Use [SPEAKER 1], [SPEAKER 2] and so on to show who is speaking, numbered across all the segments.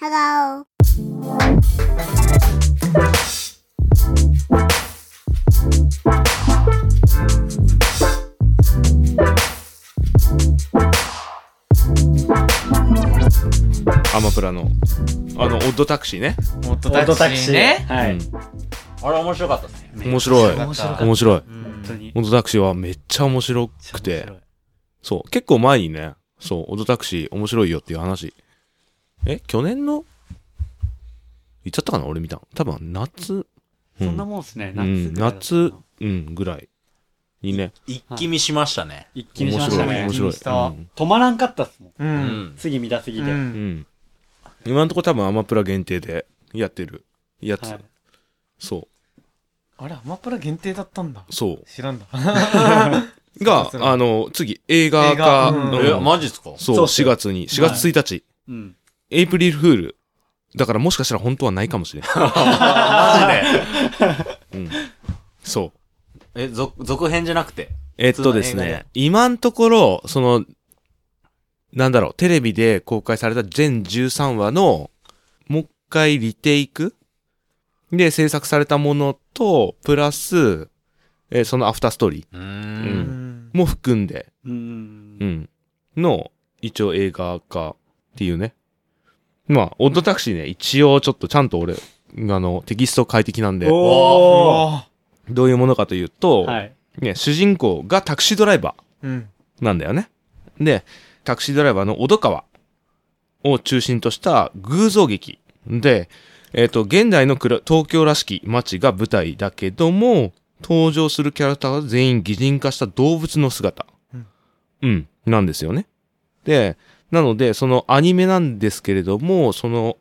[SPEAKER 1] Hello.
[SPEAKER 2] アマプラのあのオッドタクシーね、
[SPEAKER 3] オット
[SPEAKER 4] オットタクシー
[SPEAKER 3] ね。
[SPEAKER 4] はい。
[SPEAKER 2] うん
[SPEAKER 5] あれ面白かったですね。
[SPEAKER 2] 面白い
[SPEAKER 3] 面白かった
[SPEAKER 2] 面白い
[SPEAKER 3] 本当に。
[SPEAKER 2] オッドタクシーはめっちゃ面白くてそう結構前にねそうオッドタクシー面白いよっていう話え去年の？言っちゃったかな？俺見たの。多分夏。う
[SPEAKER 3] そんなもんっすね。
[SPEAKER 2] うん。
[SPEAKER 3] 夏ぐらいだった
[SPEAKER 2] 夏うんぐらい。にね。
[SPEAKER 5] 一気見しましたね。
[SPEAKER 3] 一気にし
[SPEAKER 2] 面
[SPEAKER 3] ましたね。
[SPEAKER 2] 白い面白い、
[SPEAKER 4] した。
[SPEAKER 2] うん。
[SPEAKER 3] 止まらんかったっすもん。
[SPEAKER 4] う。
[SPEAKER 5] うん。ん。
[SPEAKER 4] 次見たすぎて。
[SPEAKER 3] う
[SPEAKER 2] うん。ん、今のところ多分アマプラ限定でやってる。やつ、
[SPEAKER 3] はい。
[SPEAKER 2] そ
[SPEAKER 4] あれ、アマプラ限定だったんだ。
[SPEAKER 2] うそう。
[SPEAKER 4] 知らんだ。
[SPEAKER 2] が
[SPEAKER 4] そうそう
[SPEAKER 2] あの次映画化
[SPEAKER 4] 映画。
[SPEAKER 2] うん。
[SPEAKER 4] うん
[SPEAKER 5] え、マジっすか？
[SPEAKER 2] そう
[SPEAKER 4] そうっす
[SPEAKER 2] 4月に。4月1日、
[SPEAKER 3] うん。
[SPEAKER 2] エイプリルフールだからもしかしたら本当はないかもしれない、
[SPEAKER 5] マジで？
[SPEAKER 2] うん、そう
[SPEAKER 5] え、続、続編じゃなくて？
[SPEAKER 2] えっとですね今のところそのなんだろうテレビで公開された全13話のもう一回リテイク？で制作されたものとプラス、えーそのアフターストーリー
[SPEAKER 5] うー。
[SPEAKER 4] うんん。
[SPEAKER 2] も含んで、
[SPEAKER 3] うん
[SPEAKER 2] う。ん、の、一応映画化っていうね。まあ、オッドタクシーね、一応ちょっとちゃんと俺、あの、テキスト快適なんで、
[SPEAKER 4] おー。
[SPEAKER 2] どういうものかというと、
[SPEAKER 3] はい。
[SPEAKER 2] ね、主人公がタクシードライバ
[SPEAKER 4] うん。
[SPEAKER 2] ーなんだよね。で、タクシードライバーの小戸川を中心とした偶像劇で、えっ、と、現代のくら東京らしき街が舞台だけども、登場するキャラクターは全員擬人化した動物の姿。
[SPEAKER 4] うん
[SPEAKER 2] うん、なんですよね。で、なので、そのアニメなんですけれども、その、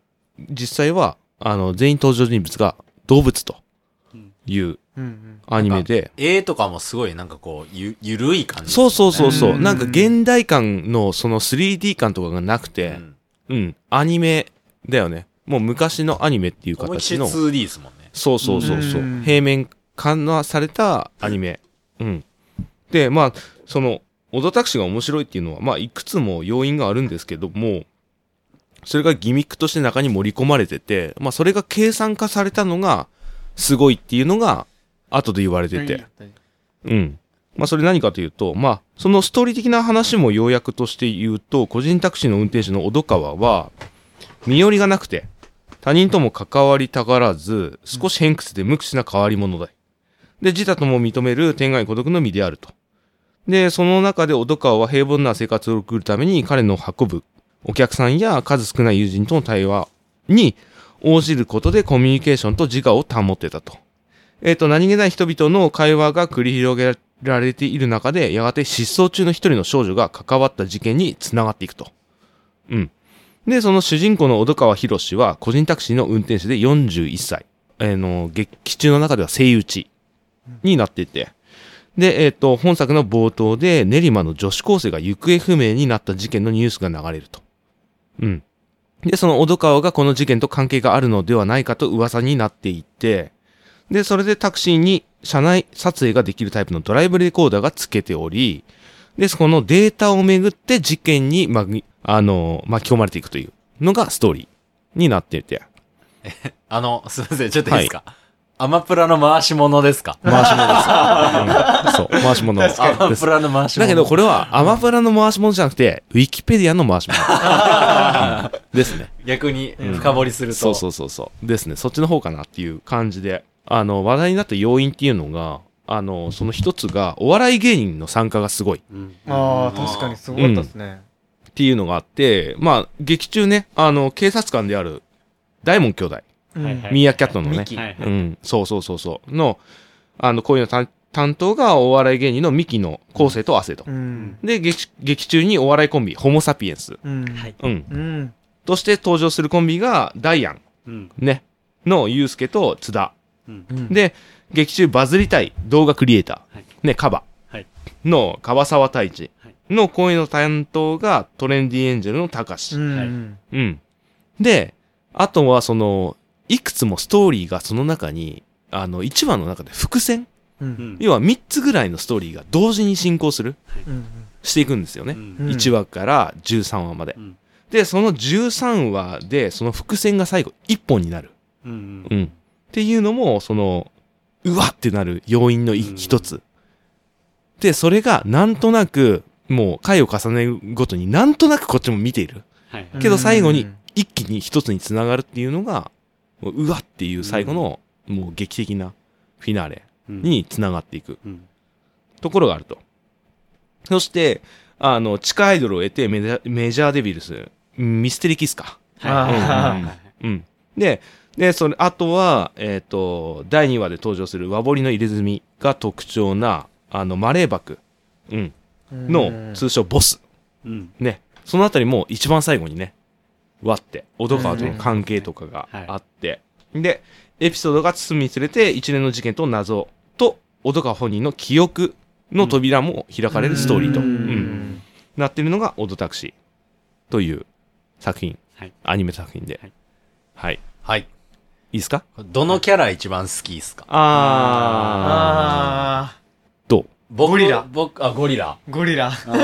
[SPEAKER 2] 実際は、あの、全員登場人物が動物という。アニメで、
[SPEAKER 5] 絵とかもすごいなんかこう、ゆ、ゆるい感じ。
[SPEAKER 2] そうそうそうそう、
[SPEAKER 4] うん
[SPEAKER 2] なんか現代感のその 3D 感とかがなく
[SPEAKER 5] う
[SPEAKER 2] て、
[SPEAKER 5] ん。
[SPEAKER 2] うん、アニメだよね。もう昔のアニメっていう形の、
[SPEAKER 5] 2D ですもんね。
[SPEAKER 2] そうそうそうそう
[SPEAKER 4] うん、
[SPEAKER 2] 平面緩和されたアニメ。うん。で、まあ、その、オドタクシーが面白いっていうのは、まあ、いくつも要因があるんですけども、それがギミックとして中に盛り込まれてて、まあ、それが計算化されたのが、すごいっていうのが、後で言われてて。うん。まあ、それ何かというと、まあ、そのストーリー的な話も要約として言うと、個人タクシーの運転手の小戸川は、身寄りがなくて、他人とも関わりたがらず、少し偏屈で無口な変わり者だ。で、自他とも認める天外孤独の身であると。で、その中で小戸川は平凡な生活を送るために彼の運ぶお客さんや数少ない友人との対話に応じることでコミュニケーションと自我を保ってたと。えっ、と、何気ない人々の会話が繰り広げられている中で、やがて失踪中の一人の少女が関わった事件につながっていくと。うん。で、その主人公の小戸川博士は、個人タクシーの運転手で41歳。えーの、劇中の中では声打ちになっていて。で、えっ、と、本作の冒頭で、練馬の女子高生が行方不明になった事件のニュースが流れると。うん。で、その小戸川がこの事件と関係があるのではないかと噂になっていて、で、それでタクシーに車内撮影ができるタイプのドライブレコーダーが付けており、で、そこのデータをめぐって事件に、まぎ、あの、巻き込まれていくというのがストーリーになっていて、
[SPEAKER 5] あの、すいません、ちょっといいですか、アマプラの回し物ですか？
[SPEAKER 2] 回し物です。うん、そう、回し物です。
[SPEAKER 5] アマプラの回し物。
[SPEAKER 2] だけどこれはアマプラの回し物じゃなくて、ウィキペディアの回し物。う んですね。
[SPEAKER 5] 逆に深掘りすると。
[SPEAKER 2] そうそうそうそう。ですね。そっちの方かなっていう感じで、あの、話題になった要因っていうのが、あの、その一つが、お笑い芸人の参加がすごい
[SPEAKER 5] うん。
[SPEAKER 4] ああ、確かにすごかったですね。
[SPEAKER 2] っていうのがあって、まあ、劇中ね、あの、警察官である、大門兄弟、ミーアキャットのね。うん、そうそうそうそう、の、あの、こういうの担担当がお笑い芸人のミキの昴生と亜生と。
[SPEAKER 4] うん。
[SPEAKER 2] で、劇劇中にお笑いコンビ、ホモ・サピエンス、
[SPEAKER 4] うん。
[SPEAKER 3] はい
[SPEAKER 2] うん、
[SPEAKER 4] うん。
[SPEAKER 2] として登場するコンビが、ダイアン、
[SPEAKER 3] うん。
[SPEAKER 2] ね、のユウスケと津田。
[SPEAKER 3] うん。
[SPEAKER 4] うん、
[SPEAKER 2] で、劇中バズりたい動画クリエイター、
[SPEAKER 3] はい
[SPEAKER 2] ね、カバ
[SPEAKER 3] はい
[SPEAKER 2] の川沢太一
[SPEAKER 3] はい
[SPEAKER 2] の声の担当がトレンディエンジェルの高志。
[SPEAKER 4] う
[SPEAKER 2] うん。
[SPEAKER 4] ん。
[SPEAKER 2] で、あとはその、いくつもストーリーがその中に、あの、1話の中で伏線
[SPEAKER 4] う。
[SPEAKER 3] うんん。
[SPEAKER 2] 要は3つぐらいのストーリーが同時に進行する
[SPEAKER 4] うん。
[SPEAKER 2] していくんですよね。
[SPEAKER 3] うん
[SPEAKER 4] うん
[SPEAKER 2] 1話から13話まで。
[SPEAKER 3] うん
[SPEAKER 2] でその13話でその伏線が最後1本になる、
[SPEAKER 3] うん
[SPEAKER 2] うん、っていうのもそのうわってなる要因のい
[SPEAKER 3] うん
[SPEAKER 2] 一つ、でそれがなんとなくもう回を重ねるごとになんとなくこっちも見ている
[SPEAKER 3] はい
[SPEAKER 2] けど最後に一気に一つにつながるっていうのがもううわっていう最後のもう劇的なフィナーレ
[SPEAKER 3] うん。
[SPEAKER 2] につながっていく
[SPEAKER 3] うん。
[SPEAKER 2] ところがあると。そしてあの地下アイドルを得てメジャーメジャーデビルスミステリーキスか。
[SPEAKER 3] はい。はいはい。はいはい
[SPEAKER 2] うん。で、で、それ、あとは、えっ、と、第2話で登場する和彫りの入れ墨が特徴な、あの、マレーバク、うん、の、通称ボス。
[SPEAKER 3] うん。
[SPEAKER 2] ね。そのあたりも一番最後にね、割って、小戸川との関係とかがあって、で、エピソードが進むにつれて、一連の事件と謎と、小戸川本人の記憶の扉も開かれるストーリーと、
[SPEAKER 4] う
[SPEAKER 2] うん。
[SPEAKER 4] ん
[SPEAKER 2] なってるのが、オドタクシーという作品、
[SPEAKER 3] はい。
[SPEAKER 2] アニメ作品で。
[SPEAKER 3] はい。
[SPEAKER 2] はい。い
[SPEAKER 5] はい。
[SPEAKER 2] いですか？
[SPEAKER 5] どのキャラ一番好きですか？
[SPEAKER 2] あ
[SPEAKER 4] あゴリラ
[SPEAKER 5] 僕、あ、ゴリラ。
[SPEAKER 4] ーゴリラ
[SPEAKER 2] ゴリ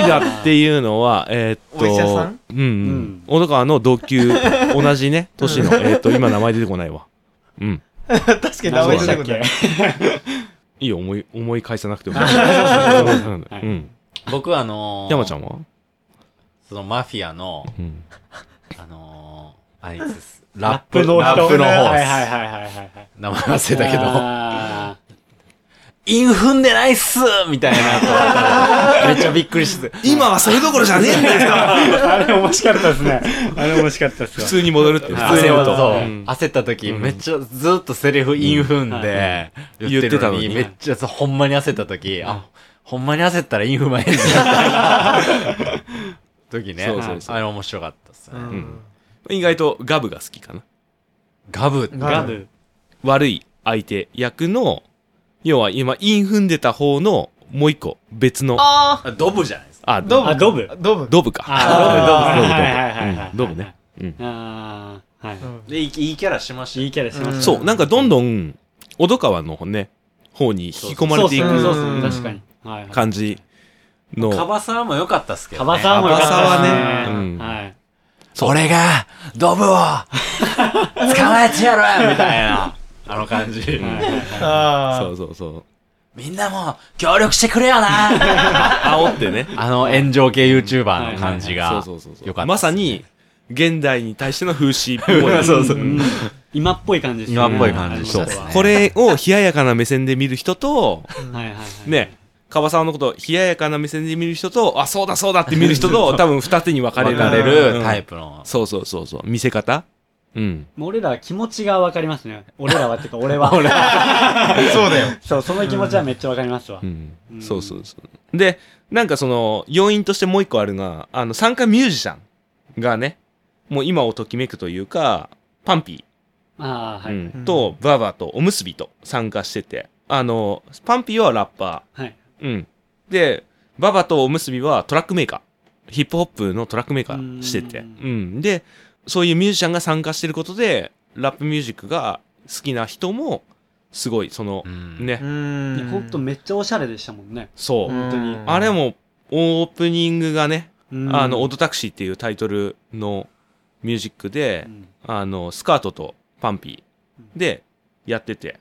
[SPEAKER 2] ラっていうのは、えーっと、
[SPEAKER 4] お医者さん？
[SPEAKER 2] うん、うん
[SPEAKER 3] うん。
[SPEAKER 2] 小戸川の同級、同じね、年の、えーっと、今名前出てこないわ。うん。
[SPEAKER 4] 確かに名前出てこない
[SPEAKER 2] いいよ、思い、思い返さなくても。
[SPEAKER 3] はい
[SPEAKER 2] うん。
[SPEAKER 5] 僕あのー、
[SPEAKER 2] 山ちゃんは？
[SPEAKER 5] そのマフィアの、
[SPEAKER 2] うん。
[SPEAKER 5] あのー、あれです。
[SPEAKER 3] ラッ
[SPEAKER 5] プ
[SPEAKER 3] プの人
[SPEAKER 5] ラップの方
[SPEAKER 3] はい。はいはいはいはいはい
[SPEAKER 5] 名前忘れたけど、
[SPEAKER 3] あ
[SPEAKER 5] イン踏んでないっすみたいな めっちゃびっくりして。
[SPEAKER 2] 今はそれどころじゃねえんだよ。
[SPEAKER 3] ーあれ面白かったですね。あれ面白かったです
[SPEAKER 2] 普
[SPEAKER 3] わ
[SPEAKER 2] 通に戻るって。
[SPEAKER 3] 普
[SPEAKER 5] 普通に
[SPEAKER 2] 焦る。
[SPEAKER 5] 焦った時、
[SPEAKER 2] うん。
[SPEAKER 5] めっちゃずっとセリフイン踏んで、言ってたのに、
[SPEAKER 2] 言
[SPEAKER 5] めっちゃそうほんまに焦った時、あ、ほんまに焦ったらイン踏まへんじゃん。時ね。
[SPEAKER 2] そうそうそう。
[SPEAKER 5] あれ面白かったっすね。
[SPEAKER 4] うん。
[SPEAKER 2] 意外とガブが好きかな。
[SPEAKER 5] ガブ、
[SPEAKER 3] ガブ。
[SPEAKER 2] 悪い相手役の、要は今、イン踏んでた方のもう一個別の、
[SPEAKER 4] あ
[SPEAKER 5] あドブじゃないですか。
[SPEAKER 2] あ、
[SPEAKER 4] ドブ。
[SPEAKER 3] あドブ。
[SPEAKER 4] ドブ。
[SPEAKER 2] ドブか。
[SPEAKER 3] あ
[SPEAKER 2] ドブ、ドブ、
[SPEAKER 3] はいはいはいはいはい。
[SPEAKER 2] うんドブね。うん。
[SPEAKER 3] ああはい。
[SPEAKER 5] で、いいいいキャラしました
[SPEAKER 3] いいキャラしました。
[SPEAKER 2] そう、なんかどんどん、小戸川のね、方に引き込まれていく
[SPEAKER 3] そうそう確かに。はいはい。
[SPEAKER 2] 感じの、
[SPEAKER 5] カバサーも良かったっすけど、ね。
[SPEAKER 3] カバサーも良かった
[SPEAKER 2] ね。うん。
[SPEAKER 3] はい。
[SPEAKER 5] 俺が、ドブを、捕まえてやるみたいな、あの感じ。
[SPEAKER 2] そうそうそう。
[SPEAKER 5] みんなも、協力してくれよな
[SPEAKER 2] 煽ってね。
[SPEAKER 5] あの炎上系 YouTuber の感じ
[SPEAKER 2] そう
[SPEAKER 5] が。
[SPEAKER 2] そうそうそう。
[SPEAKER 5] よかった
[SPEAKER 2] まさに、現代に対しての風刺っぽい。
[SPEAKER 5] そうそう
[SPEAKER 3] うん今っぽい感じですね
[SPEAKER 5] 今っぽい感じで
[SPEAKER 2] そうこれを冷ややかな目線で見る人と、
[SPEAKER 3] はいはいはい
[SPEAKER 2] ね、樺沢のこと冷ややかな目線で見る人と、あ、そうだそうだって見る人と、多分二手に分かれ
[SPEAKER 5] 分
[SPEAKER 2] る。
[SPEAKER 5] かれるタイ
[SPEAKER 2] プ。
[SPEAKER 5] プの。
[SPEAKER 2] そうそうそうそう。見せ方うん。
[SPEAKER 3] もう俺らは気持ちがわかりますね俺らはっていうか俺は俺
[SPEAKER 4] そうだよ
[SPEAKER 3] そうその気持ちはめっちゃわかりますわ
[SPEAKER 2] うん
[SPEAKER 3] うん
[SPEAKER 2] そうそうそう。で、なんかその、要因としてもう一個あるのが、あの、参加ミュージシャンがね、もう今をときめくというか、パンピ
[SPEAKER 3] ああはい
[SPEAKER 2] ー、うんと、ババとおむすびと参加してて、あの、パンピーはラッパ
[SPEAKER 3] はい
[SPEAKER 2] ー。うん。で、ババとおむすびはトラックメーカー。ヒップホップのトラックメーカーしてて。
[SPEAKER 3] う
[SPEAKER 2] うん。で、そういうミュージシャンが参加してることで、ラップミュージックが好きな人も、すごい、その
[SPEAKER 5] う、ん。
[SPEAKER 2] ね、
[SPEAKER 4] うん。
[SPEAKER 3] ほん。とめっちゃおしゃれでしたもんね
[SPEAKER 2] そう。
[SPEAKER 3] 本当に。
[SPEAKER 2] あれも、オープニングがね、
[SPEAKER 3] うん。
[SPEAKER 2] あの、オートタクシーっていうタイトルのミュージックで
[SPEAKER 3] う、ん。
[SPEAKER 2] あの、スカートとパンピーでやってて、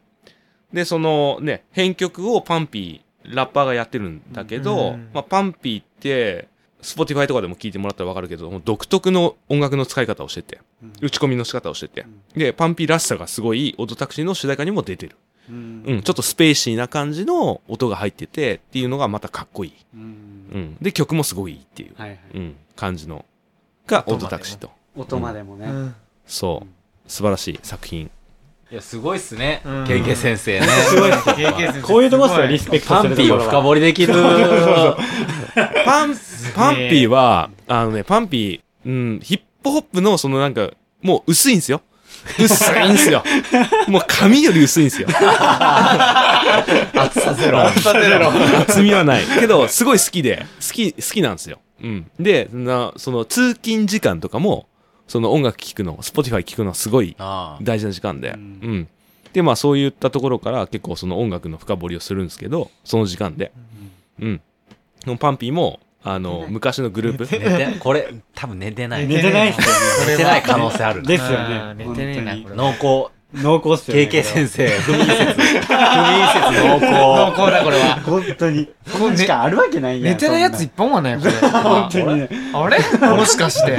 [SPEAKER 2] で、そのね、編曲をパンピー、ラッパーがやってるんだけど、
[SPEAKER 4] うん。
[SPEAKER 2] まあ、パンピーって、Spotify とかでも聞いてもらったらわかるけど、もう独特の音楽の使い方をしてて、
[SPEAKER 3] うん
[SPEAKER 2] 打ち込みの仕方をしてて、で、パンピーらしさがすごい、オートタクシーの主題歌にも出てる。
[SPEAKER 3] うん
[SPEAKER 2] うん、ちょっとスペーシーな感じの音が入っててっていうのがまたかっこいい。
[SPEAKER 3] うん
[SPEAKER 2] うん。で、曲もすごいいいっていう、
[SPEAKER 3] はいはい
[SPEAKER 2] うん、感じの、がオートタクシーと。
[SPEAKER 3] 音までもね
[SPEAKER 4] うん
[SPEAKER 2] そう。素晴らしい作品。
[SPEAKER 5] いや、すごいっすね
[SPEAKER 4] うん。
[SPEAKER 5] KK 先生ね。
[SPEAKER 3] すごいっす
[SPEAKER 4] 経験値
[SPEAKER 3] こういうとこっすよリスペクト
[SPEAKER 5] パンピーを深掘りできる。
[SPEAKER 2] パン、パンピーは、あのね、パンピー、うん、ヒップホップのそのなんか、もう薄いんですよ。薄いんですよ。もう髪より薄いんですよ。
[SPEAKER 5] 厚さゼロ。
[SPEAKER 2] 厚みはない。けど、すごい好きで、好き、好きなんですよ。うん。で、な、その通勤時間とかも、その音楽聴くの、Spotify 聴くのはすごい大事な時間で、
[SPEAKER 3] う
[SPEAKER 2] うんん。で、まあそういったところから結構その音楽の深掘りをするんですけど、その時間で。うん。でもパンピーもあの、昔のグループ。
[SPEAKER 5] 寝て、これ、多分寝てない。
[SPEAKER 3] 寝てない。
[SPEAKER 5] 寝てない可能性あるな。
[SPEAKER 3] ですよね。
[SPEAKER 4] 寝てねえな
[SPEAKER 3] 本
[SPEAKER 4] これ
[SPEAKER 5] 濃厚。
[SPEAKER 3] 濃厚っすよね。
[SPEAKER 5] KK 先生、不眠説。不眠説濃
[SPEAKER 4] 濃
[SPEAKER 5] 厚。
[SPEAKER 4] 厚だこれは。
[SPEAKER 3] 本当に。こんな時間あるわけないやん。
[SPEAKER 4] 寝てないやついっぱいもんねこれ。
[SPEAKER 3] 本当にね。
[SPEAKER 4] あれ。もしかして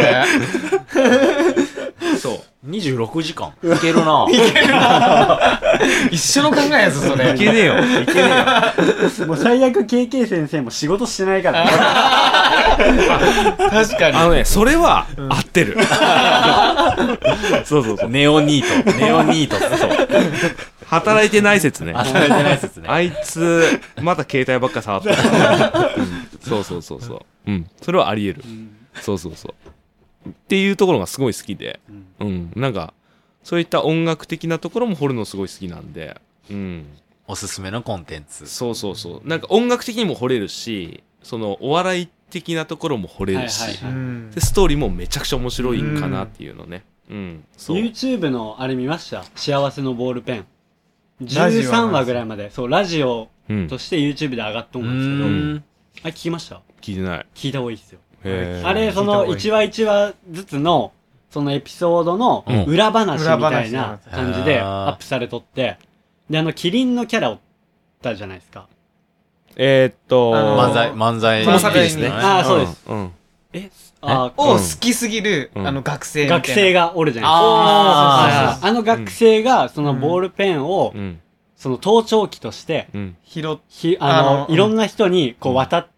[SPEAKER 2] そう。
[SPEAKER 5] 26時間。いけるな。
[SPEAKER 4] 一緒の考えやぞそれ
[SPEAKER 2] いけねえよ。いけねえよ。
[SPEAKER 3] もう最悪 KK 先生も仕事してないから。
[SPEAKER 4] 確かに
[SPEAKER 2] あのね、それは合ってる。そうそうそう。
[SPEAKER 5] ネオニート。ネオニート。そう。
[SPEAKER 2] 働いてない説ね。
[SPEAKER 5] 働いてない説ね。
[SPEAKER 2] あいつ、まだ携帯ばっか触ってる、うんそうそうそうそう。うん。それはあり得る。そうそうそう。っていうところがすごい好きで、うん。なんか、そういった音楽的なところも掘るのすごい好きなんで、うん。
[SPEAKER 5] おすすめのコンテンツ。
[SPEAKER 2] そうそうそう。なんか音楽的にも掘れるし、そのお笑い的なところも掘れるし、
[SPEAKER 3] はいはい
[SPEAKER 4] うん
[SPEAKER 2] で、ストーリーもめちゃくちゃ面白いかなっていうのね。うん。そう。
[SPEAKER 3] YouTube のあれ見ました？幸せのボールペン。
[SPEAKER 4] ラジオは
[SPEAKER 3] 13話ぐらいまで、そう、ラジオ
[SPEAKER 2] うん。
[SPEAKER 3] として YouTube で上がっと
[SPEAKER 5] う
[SPEAKER 3] 思うんですけど、
[SPEAKER 5] ーん。
[SPEAKER 3] あれ聞きました？
[SPEAKER 2] 聞いてない。
[SPEAKER 3] 聞いた方がいいですよ。あれ、その1話1話ずつの、そのエピソードの
[SPEAKER 2] うん。
[SPEAKER 3] 裏話みたい
[SPEAKER 4] 裏
[SPEAKER 3] な
[SPEAKER 4] 話。
[SPEAKER 3] 感じでアップされとって、で、あの、キリンのキャラおったじゃないですか。
[SPEAKER 2] えーっと、
[SPEAKER 5] 漫才、漫才。
[SPEAKER 4] まさかにね。
[SPEAKER 3] あーそうです。
[SPEAKER 2] うん。うん。
[SPEAKER 3] えあー
[SPEAKER 4] を好きすぎる
[SPEAKER 2] うん。
[SPEAKER 4] あの学生みたいな。
[SPEAKER 3] 学生がおるじゃない
[SPEAKER 5] あ
[SPEAKER 3] ですか。あの学生が、そのボールペンを
[SPEAKER 2] う、ん。
[SPEAKER 3] その盗聴器として、
[SPEAKER 2] うん。
[SPEAKER 4] 拾っ
[SPEAKER 3] ひあの
[SPEAKER 4] あのうん。
[SPEAKER 3] いろんな人にこう渡って、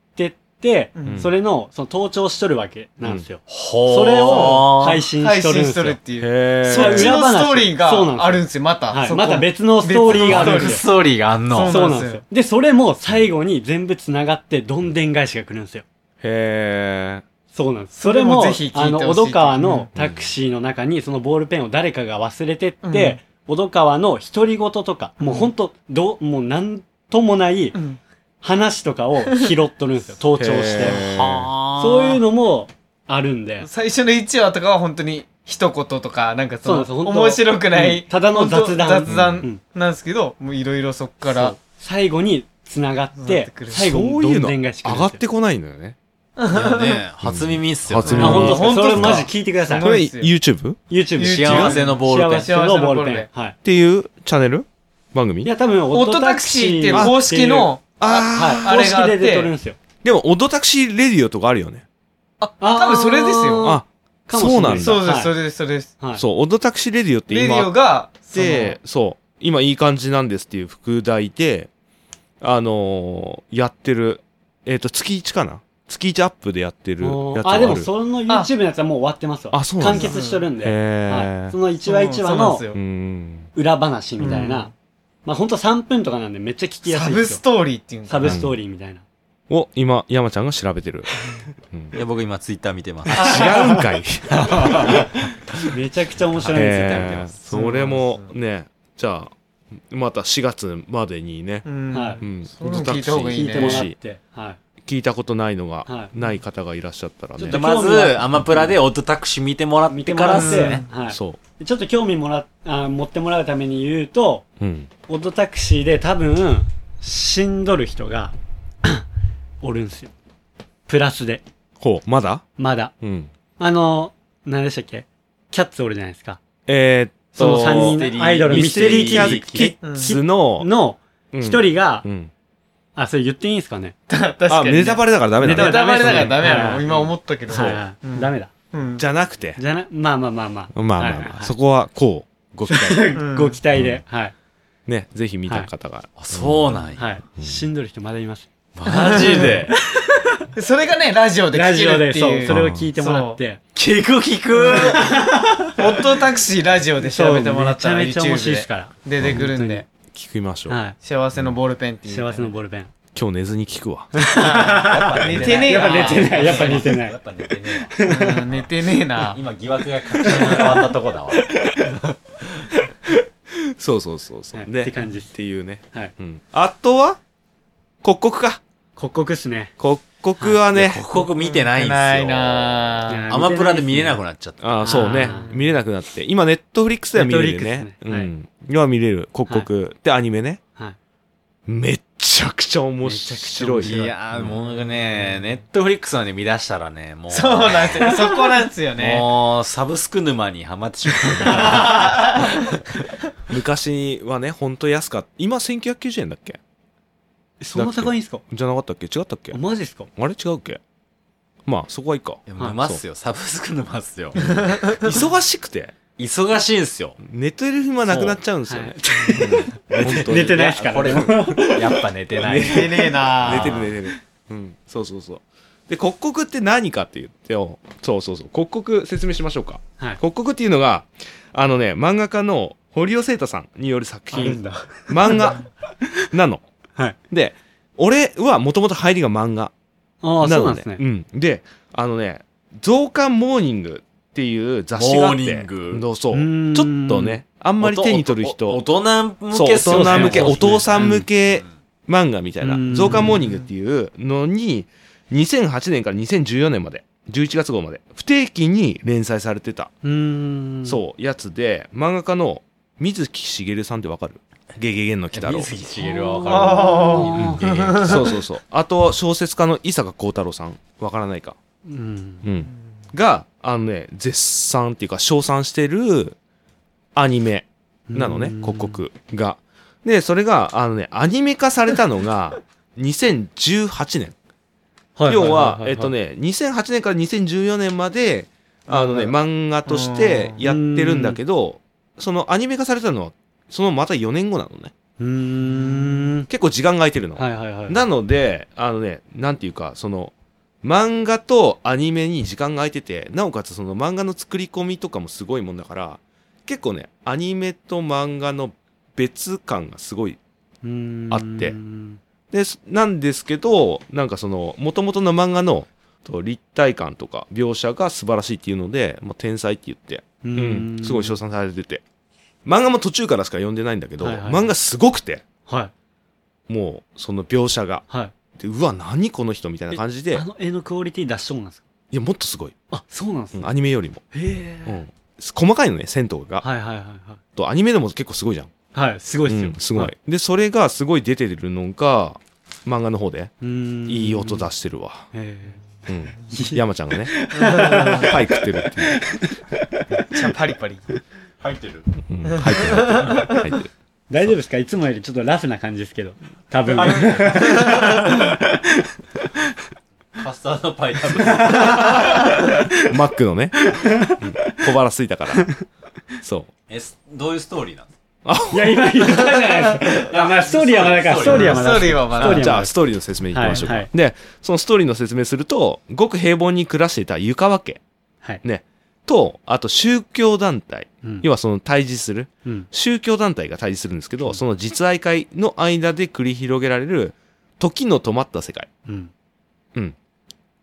[SPEAKER 4] うん。
[SPEAKER 3] それの、その盗聴しとるわけなんですよ。
[SPEAKER 5] ほー。
[SPEAKER 3] それを配信し
[SPEAKER 4] 配信し
[SPEAKER 3] とるんですよ。
[SPEAKER 4] とるっていう。
[SPEAKER 2] へー。
[SPEAKER 3] そう
[SPEAKER 4] そっちのストーリー
[SPEAKER 3] そうなんですよ。
[SPEAKER 4] があるんですよまた。
[SPEAKER 3] はい。また別のストーリーがあるんですよ。
[SPEAKER 5] ストーリーがあんの。
[SPEAKER 4] そうなんですよ。
[SPEAKER 3] で、それも最後に全部繋がって、どんでん返しが来るんですよ。
[SPEAKER 2] へ
[SPEAKER 3] そうなんです。
[SPEAKER 4] それも
[SPEAKER 3] あの、小戸川のタクシーの中にそのボールペンを誰かが忘れてって、小戸川の独り言とか、もうほんと、どう、もうなんともない
[SPEAKER 4] うん
[SPEAKER 3] 話とかを拾っとるんですよ。盗聴して。そういうのもあるんで。
[SPEAKER 4] 最初の1話とかは本当に一言とかなんかその
[SPEAKER 3] そ
[SPEAKER 4] 面白くな
[SPEAKER 3] う
[SPEAKER 4] い
[SPEAKER 3] んただの雑談
[SPEAKER 4] 雑
[SPEAKER 3] うん
[SPEAKER 4] 談なんですけどもういろいろそっから
[SPEAKER 3] 最後に繋がって
[SPEAKER 4] ってくる、
[SPEAKER 3] 最後
[SPEAKER 2] そういうの
[SPEAKER 3] にどんでん返し。
[SPEAKER 2] 上がってこないのよね。
[SPEAKER 5] ね、初耳っすよね。
[SPEAKER 2] 初耳
[SPEAKER 3] あ、本当ですか
[SPEAKER 4] 本当ですか？
[SPEAKER 3] それマジ聞いてください。
[SPEAKER 2] これ
[SPEAKER 4] ですよ
[SPEAKER 2] YouTube? っ
[SPEAKER 3] YouTube。
[SPEAKER 5] 幸せのボールペン
[SPEAKER 3] 幸せのボールペン。はい。
[SPEAKER 2] ていうチャンネル？番組？
[SPEAKER 3] いや、多分、
[SPEAKER 4] オットタクシーっていう公式の
[SPEAKER 2] あ
[SPEAKER 3] はい、公式で
[SPEAKER 4] あれがあって
[SPEAKER 3] 出とるんですよ。
[SPEAKER 2] でも、オドタクシーレディオとかあるよね。
[SPEAKER 4] あ多分それですよ
[SPEAKER 2] あ、
[SPEAKER 3] かもしれない
[SPEAKER 2] そうなんだ。
[SPEAKER 4] そうです
[SPEAKER 3] はい
[SPEAKER 4] それですそれです
[SPEAKER 3] はい。
[SPEAKER 2] そう、オドタクシーレディオって
[SPEAKER 4] レディ
[SPEAKER 2] 今
[SPEAKER 4] オが
[SPEAKER 2] で、そう、今いい感じなんですっていう副題で、あのーやってる、えっ、と、月1かな？月1アップでやってるやつがあ
[SPEAKER 3] あ、
[SPEAKER 2] る。
[SPEAKER 3] でもその YouTube のやつはもう終わってますわ。
[SPEAKER 2] あそうなんだ
[SPEAKER 3] 完結しとるんで。
[SPEAKER 2] へー
[SPEAKER 3] はい。その1話1話の
[SPEAKER 4] そうなんですよ
[SPEAKER 2] うん。
[SPEAKER 3] 裏話みたい
[SPEAKER 4] うん
[SPEAKER 3] な。まあほんと3分とかなんでめっちゃ聞きや
[SPEAKER 4] サ
[SPEAKER 3] すいですよ。
[SPEAKER 4] ブストーリーっていうんだ
[SPEAKER 3] サブストーリーみたいな。
[SPEAKER 2] を、今、山ちゃんが調べてる。うん
[SPEAKER 5] いや、僕今ツイッター見てます。
[SPEAKER 2] 違うんかい。
[SPEAKER 3] めちゃくちゃ面白いんですよ。
[SPEAKER 2] えーそれもね、じゃあ、また4月までにね、
[SPEAKER 4] うん
[SPEAKER 3] はい
[SPEAKER 2] うん、
[SPEAKER 4] そういうの聞いた方がいいね
[SPEAKER 3] 聞いてもらっ。
[SPEAKER 2] もして
[SPEAKER 3] はい。
[SPEAKER 2] 聞いたことないのが、
[SPEAKER 3] はい
[SPEAKER 2] ない方がいらっしゃったらね
[SPEAKER 3] ちょっと。
[SPEAKER 5] まず、アマプラでオートタクシー見てもらっ
[SPEAKER 3] 見
[SPEAKER 5] てから
[SPEAKER 3] てもらっ
[SPEAKER 5] すね。
[SPEAKER 3] はい。
[SPEAKER 2] そう。
[SPEAKER 3] ちょっと興味もらあ持ってもらうために言うと、
[SPEAKER 2] うん。
[SPEAKER 3] オットタクシーで多分、死んどる人が、おるんすよ。プラスで。
[SPEAKER 2] ほう、まだ？
[SPEAKER 3] まだ。
[SPEAKER 2] うん。
[SPEAKER 3] あの、何でしたっけ？キャッツおるじゃないですか。
[SPEAKER 2] えーっ
[SPEAKER 3] その
[SPEAKER 2] と、
[SPEAKER 3] 3
[SPEAKER 5] ミステリー
[SPEAKER 3] 人アイドル、ミステリーキャッツ
[SPEAKER 2] の、
[SPEAKER 3] の
[SPEAKER 2] うん
[SPEAKER 3] 一人が、
[SPEAKER 2] うん。
[SPEAKER 3] あ、それ言っていいんすかね？
[SPEAKER 2] あ、
[SPEAKER 4] 確かにね。
[SPEAKER 2] ネタバレだからダメだ
[SPEAKER 3] ネ。
[SPEAKER 4] ネタバレだからダメやろ。
[SPEAKER 3] はい
[SPEAKER 4] 今思ったけど。
[SPEAKER 3] はいはい
[SPEAKER 4] うん
[SPEAKER 3] ダメだ。
[SPEAKER 4] うん
[SPEAKER 2] じゃなくて、
[SPEAKER 3] じゃな、まあまあまあまあ。
[SPEAKER 2] まあまあまあ、そこはこう、ご期待。
[SPEAKER 4] う ん
[SPEAKER 3] ご期待で。はい。
[SPEAKER 2] ね、ぜひ見た方が。
[SPEAKER 5] あそうなんや。
[SPEAKER 3] はい。死んどる人まだいます。
[SPEAKER 5] マジで？
[SPEAKER 4] それがね、ラジオで聞
[SPEAKER 3] ラジオで、
[SPEAKER 4] けるって
[SPEAKER 3] そう、
[SPEAKER 4] いう。
[SPEAKER 3] それを聞いてもらって。
[SPEAKER 5] 聞く聞く
[SPEAKER 4] オットタクシーラジオで調べてもらったら
[SPEAKER 3] めちゃめちゃ面白いですから。
[SPEAKER 4] 出てくるんで。
[SPEAKER 2] 聞きましょう。
[SPEAKER 3] は
[SPEAKER 4] 幸せのボールペンって
[SPEAKER 3] い。
[SPEAKER 4] いう。
[SPEAKER 3] 幸せのボールペン。
[SPEAKER 2] 今日寝ずに聞くわ。
[SPEAKER 4] 寝てねえ
[SPEAKER 3] やっぱ寝
[SPEAKER 4] な。
[SPEAKER 3] てない。やっぱ寝てない
[SPEAKER 5] やっ。ぱ寝てねえわ。
[SPEAKER 4] うん寝てねえな。
[SPEAKER 5] 今疑惑が確信に変わったとこだわ。
[SPEAKER 2] そうそうそうそう。で、
[SPEAKER 3] はいって感じ
[SPEAKER 2] っていうね。
[SPEAKER 3] はい。
[SPEAKER 2] うん。あとは、刻々か。
[SPEAKER 3] 刻々っすね。
[SPEAKER 2] 刻々はね、
[SPEAKER 5] ここ見てないんすよ。
[SPEAKER 4] ないな
[SPEAKER 3] ぁ
[SPEAKER 5] アマプラで見れなくなっちゃった。
[SPEAKER 2] ああ、そうね見れなくなって。今、ネットフリックスでは見れるね。うん。今見れる、刻々。で、アニメね。
[SPEAKER 3] はい。
[SPEAKER 2] めっちゃくちゃ面白い。
[SPEAKER 5] いやー、もうね、ネットフリックスまで見出したらね、もう。
[SPEAKER 4] そうなんですよ。そこなんですよね。
[SPEAKER 5] もう、サブスク沼にはまってしまう。
[SPEAKER 2] 昔はね、ほんと安かった。今1990円だっけ？
[SPEAKER 3] そんな高いんすか？
[SPEAKER 2] じゃなかったっけ？違ったっけ？
[SPEAKER 3] あマジっすか？
[SPEAKER 2] あれ違うっけ？まあ、そこはいいか。
[SPEAKER 5] 沼っすよ。サブスク沼っすよ。
[SPEAKER 2] 忙しくて、
[SPEAKER 5] 忙しいんすよ。
[SPEAKER 2] 寝てる暇なくなっちゃうんですよね。
[SPEAKER 3] 寝てないっすから
[SPEAKER 5] これ、やっぱ寝てない。
[SPEAKER 4] 寝てねえな
[SPEAKER 2] 寝てる寝てる。うん、そうそうそう。で、刻刻って何かって言ってよ。そうそうそう。刻刻説明しましょうか。
[SPEAKER 3] はい
[SPEAKER 2] 刻刻っていうのが、あのね、漫画家の堀尾聖太さんによる作品、
[SPEAKER 3] だ？
[SPEAKER 2] 漫画なの。
[SPEAKER 3] はい。
[SPEAKER 2] で、俺はもともと入りが漫画
[SPEAKER 3] ああ
[SPEAKER 2] なの
[SPEAKER 3] そうなんですね。
[SPEAKER 2] うん。で、あのね、増刊モーニングっていう雑誌があって、
[SPEAKER 5] モーニング。
[SPEAKER 2] そう。ちょっとね、あんまり手に取る人、
[SPEAKER 5] お大人向
[SPEAKER 2] そう、大
[SPEAKER 5] けっすよね
[SPEAKER 2] 人向け、お父さん向け漫画みたいな。
[SPEAKER 3] う、ん。
[SPEAKER 2] 増刊モーニングっていうのに、2008年から2014年まで、11月号まで、不定期に連載されてた、
[SPEAKER 3] うーん。
[SPEAKER 2] そう、やつで、漫画家の水木しげるさんってわかる？ゲゲゲンの鬼太郎。
[SPEAKER 5] 水木しげるはわか
[SPEAKER 4] あ
[SPEAKER 5] る。ゲゲゲ
[SPEAKER 2] そうそうそう。あと、小説家の伊坂幸太郎さん。わからないか。
[SPEAKER 3] うん
[SPEAKER 2] うん。が、あのね、絶賛っていうか、称賛してるアニメなのね
[SPEAKER 3] う、ん
[SPEAKER 2] 刻々が。で、それが、あのね、アニメ化されたのが、2018年。
[SPEAKER 3] はい
[SPEAKER 2] 要は、えっとね、2008年から2014年まで、あのね、漫画としてやってるんだけど、そのアニメ化されたのは、そのまた4年後なのね。
[SPEAKER 3] うーん
[SPEAKER 2] 結構時間が空いてるの。
[SPEAKER 3] はいはいはい
[SPEAKER 2] なので、あのね、なんていうか、その、漫画とアニメに時間が空いてて、なおかつその漫画の作り込みとかもすごいもんだから、結構ね、アニメと漫画の別感がすごい。あってです、なんですけど、なんかその、元々の漫画のと立体感とか描写が素晴らしいっていうので、もう天才って言って、
[SPEAKER 3] う
[SPEAKER 2] うんん、すごい称賛されてて。漫画も途中からしか読んでないんだけど、
[SPEAKER 3] はいはい
[SPEAKER 2] 漫画すごくて、
[SPEAKER 3] はい
[SPEAKER 2] もうその描写が。
[SPEAKER 3] はい
[SPEAKER 2] でうわ、何この人みたいな感じで、
[SPEAKER 3] あの絵のクオリティ出しそうなんですか？
[SPEAKER 2] いや、もっとすごい。
[SPEAKER 3] あそうなんですね
[SPEAKER 2] うんアニメよりも。
[SPEAKER 3] へえ
[SPEAKER 2] うん。細かいのね、銭湯が。
[SPEAKER 3] はいはいはいはい
[SPEAKER 2] と、アニメでも結構すごいじゃん。
[SPEAKER 3] はいすごいっすよ
[SPEAKER 2] うんすごい、
[SPEAKER 3] は
[SPEAKER 2] で、それがすごい出てるのが、漫画の方で、
[SPEAKER 3] うーん
[SPEAKER 2] いい音出してるわ。
[SPEAKER 3] へ
[SPEAKER 2] うん。山ちゃんがね、パイ食ってるっていう。
[SPEAKER 4] じゃあパリパリ。
[SPEAKER 5] 入ってる。
[SPEAKER 2] うん、入ってる、入ってる。
[SPEAKER 3] 大丈夫ですか？いつもよりちょっとラフな感じですけど多分。
[SPEAKER 5] カスタードパイ。食べ
[SPEAKER 2] マックのね、うん小腹すいたから。そう。
[SPEAKER 5] え、すどういうストーリーなんですか
[SPEAKER 3] いや今言ったじゃないですか。あまあストーリーはまだか。ストーリーはまだ。
[SPEAKER 4] ストーリーはまだ。
[SPEAKER 3] ストーリーはまだ。
[SPEAKER 2] じゃあ、ストーリーの説明いきましょうか。
[SPEAKER 3] はいはい。
[SPEAKER 2] で、そのストーリーの説明すると、ごく平凡に暮らしていた湯川家、
[SPEAKER 3] はい。
[SPEAKER 2] ね、と、あと宗教団体、
[SPEAKER 3] うん。
[SPEAKER 2] 要はその対峙する、
[SPEAKER 3] うん。
[SPEAKER 2] 宗教団体が対峙するんですけど、その実愛会の間で繰り広げられる、時の止まった世界。
[SPEAKER 3] うん。
[SPEAKER 2] っ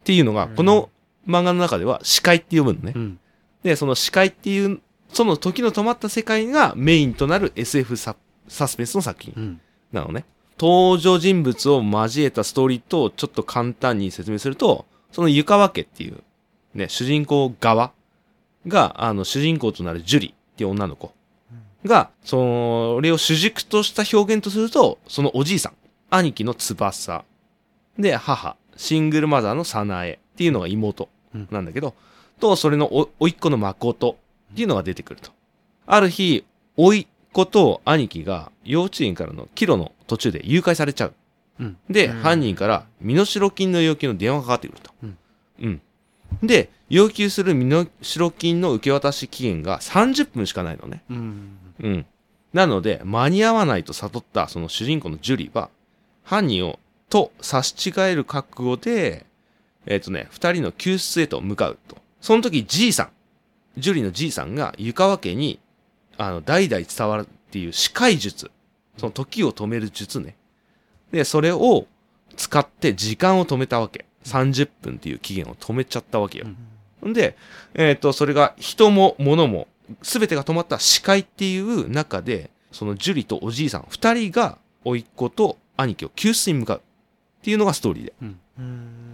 [SPEAKER 2] ていうのが、この漫画の中では、視界って呼ぶのね。
[SPEAKER 3] うん。
[SPEAKER 2] で、その視界っていう、その時の止まった世界がメインとなる SF ササスペンスの作品
[SPEAKER 3] うん。
[SPEAKER 2] なのね。登場人物を交えたストーリーとちょっと簡単に説明すると、その湯川家っていう、ね、主人公側が、あの、主人公となるジュリっていう女の子。が、それを主軸とした表現とすると、そのおじいさん、兄貴の翼、で、母、シングルマザーの早苗っていうのが妹なんだけど、と、それのお、おいっ子の誠っていうのが出てくると。ある日、おいっ子と兄貴が幼稚園からの帰路の途中で誘拐されちゃう。
[SPEAKER 3] うん。
[SPEAKER 2] で、
[SPEAKER 4] うん。
[SPEAKER 2] 犯人から身代金の要求の電話がかかってくると。
[SPEAKER 3] うん。
[SPEAKER 2] うん。で、要求する身代金の受け渡し期限が30分しかないのね。
[SPEAKER 3] うん
[SPEAKER 2] うん。なので、間に合わないと悟ったその主人公のジュリーは、犯人を、と差し違える覚悟で、えっ、とね、二人の救出へと向かうと。その時、じいさん、ジュリーのじいさんが湯川家に、あの、代々伝わるっていう視界術。その時を止める術ね。で、それを使って時間を止めたわけ。30分っていう期限を止めちゃったわけよ。んで、えっ、と、それが人も物も全てが止まった視界っていう中で、そのジュリとおじいさん二人が甥っ子と兄貴を救出に向かうっていうのがストーリーで。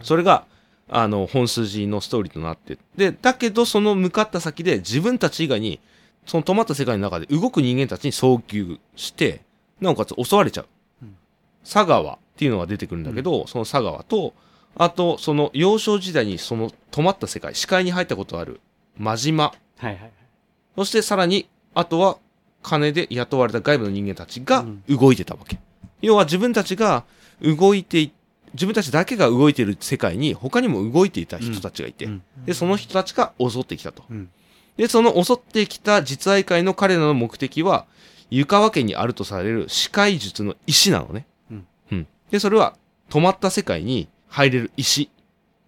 [SPEAKER 2] それが、あの、本筋のストーリーとなって。で、だけどその向かった先で自分たち以外に、その止まった世界の中で動く人間たちに遭遇して、なおかつ襲われちゃう。佐川っていうのが出てくるんだけど、その佐川とあとその幼少時代にその止まった世界視界に入ったことある真島。
[SPEAKER 3] はいはいはい。
[SPEAKER 2] そしてさらにあとは金で雇われた外部の人間たちが
[SPEAKER 3] うん。
[SPEAKER 2] 動いてたわけ、要は自分たちが動いてい自分たちだけが動いている世界に他にも動いていた人たちがいて、
[SPEAKER 3] うん。
[SPEAKER 2] でその人たちが襲ってきたと、
[SPEAKER 3] うん。
[SPEAKER 2] でその襲ってきた実愛会の彼らの目的は湯川家にあるとされる視界術の石なのね、
[SPEAKER 3] うん。
[SPEAKER 2] でそれは止まった世界に入れる石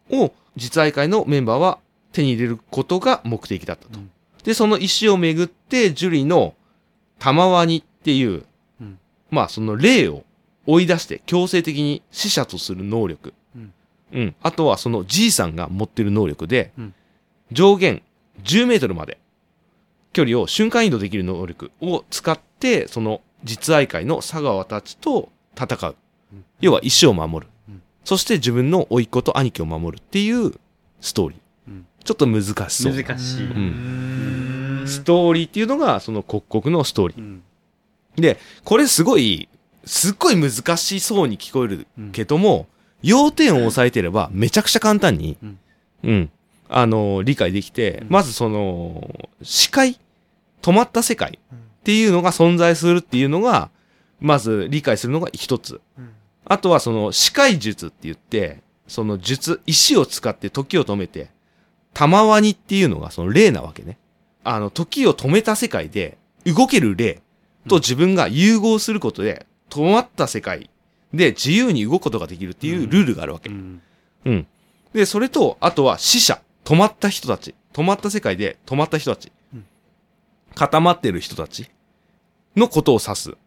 [SPEAKER 2] を実愛会のメンバーは手に入れることが目的だったと、
[SPEAKER 3] うん。
[SPEAKER 2] でその石をめぐって樹里の玉ワニっていう、
[SPEAKER 3] うん。
[SPEAKER 2] まあその霊を追い出して強制的に死者とする能力、
[SPEAKER 3] うん。
[SPEAKER 2] うん、あとはそのじいさんが持ってる能力で、
[SPEAKER 3] うん。
[SPEAKER 2] 上限10メートルまで距離を瞬間移動できる能力を使ってその実愛会の佐川たちと戦う、
[SPEAKER 3] うん。
[SPEAKER 2] 要は石を守る、
[SPEAKER 3] うん
[SPEAKER 2] そして自分の甥っ子と兄貴を守るっていうストーリー、
[SPEAKER 3] うん。
[SPEAKER 2] ちょっと難しそう。
[SPEAKER 3] 難しい。
[SPEAKER 2] ん。ストーリーっていうのがその刻々のストーリー。
[SPEAKER 3] うん。
[SPEAKER 2] で、これすごい、すっごい難しそうに聞こえるけども、要点を押さえてればめちゃくちゃ簡単に、
[SPEAKER 3] うん。
[SPEAKER 2] うん、あの、理解できて、
[SPEAKER 3] うん。
[SPEAKER 2] まずその、視界、止まった世界っていうのが存在するっていうのが、まず理解するのが一つ。あとはその、視界術って言って、その術、石を使って時を止めて、玉ワニっていうのがその霊なわけね。あの、時を止めた世界で、動ける霊と自分が融合することで、止まった世界で自由に動くことができるっていうルールがあるわけ。
[SPEAKER 3] うん
[SPEAKER 2] うん。で、それと、あとは死者。止まった人たち。止まった世界で止まった人たち。
[SPEAKER 3] うん
[SPEAKER 2] 固まってる人たちのことを指す。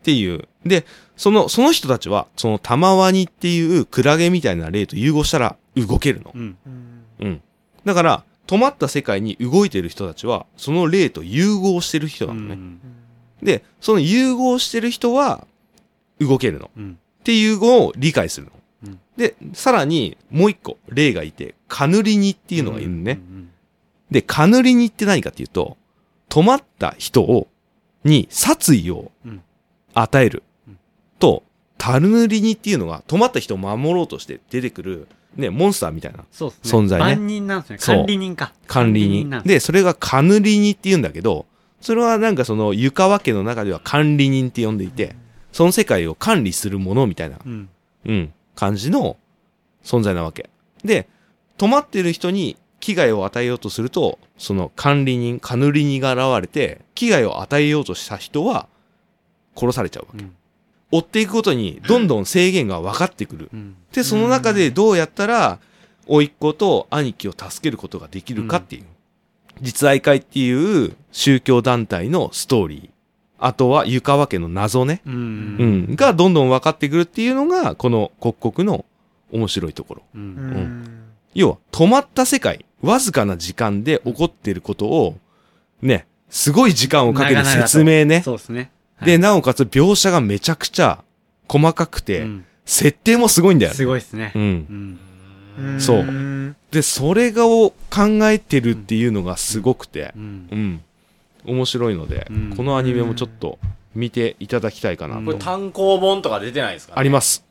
[SPEAKER 2] っていう。で、その、その人たちは、その玉ワニっていうクラゲみたいな霊と融合したら動けるの。
[SPEAKER 3] うん
[SPEAKER 2] うん。だから、止まった世界に動いてる人たちは、その霊と融合してる人なのね。
[SPEAKER 3] うん
[SPEAKER 2] で、その融合してる人は、動けるの。
[SPEAKER 3] うん
[SPEAKER 2] っていうのを理解するの。
[SPEAKER 3] うん
[SPEAKER 2] で、さらにもう一個例がいて、カヌリニっていうのがいるのね。
[SPEAKER 3] うん
[SPEAKER 2] で、カヌリニって何かっていうと、止まった人を、に殺意を
[SPEAKER 3] うん
[SPEAKER 2] 与える
[SPEAKER 3] うん。
[SPEAKER 2] と、タルヌリニっていうのが止まった人を守ろうとして出てくる、ね、モンスターみたいな。存在ね
[SPEAKER 3] 万人なんですね。管理人か。
[SPEAKER 2] 管理人。
[SPEAKER 3] です
[SPEAKER 2] で、それがカヌリニって言うんだけど、それはなんかその湯川家の中では管理人って呼んでいて、その世界を管理するものみたいな
[SPEAKER 3] うん。
[SPEAKER 2] うん、感じの存在なわけ。で、止まってる人に危害を与えようとすると、その管理人、カヌリニが現れて、危害を与えようとした人は殺されちゃうわけ。
[SPEAKER 3] うん
[SPEAKER 2] 追っていくことにどんどん制限が分かってくる。
[SPEAKER 3] うん。
[SPEAKER 2] で、その中でどうやったら、甥っ子と兄貴を助けることができるかっていう。実愛会っていう宗教団体のストーリー。あとは湯川家の謎ね。
[SPEAKER 3] う。
[SPEAKER 2] うんん、がどんどん分かってくるっていうのが、この刻々の面白いところ。
[SPEAKER 3] う。
[SPEAKER 4] うんん
[SPEAKER 2] 要は、止まった世界、わずかな時間で起こっていることを、ね、すごい時間をかける
[SPEAKER 3] 長々と
[SPEAKER 2] 説明ね。
[SPEAKER 3] そうですね。
[SPEAKER 2] で、なおかつ描写がめちゃくちゃ細かくて、
[SPEAKER 3] うん
[SPEAKER 2] 設定もすごいんだよね。
[SPEAKER 3] すごいですね
[SPEAKER 2] う。ん。
[SPEAKER 3] うん。
[SPEAKER 4] うん
[SPEAKER 2] そう
[SPEAKER 4] うん
[SPEAKER 2] で、それがを考えてるっていうのがすごくて
[SPEAKER 3] う、ん
[SPEAKER 2] う。ん。面白いので、
[SPEAKER 3] うん
[SPEAKER 2] このアニメもちょっと見ていただきたいかなと。
[SPEAKER 3] うん
[SPEAKER 5] これ単行本とか出てないですか、ね、
[SPEAKER 2] あります。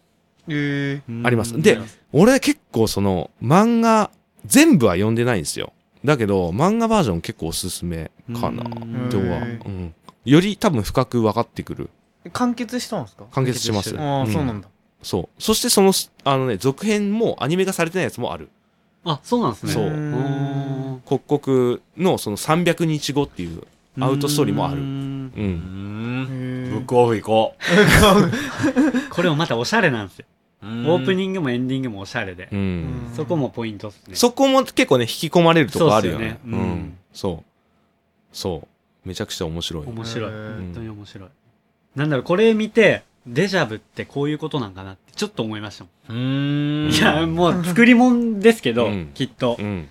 [SPEAKER 4] え
[SPEAKER 2] あります
[SPEAKER 3] うん
[SPEAKER 2] で俺結構その漫画全部は読んでないんですよ。だけど漫画バージョン結構おすすめかな
[SPEAKER 3] うん
[SPEAKER 2] とは、うん。より多分深く分かってくる。
[SPEAKER 4] ー完結したんですか？
[SPEAKER 2] 完結します。
[SPEAKER 4] ああ、そうなんだ。
[SPEAKER 2] そう。そしてその、あのね、続編もアニメ化されてないやつもある。
[SPEAKER 3] あ、そうなんですね。
[SPEAKER 2] そう
[SPEAKER 3] うん
[SPEAKER 2] 刻々のその300日後っていうアウトストーリーもある。
[SPEAKER 3] う
[SPEAKER 2] うん。
[SPEAKER 5] うーんブックオフ行こ
[SPEAKER 3] これもまたおしゃれなんですよ。
[SPEAKER 5] う
[SPEAKER 3] オープ
[SPEAKER 5] ン
[SPEAKER 3] ニングもエンディングもおしゃれで
[SPEAKER 2] う。ん。
[SPEAKER 3] そこもポイントっすね。
[SPEAKER 2] そこも結構ね、引き込まれるとこあるよね。
[SPEAKER 3] そうねうん
[SPEAKER 2] そう。そう。めちゃくちゃ面白い。
[SPEAKER 3] 面白い。本当に面白い。なんだろう、これ見て、デジャブってこういうことなんかなってちょっと思いましたも
[SPEAKER 5] うーん
[SPEAKER 3] ん。いや、もう作り物ですけど
[SPEAKER 2] うん、
[SPEAKER 3] きっと
[SPEAKER 2] う。ん。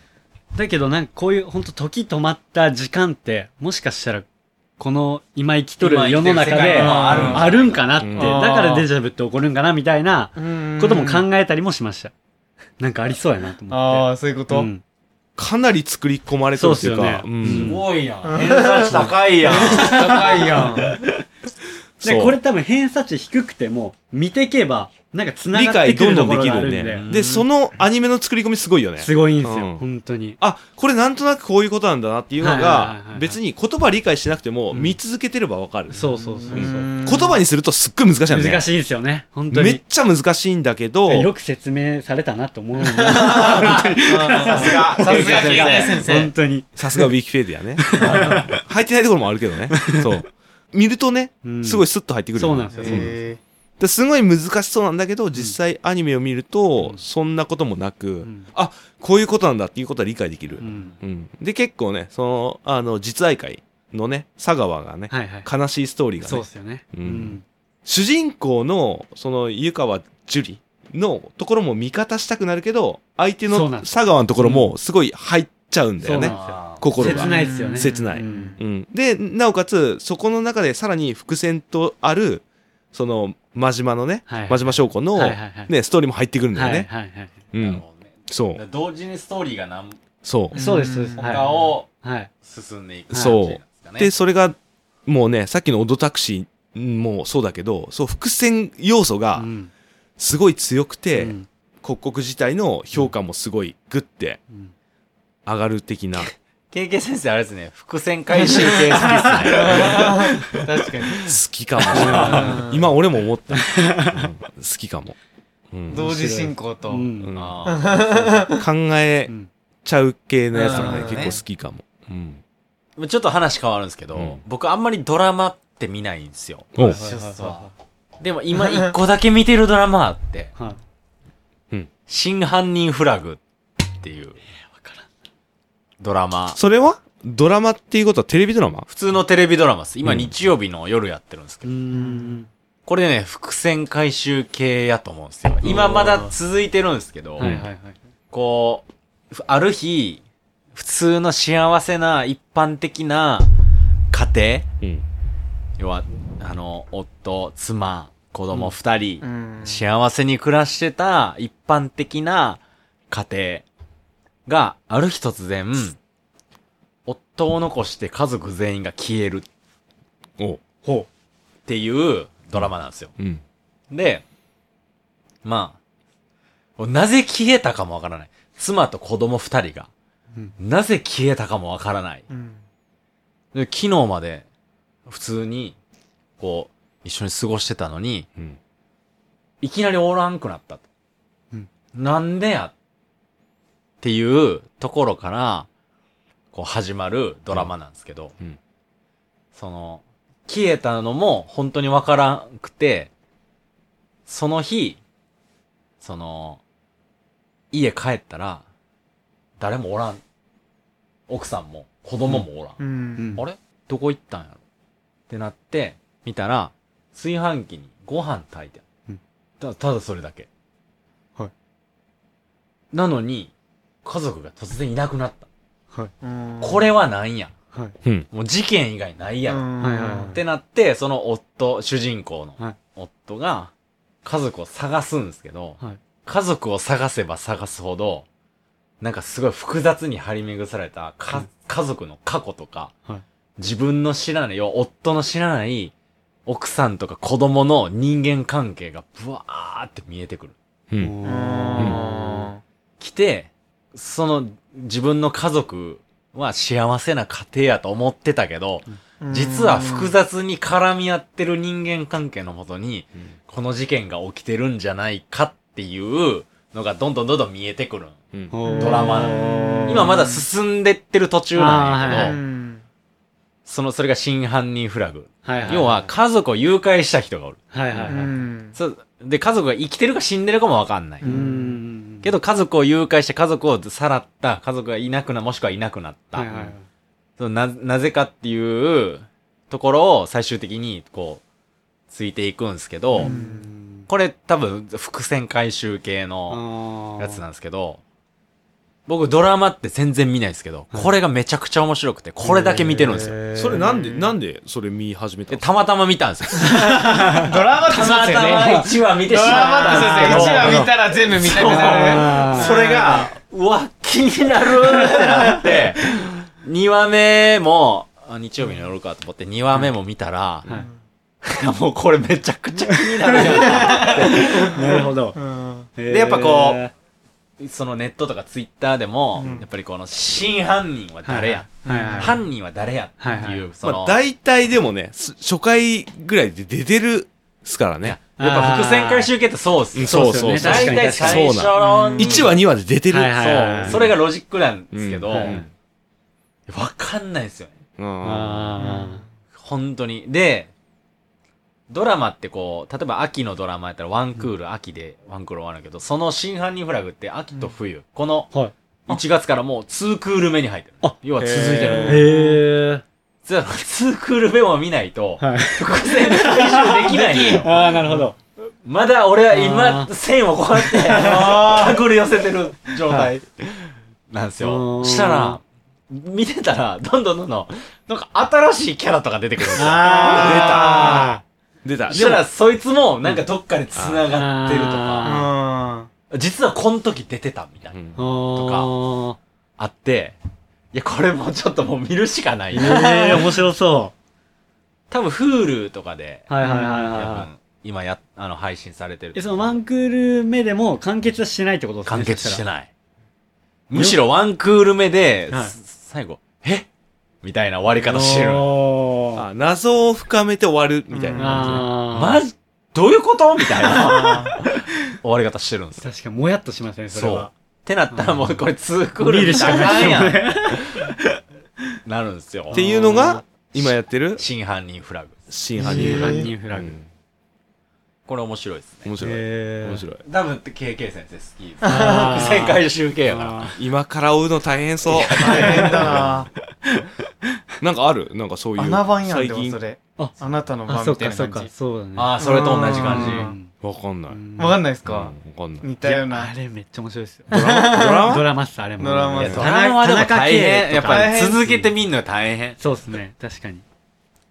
[SPEAKER 3] だけどなんかこういう本当時止まった時間って、もしかしたら、この今生きとる世の中で
[SPEAKER 5] あるん
[SPEAKER 3] かなって、
[SPEAKER 2] うん
[SPEAKER 3] だからデジャブって起こるんかなみたいな
[SPEAKER 4] うん
[SPEAKER 3] ことも考えたりもしました。なんかありそうやなと思って。
[SPEAKER 4] ああ、そういうこと？
[SPEAKER 3] うん
[SPEAKER 2] かなり作り込まれてるっていうか、
[SPEAKER 3] そうっすよね。
[SPEAKER 2] ん。
[SPEAKER 5] すごいやん。偏差値高いやん
[SPEAKER 4] 高いやん。
[SPEAKER 2] そう
[SPEAKER 3] これ多分偏差値低くても、見ていけば、なんか繋
[SPEAKER 2] 理
[SPEAKER 3] がってく
[SPEAKER 2] 解どんどん
[SPEAKER 3] るところ
[SPEAKER 2] できるん
[SPEAKER 3] があるんで。
[SPEAKER 2] で。で、そのアニメの作り込みすごいよね。
[SPEAKER 3] すごいんですよ、
[SPEAKER 2] うん
[SPEAKER 3] 本当に。
[SPEAKER 2] あ、これなんとなくこういうことなんだなっていうのが
[SPEAKER 3] はい、
[SPEAKER 2] 別に言葉理解しなくても、
[SPEAKER 3] うん
[SPEAKER 2] 見続けてればわかる。
[SPEAKER 3] そうそうそうそう。
[SPEAKER 2] 言葉にするとすっごい難しいんだね。
[SPEAKER 3] 難しいですよね、本当に。
[SPEAKER 2] めっちゃ難しいんだけど、
[SPEAKER 3] よく説明されたなと思う。
[SPEAKER 4] さすが、さすが、
[SPEAKER 3] 本。当に。
[SPEAKER 2] さすがウィキペディアね。入ってないところもあるけどね。そう。見るとね、
[SPEAKER 3] うん。
[SPEAKER 2] すごいスッと入ってくる。
[SPEAKER 3] そうなんですよ。そうなん。です
[SPEAKER 2] すごい難しそうなんだけど、実際アニメを見ると、そんなこともなく、
[SPEAKER 3] ん。
[SPEAKER 2] あ、こういうことなんだっていうことは理解できる。
[SPEAKER 3] うん。
[SPEAKER 2] うん。で、結構ね、その、あの、実愛会のね、佐川がね、
[SPEAKER 3] はいはい。
[SPEAKER 2] 悲しいストーリーがね
[SPEAKER 3] そうで、すよね。
[SPEAKER 2] うん。主人公の、その、湯川樹里のところも味方したくなるけど、相手の佐川のところもすごい入っちゃうんだよね。
[SPEAKER 3] そう。なんですよ
[SPEAKER 2] 心が。
[SPEAKER 3] 切ないですよね。
[SPEAKER 2] 切ない
[SPEAKER 3] うん
[SPEAKER 2] うん。で、なおかつ、そこの中でさらに伏線とある、その、真島のね、
[SPEAKER 3] はいはい
[SPEAKER 2] 真島翔子の、
[SPEAKER 3] はいはいはい
[SPEAKER 2] ね、ストーリーも入ってくるんだよね。
[SPEAKER 3] はいはいはい。
[SPEAKER 2] そう。
[SPEAKER 5] 同時にストーリーが何
[SPEAKER 2] そう。
[SPEAKER 3] そうです、そうです。はい
[SPEAKER 5] 他を
[SPEAKER 3] はい。
[SPEAKER 5] 進んでいく
[SPEAKER 2] そう
[SPEAKER 5] ですかね
[SPEAKER 2] で、それが、もうね、さっきのオドタクシーもそうだけど、そう、伏線要素が
[SPEAKER 3] うん
[SPEAKER 2] すごい強くて、
[SPEAKER 3] うん
[SPEAKER 2] 刻々自体の評価もすごいグッて
[SPEAKER 3] うん
[SPEAKER 2] 上がる的な、
[SPEAKER 5] KK 先生あれですね。伏線回収系好きっすね。
[SPEAKER 4] 確かに。
[SPEAKER 2] 好きかもしれない。今俺も思った。うん。好きかも。うん。
[SPEAKER 4] 同時進行と。
[SPEAKER 3] うん。
[SPEAKER 2] うん。
[SPEAKER 5] あ
[SPEAKER 2] 考え
[SPEAKER 3] うん
[SPEAKER 2] ちゃう系のやつがね
[SPEAKER 4] う、ん
[SPEAKER 2] 結構好きかも。うん。
[SPEAKER 5] ーちょっと話変わるんですけど、
[SPEAKER 2] うん。
[SPEAKER 5] 僕あんまりドラマって見ないんですよ。でも今一個だけ見てるドラマあって
[SPEAKER 3] はい。
[SPEAKER 5] 真犯人フラグっていうドラマ。
[SPEAKER 2] それは？ドラマっていうことはテレビドラマ？
[SPEAKER 5] 普通のテレビドラマです。今
[SPEAKER 2] うん。
[SPEAKER 5] 日曜日の夜やってるんですけ
[SPEAKER 3] う
[SPEAKER 5] ど、
[SPEAKER 3] ん。
[SPEAKER 5] これね伏線回収系やと思うんですよ。今まだ続いてるんですけど、
[SPEAKER 3] はいはいはい。
[SPEAKER 5] こう、ふある日、普通の幸せな一般的な家庭、
[SPEAKER 2] うん。
[SPEAKER 5] 要は、あの、夫、妻、子供二人、
[SPEAKER 4] うん。
[SPEAKER 5] 幸せに暮らしてた一般的な家庭が、ある日突然、夫を残して家族全員が消えるっ
[SPEAKER 2] おう。
[SPEAKER 3] ほ
[SPEAKER 5] ていうドラマなんですよ。
[SPEAKER 2] うん。
[SPEAKER 5] で、まあ、なぜ消えたかもわからない。妻と子供二人が、
[SPEAKER 3] うん
[SPEAKER 5] なぜ消えたかもわからない。
[SPEAKER 4] うん
[SPEAKER 5] で昨日まで普通に、こう、一緒に過ごしてたのに、
[SPEAKER 2] うん。
[SPEAKER 5] いきなりおらんくなったと。
[SPEAKER 3] うん
[SPEAKER 5] なんでやっていうところから、こう始まるドラマなんですけど、
[SPEAKER 2] うん
[SPEAKER 5] その、消えたのも本当にわからんくて、その日、その、家帰ったら、誰もおらん。奥さんも子供もおらん。
[SPEAKER 4] う
[SPEAKER 3] うんん。
[SPEAKER 5] あれ？どこ行ったんやろ？ってなって、見たら、炊飯器にご飯炊いてある。
[SPEAKER 3] うん
[SPEAKER 5] ただ、ただそれだけ。
[SPEAKER 3] はい。
[SPEAKER 5] なのに、家族が突然いなくなった。
[SPEAKER 4] うん
[SPEAKER 5] これはなんや
[SPEAKER 3] はい。
[SPEAKER 2] うん。
[SPEAKER 5] もう事件以外ないや
[SPEAKER 4] ん
[SPEAKER 3] はいはいはい
[SPEAKER 5] ってなって、その夫、主人公の
[SPEAKER 3] はい
[SPEAKER 5] 夫が、家族を探すんですけど、
[SPEAKER 3] はい
[SPEAKER 5] 家族を探せば探すほど、なんかすごい複雑に張り巡されたか、家族の過去とか、
[SPEAKER 3] はい
[SPEAKER 5] 自分の知らない、要は夫の知らない奥さんとか子供の人間関係がブワーって見えてくる。
[SPEAKER 2] う。
[SPEAKER 3] うんん。
[SPEAKER 5] 来て、その自分の家族は幸せな家庭やと思ってたけど、実は複雑に絡み合ってる人間関係のもとに、この事件が起きてるんじゃないかっていうのがどんどんどんどん見えてくる。
[SPEAKER 2] うん。
[SPEAKER 5] ドラマ今まだ進んでってる途中なんやけど、その、それが真犯人フラグ。
[SPEAKER 3] はいはい。
[SPEAKER 5] 要は、家族を誘拐した人がおる。
[SPEAKER 3] はいはいはい。
[SPEAKER 5] で、家族が生きてるか死んでるかもわかんない。
[SPEAKER 3] うん。
[SPEAKER 5] けど家族を誘拐して家族をさらった、家族がいなくな、もしくはいなくなった。
[SPEAKER 3] はいはいはい。
[SPEAKER 5] そのな、なぜかっていうところを最終的に、こう、ついていくんですけど、
[SPEAKER 3] うん
[SPEAKER 5] これ多分伏線回収系の
[SPEAKER 3] あ
[SPEAKER 5] やつなんですけど、僕ドラマって全然見ないですけど、これがめちゃくちゃ面白くて、これだけ見てるんですよ。
[SPEAKER 2] それなんで、なんでそれ見始めたの
[SPEAKER 5] でたまたま見 たんですよ。
[SPEAKER 4] ドラマってそうですよね。
[SPEAKER 5] 1話見て
[SPEAKER 4] ド
[SPEAKER 5] しま
[SPEAKER 4] ラマってそうですよね。1話見
[SPEAKER 5] た
[SPEAKER 4] たら全部見たくなる。
[SPEAKER 5] それが、うわ、気になるってなって、2話目も、あ日曜日の夜かと思って2話目も見たら、
[SPEAKER 3] はい
[SPEAKER 5] もうこれめちゃくちゃ気になるや
[SPEAKER 3] なるほど。
[SPEAKER 4] うん
[SPEAKER 5] でやっぱこん。そのネットとかツイッターでも、
[SPEAKER 4] うん
[SPEAKER 5] やっぱりこの真犯人は誰や、
[SPEAKER 3] はいはいはい。
[SPEAKER 5] 犯人は誰やっていう、
[SPEAKER 3] はいはい
[SPEAKER 5] その、
[SPEAKER 2] まあ、大体でもね、す初回ぐらいで出てるっすからね。
[SPEAKER 5] やっぱ伏線回収系ってそうっすよ。
[SPEAKER 2] そう
[SPEAKER 3] そうですよね
[SPEAKER 5] 大体最初の、
[SPEAKER 2] 1話、2話で出てる。
[SPEAKER 3] はいはいはい
[SPEAKER 5] そう。それがロジックなんですけど、わ、
[SPEAKER 2] うん
[SPEAKER 3] はい
[SPEAKER 5] かんないですよね。
[SPEAKER 2] うん
[SPEAKER 3] あ
[SPEAKER 5] 本当に。で、ドラマってこう、例えば秋のドラマやったらワンクール、秋でワンクール終わるけど、その真犯人フラグって秋と冬、この
[SPEAKER 3] あ。はい。
[SPEAKER 5] 1月からもう2クール目に入ってる。
[SPEAKER 3] あ
[SPEAKER 5] 要は続いてる。
[SPEAKER 3] へえ。
[SPEAKER 5] 実は2クール目を見ないと、
[SPEAKER 3] はい。
[SPEAKER 5] 伏線回収できない。
[SPEAKER 3] ああ、なるほど。
[SPEAKER 5] まだ俺は今線をこうやって、手繰り寄せてる状態なんです
[SPEAKER 3] う
[SPEAKER 5] よ。
[SPEAKER 3] ん
[SPEAKER 5] したら、見てたら、どんどんどんどん、なんか新しいキャラとか出てくるんですよ。
[SPEAKER 3] あ
[SPEAKER 2] 出た。
[SPEAKER 5] そしたら、そいつも、なんかどっかで繋がってるとか、
[SPEAKER 3] あ
[SPEAKER 5] 実はこの時出てたみたいな、
[SPEAKER 2] うん
[SPEAKER 3] あ。
[SPEAKER 5] って、いや、これもうちょっともう見るしかない。
[SPEAKER 3] ええ、面白そ
[SPEAKER 5] 多分、Hulu とかで、
[SPEAKER 3] う。はいはいはい
[SPEAKER 5] 多
[SPEAKER 3] は
[SPEAKER 5] 分今や、あの、配信されてる
[SPEAKER 3] い。え、。そのワンクール目でも完結はしてないってことですね。
[SPEAKER 5] 完結して
[SPEAKER 3] い。
[SPEAKER 5] ない。むしろワンクール目で、
[SPEAKER 3] はい
[SPEAKER 5] す最後、え？みたいな終わり方してる。
[SPEAKER 2] 謎を深めて終わるみたいな感
[SPEAKER 3] あー
[SPEAKER 5] マジ、どういうこと？みたいな 終わり方してるんですよ。
[SPEAKER 3] 確かにもやっとしますね、それは。
[SPEAKER 5] ってなったらもうこれ2クール
[SPEAKER 3] 見るしかない
[SPEAKER 5] んやん。なるんですよ
[SPEAKER 2] じ。っていうのが、今やってる
[SPEAKER 5] 真犯人フラグ。
[SPEAKER 2] 真犯人フラグ。
[SPEAKER 5] これ面白いですね。
[SPEAKER 2] 面白い。
[SPEAKER 3] へー
[SPEAKER 2] 面白い。
[SPEAKER 5] 多分って KK 先生好きです。
[SPEAKER 3] あー
[SPEAKER 5] 伏線回収系やから。
[SPEAKER 3] あ
[SPEAKER 2] 今から追うの大変そう。
[SPEAKER 4] 大変だな
[SPEAKER 2] なんかある？なんかそういう。
[SPEAKER 4] 穴番やん
[SPEAKER 2] 最近
[SPEAKER 4] でもそ。れ
[SPEAKER 3] あ
[SPEAKER 4] あなたの番みたいな
[SPEAKER 3] そっか、
[SPEAKER 4] 感じ
[SPEAKER 3] そうだね。
[SPEAKER 5] ああ、それと同じ感じ。
[SPEAKER 4] うん
[SPEAKER 2] わかんない。
[SPEAKER 3] うん
[SPEAKER 4] わかんないです
[SPEAKER 2] うんわ
[SPEAKER 4] か
[SPEAKER 2] かんない。
[SPEAKER 4] 似たような
[SPEAKER 3] あれめっちゃ面白いですよ。
[SPEAKER 2] ドラマ？ドラマ？
[SPEAKER 3] っす、あれも。
[SPEAKER 4] ドラマっ
[SPEAKER 5] ドラマはでも大変。やっぱ続けてみんの大変。
[SPEAKER 3] そうですね、確かに。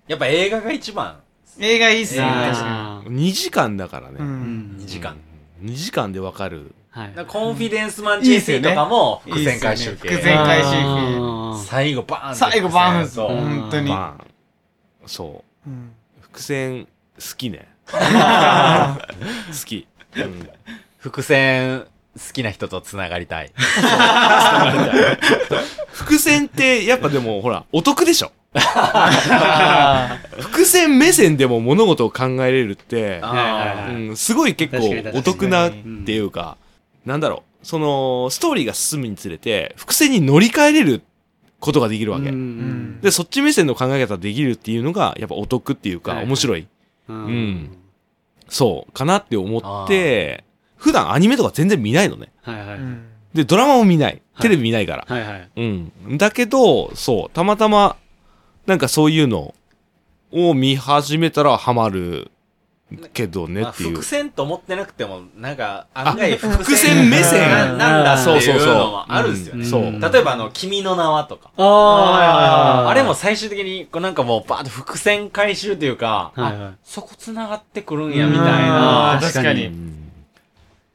[SPEAKER 5] やっぱ映画が一番。
[SPEAKER 4] 映画いいっすね
[SPEAKER 5] 映画
[SPEAKER 4] 確か
[SPEAKER 3] あー
[SPEAKER 2] 2時間だからね。
[SPEAKER 4] にう
[SPEAKER 3] うんん
[SPEAKER 5] 2時間。
[SPEAKER 2] 2時間でわかる。
[SPEAKER 3] はい。
[SPEAKER 5] コンフィデンスマン JC とかも伏線回収系。
[SPEAKER 4] いいっすよね伏線回収系
[SPEAKER 3] あー
[SPEAKER 5] 最後バーンって
[SPEAKER 4] 最後バーン
[SPEAKER 5] そう。
[SPEAKER 3] うん
[SPEAKER 4] 本当に。
[SPEAKER 2] そう。
[SPEAKER 4] うん
[SPEAKER 2] 伏線、好きね。好き。うん。
[SPEAKER 5] 伏線好きな人と繋がりたい。
[SPEAKER 2] 伏線って、やっぱでも、ほら、お得でしょ。伏線目線でも物事を考えれるって、うん、すごい結構お得なっていうか、なんだろう、その、ストーリーが進むにつれて、伏線に乗り換えれることができるわけ。
[SPEAKER 3] うん
[SPEAKER 4] うん
[SPEAKER 2] で、そっち目線の考え方できるっていうのが、やっぱお得っていうか、面白い。
[SPEAKER 3] うん
[SPEAKER 2] うんそう、かなって思って、普段アニメとか全然見ないのね。
[SPEAKER 3] はいはい。
[SPEAKER 4] うん
[SPEAKER 2] で、ドラマも見ないテレビ見ないから。
[SPEAKER 3] はいはい。
[SPEAKER 2] うん。だけど、そう、たまたま、なんかそういうのを見始めたらハマるけどね
[SPEAKER 5] まあ
[SPEAKER 2] っていう
[SPEAKER 5] 伏。線と思ってなくても、なんか案外伏
[SPEAKER 2] 伏線目線
[SPEAKER 5] ななんだって
[SPEAKER 2] そうそうそう
[SPEAKER 5] いうのもあるんですよね。
[SPEAKER 2] そう
[SPEAKER 3] うん
[SPEAKER 5] 例えばあの、君の名はとか。
[SPEAKER 3] ああ。
[SPEAKER 5] あれも最終的に、こうなんかもうバーッと伏線回収というか、
[SPEAKER 3] はいはい
[SPEAKER 5] あそこ繋がってくるんや、みたい
[SPEAKER 4] うん
[SPEAKER 5] な、
[SPEAKER 4] 確かに
[SPEAKER 2] うん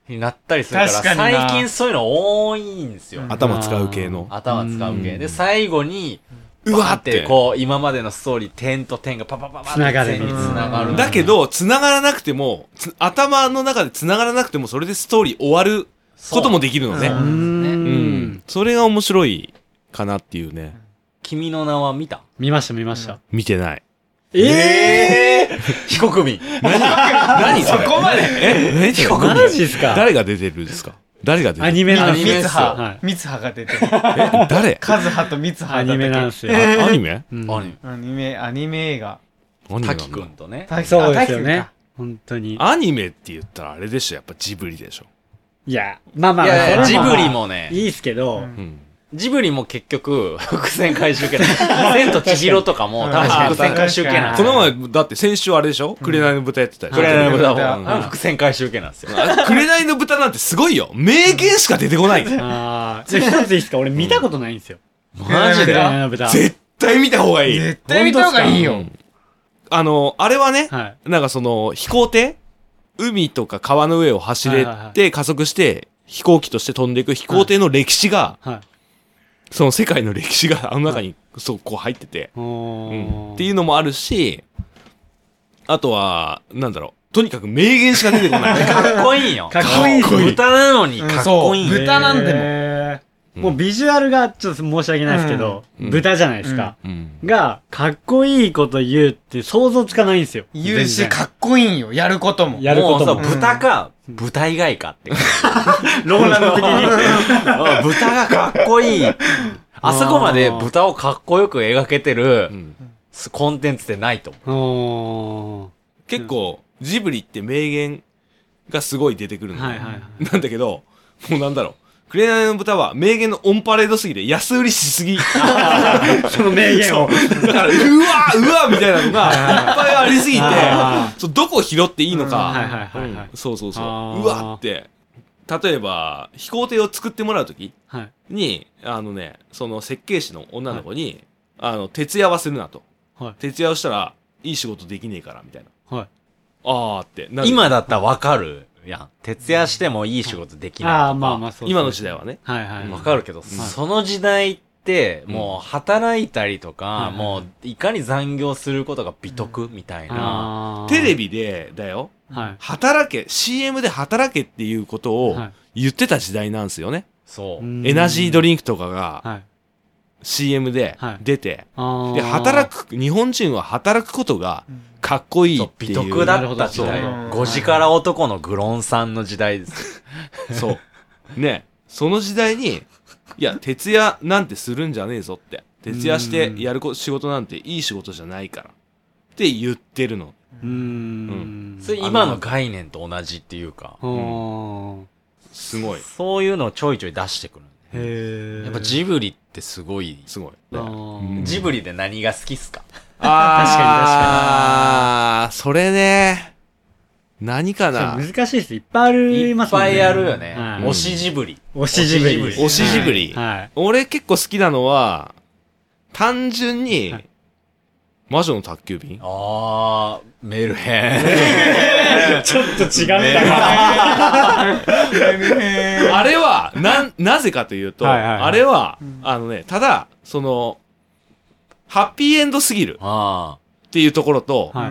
[SPEAKER 5] になったりするから、最近そういうの多いんですよ。
[SPEAKER 4] うん
[SPEAKER 2] 頭使う系の。
[SPEAKER 5] 頭使う系。
[SPEAKER 3] うん
[SPEAKER 5] で、最後に、
[SPEAKER 2] うわーっ
[SPEAKER 5] てて、こう、今までのストーリー、点と点がパパパパって
[SPEAKER 3] 繋がる
[SPEAKER 5] 線に繋がる。
[SPEAKER 2] だけど、繋がらなくても、つ頭の中で繋がらなくても、それでストーリー終わることもできるのね。
[SPEAKER 4] そう
[SPEAKER 2] んん。それが面白いかなっていうね。
[SPEAKER 5] 君の名は見た？
[SPEAKER 3] 見ました見ました。
[SPEAKER 2] 見てない。
[SPEAKER 5] ええ非国民。
[SPEAKER 2] 何？それ？
[SPEAKER 4] そこまで？
[SPEAKER 2] え？何それ？
[SPEAKER 3] マジっすか？
[SPEAKER 2] 誰が出てるんですか？誰が出てる？
[SPEAKER 3] アニメなんですよ。
[SPEAKER 4] 三葉
[SPEAKER 3] はい。
[SPEAKER 4] 三葉が出てる
[SPEAKER 2] え誰？
[SPEAKER 4] カズハと三葉
[SPEAKER 3] アニメなんですよ。
[SPEAKER 2] あアニメ？
[SPEAKER 3] うん
[SPEAKER 5] アニ
[SPEAKER 4] メアニメ映画
[SPEAKER 5] 滝くんとね。
[SPEAKER 4] 滝
[SPEAKER 3] そうですよね。本当に。
[SPEAKER 2] アニメって言ったらあれでしょやっぱジブリでしょ。
[SPEAKER 3] いや、まあまあ、
[SPEAKER 5] ジブリもね、
[SPEAKER 3] いいっすけど。
[SPEAKER 5] ジブリも結局、伏線回収系なの。千と千尋とかも、多分伏線回収系なんですよ。
[SPEAKER 2] この前、だって先週あれでしょ？紅の豚やってたでしょ
[SPEAKER 5] 紅の豚も、伏線回収系なんですよ。
[SPEAKER 2] あ紅の豚なんてすごいよ。名言しか出てこない。
[SPEAKER 3] ああ、一ついいっすか？俺見たことないんですよ。
[SPEAKER 5] マジで？
[SPEAKER 3] 紅の豚。
[SPEAKER 2] 絶対見た方がいい。
[SPEAKER 4] 絶対見た方がいいよ
[SPEAKER 2] うんあの、あれはね、
[SPEAKER 3] はい。
[SPEAKER 2] なんかその、飛行艇？海とか川の上を走れて加速して、飛行機として飛んでいく飛行艇の歴史が、
[SPEAKER 3] はい。
[SPEAKER 2] その世界の歴史があの中に、そう、こう入ってて、
[SPEAKER 3] お
[SPEAKER 2] うん。
[SPEAKER 3] ー
[SPEAKER 2] っていうのもあるし、あとは、なんだろう。とにかく名言しか出てこない。
[SPEAKER 5] かっこいいよ。
[SPEAKER 3] かっこいい。
[SPEAKER 5] 豚なのにかっこいい。
[SPEAKER 4] そう。豚なんでも
[SPEAKER 3] へーもうビジュアルがちょっと申し訳ないですけど、
[SPEAKER 2] うん
[SPEAKER 3] 豚じゃないですか。
[SPEAKER 2] うん。
[SPEAKER 3] が、かっこいいこと言うって想像つかないんですよ。
[SPEAKER 4] 言うし、かっこいいんよ。やることも。
[SPEAKER 3] やることも
[SPEAKER 5] もうさ、豚か、豚以外かって。
[SPEAKER 3] ローランド的に。
[SPEAKER 5] うん豚がかっこいい。あそこまで豚をかっこよく描けてる
[SPEAKER 2] うん
[SPEAKER 5] コンテンツってないと思う。
[SPEAKER 2] 結構、ジブリって名言がすごい出てくるの。
[SPEAKER 3] はいはいはい。
[SPEAKER 2] なんだけど、もうなんだろう。クレナイの豚は名言のオンパレードすぎて安売りしすぎ。
[SPEAKER 3] その名言を。
[SPEAKER 2] だから、うわうわみたいなのが いっぱいありすぎて
[SPEAKER 3] あ、
[SPEAKER 2] そうどこを拾っていいのか、
[SPEAKER 3] はいはいはいはい。
[SPEAKER 2] そうそうそう。うわって。例えば、飛行艇を作ってもらうとき
[SPEAKER 3] はい。
[SPEAKER 2] に、あのね、その設計士の女の子に、あの、徹夜はするなと。
[SPEAKER 3] はい。
[SPEAKER 2] 徹夜をしたら、いい仕事できねえから、みたいな。
[SPEAKER 3] はい。
[SPEAKER 2] あーって。
[SPEAKER 5] 今だったらわかるやん。徹夜してもいい仕事できないとか。
[SPEAKER 3] ああ、まあまあそう。
[SPEAKER 2] 今の時代はね。
[SPEAKER 3] はいはい。
[SPEAKER 5] わかるけど、その時代って、もう働いたりとか、
[SPEAKER 3] はい
[SPEAKER 5] もういかに残業することが美徳みたいな。
[SPEAKER 2] テレビで、だよ。
[SPEAKER 3] はい。
[SPEAKER 2] 働け、CM で働けっていうことを
[SPEAKER 3] はい
[SPEAKER 2] 言ってた時代なんですよね。
[SPEAKER 5] そう。
[SPEAKER 2] エナジード
[SPEAKER 3] リ
[SPEAKER 2] リンクとかが
[SPEAKER 3] はい。
[SPEAKER 2] CM で
[SPEAKER 3] はい
[SPEAKER 2] 出て、
[SPEAKER 3] あー
[SPEAKER 2] で、働く、日本人は働くことがかっこいいっていう。
[SPEAKER 5] 徳だった時代
[SPEAKER 4] なるほど。
[SPEAKER 5] 5時から男のグロンさんの時代です。
[SPEAKER 2] そう。ね、その時代に、いや、徹夜なんてするんじゃねえぞって。徹夜してやるこ仕事なんていい仕事じゃないから。って言ってるの。
[SPEAKER 3] うーん。
[SPEAKER 5] それ今の概念と同じっていうか、
[SPEAKER 3] は
[SPEAKER 2] すごい。
[SPEAKER 5] そういうのをちょいちょい出してくる。
[SPEAKER 3] ーへえ。
[SPEAKER 5] やっぱジブリってすごい。
[SPEAKER 2] すごい。
[SPEAKER 5] ジブリで何が好きっすか？
[SPEAKER 2] あー、それね。何かな？
[SPEAKER 3] 難しいです。いっぱいあり
[SPEAKER 5] いっ
[SPEAKER 3] ますもんね。
[SPEAKER 5] ぱいあるよね。
[SPEAKER 3] はい
[SPEAKER 5] 推しジブリ。
[SPEAKER 3] 推しジブリ。
[SPEAKER 5] 推
[SPEAKER 2] しジブリ
[SPEAKER 3] はい。
[SPEAKER 2] 俺結構好きなのは、単純に
[SPEAKER 3] はい、
[SPEAKER 2] 魔女の宅急便
[SPEAKER 5] あー、メルヘン。
[SPEAKER 3] ちょっと違ったな。
[SPEAKER 4] あ
[SPEAKER 2] あれは、なん、なぜかというと、
[SPEAKER 3] はいはいはい
[SPEAKER 2] あれは、あのね、ただ、その、ハッピーエンドすぎる
[SPEAKER 5] あ
[SPEAKER 2] っていうところと、
[SPEAKER 3] はい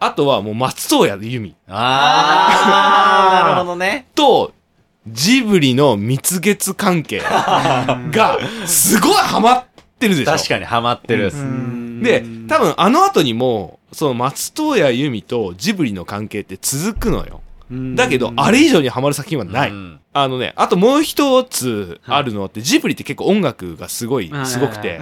[SPEAKER 2] あとはもう松任谷由実
[SPEAKER 5] ー。あー、なるほどね。
[SPEAKER 2] と、ジブリの蜜月関係が、すごいハマってるでしょ。
[SPEAKER 5] 確かにハマってるっす。
[SPEAKER 2] で、多分あの後にも、その松任谷由実とジブリの関係って続くのよ。
[SPEAKER 3] 分
[SPEAKER 2] だけど、あれ以上にハマる作品はない。
[SPEAKER 5] うん
[SPEAKER 2] あのね、あともう一つあるのって、ジブリって結構音楽がすごい、すごくて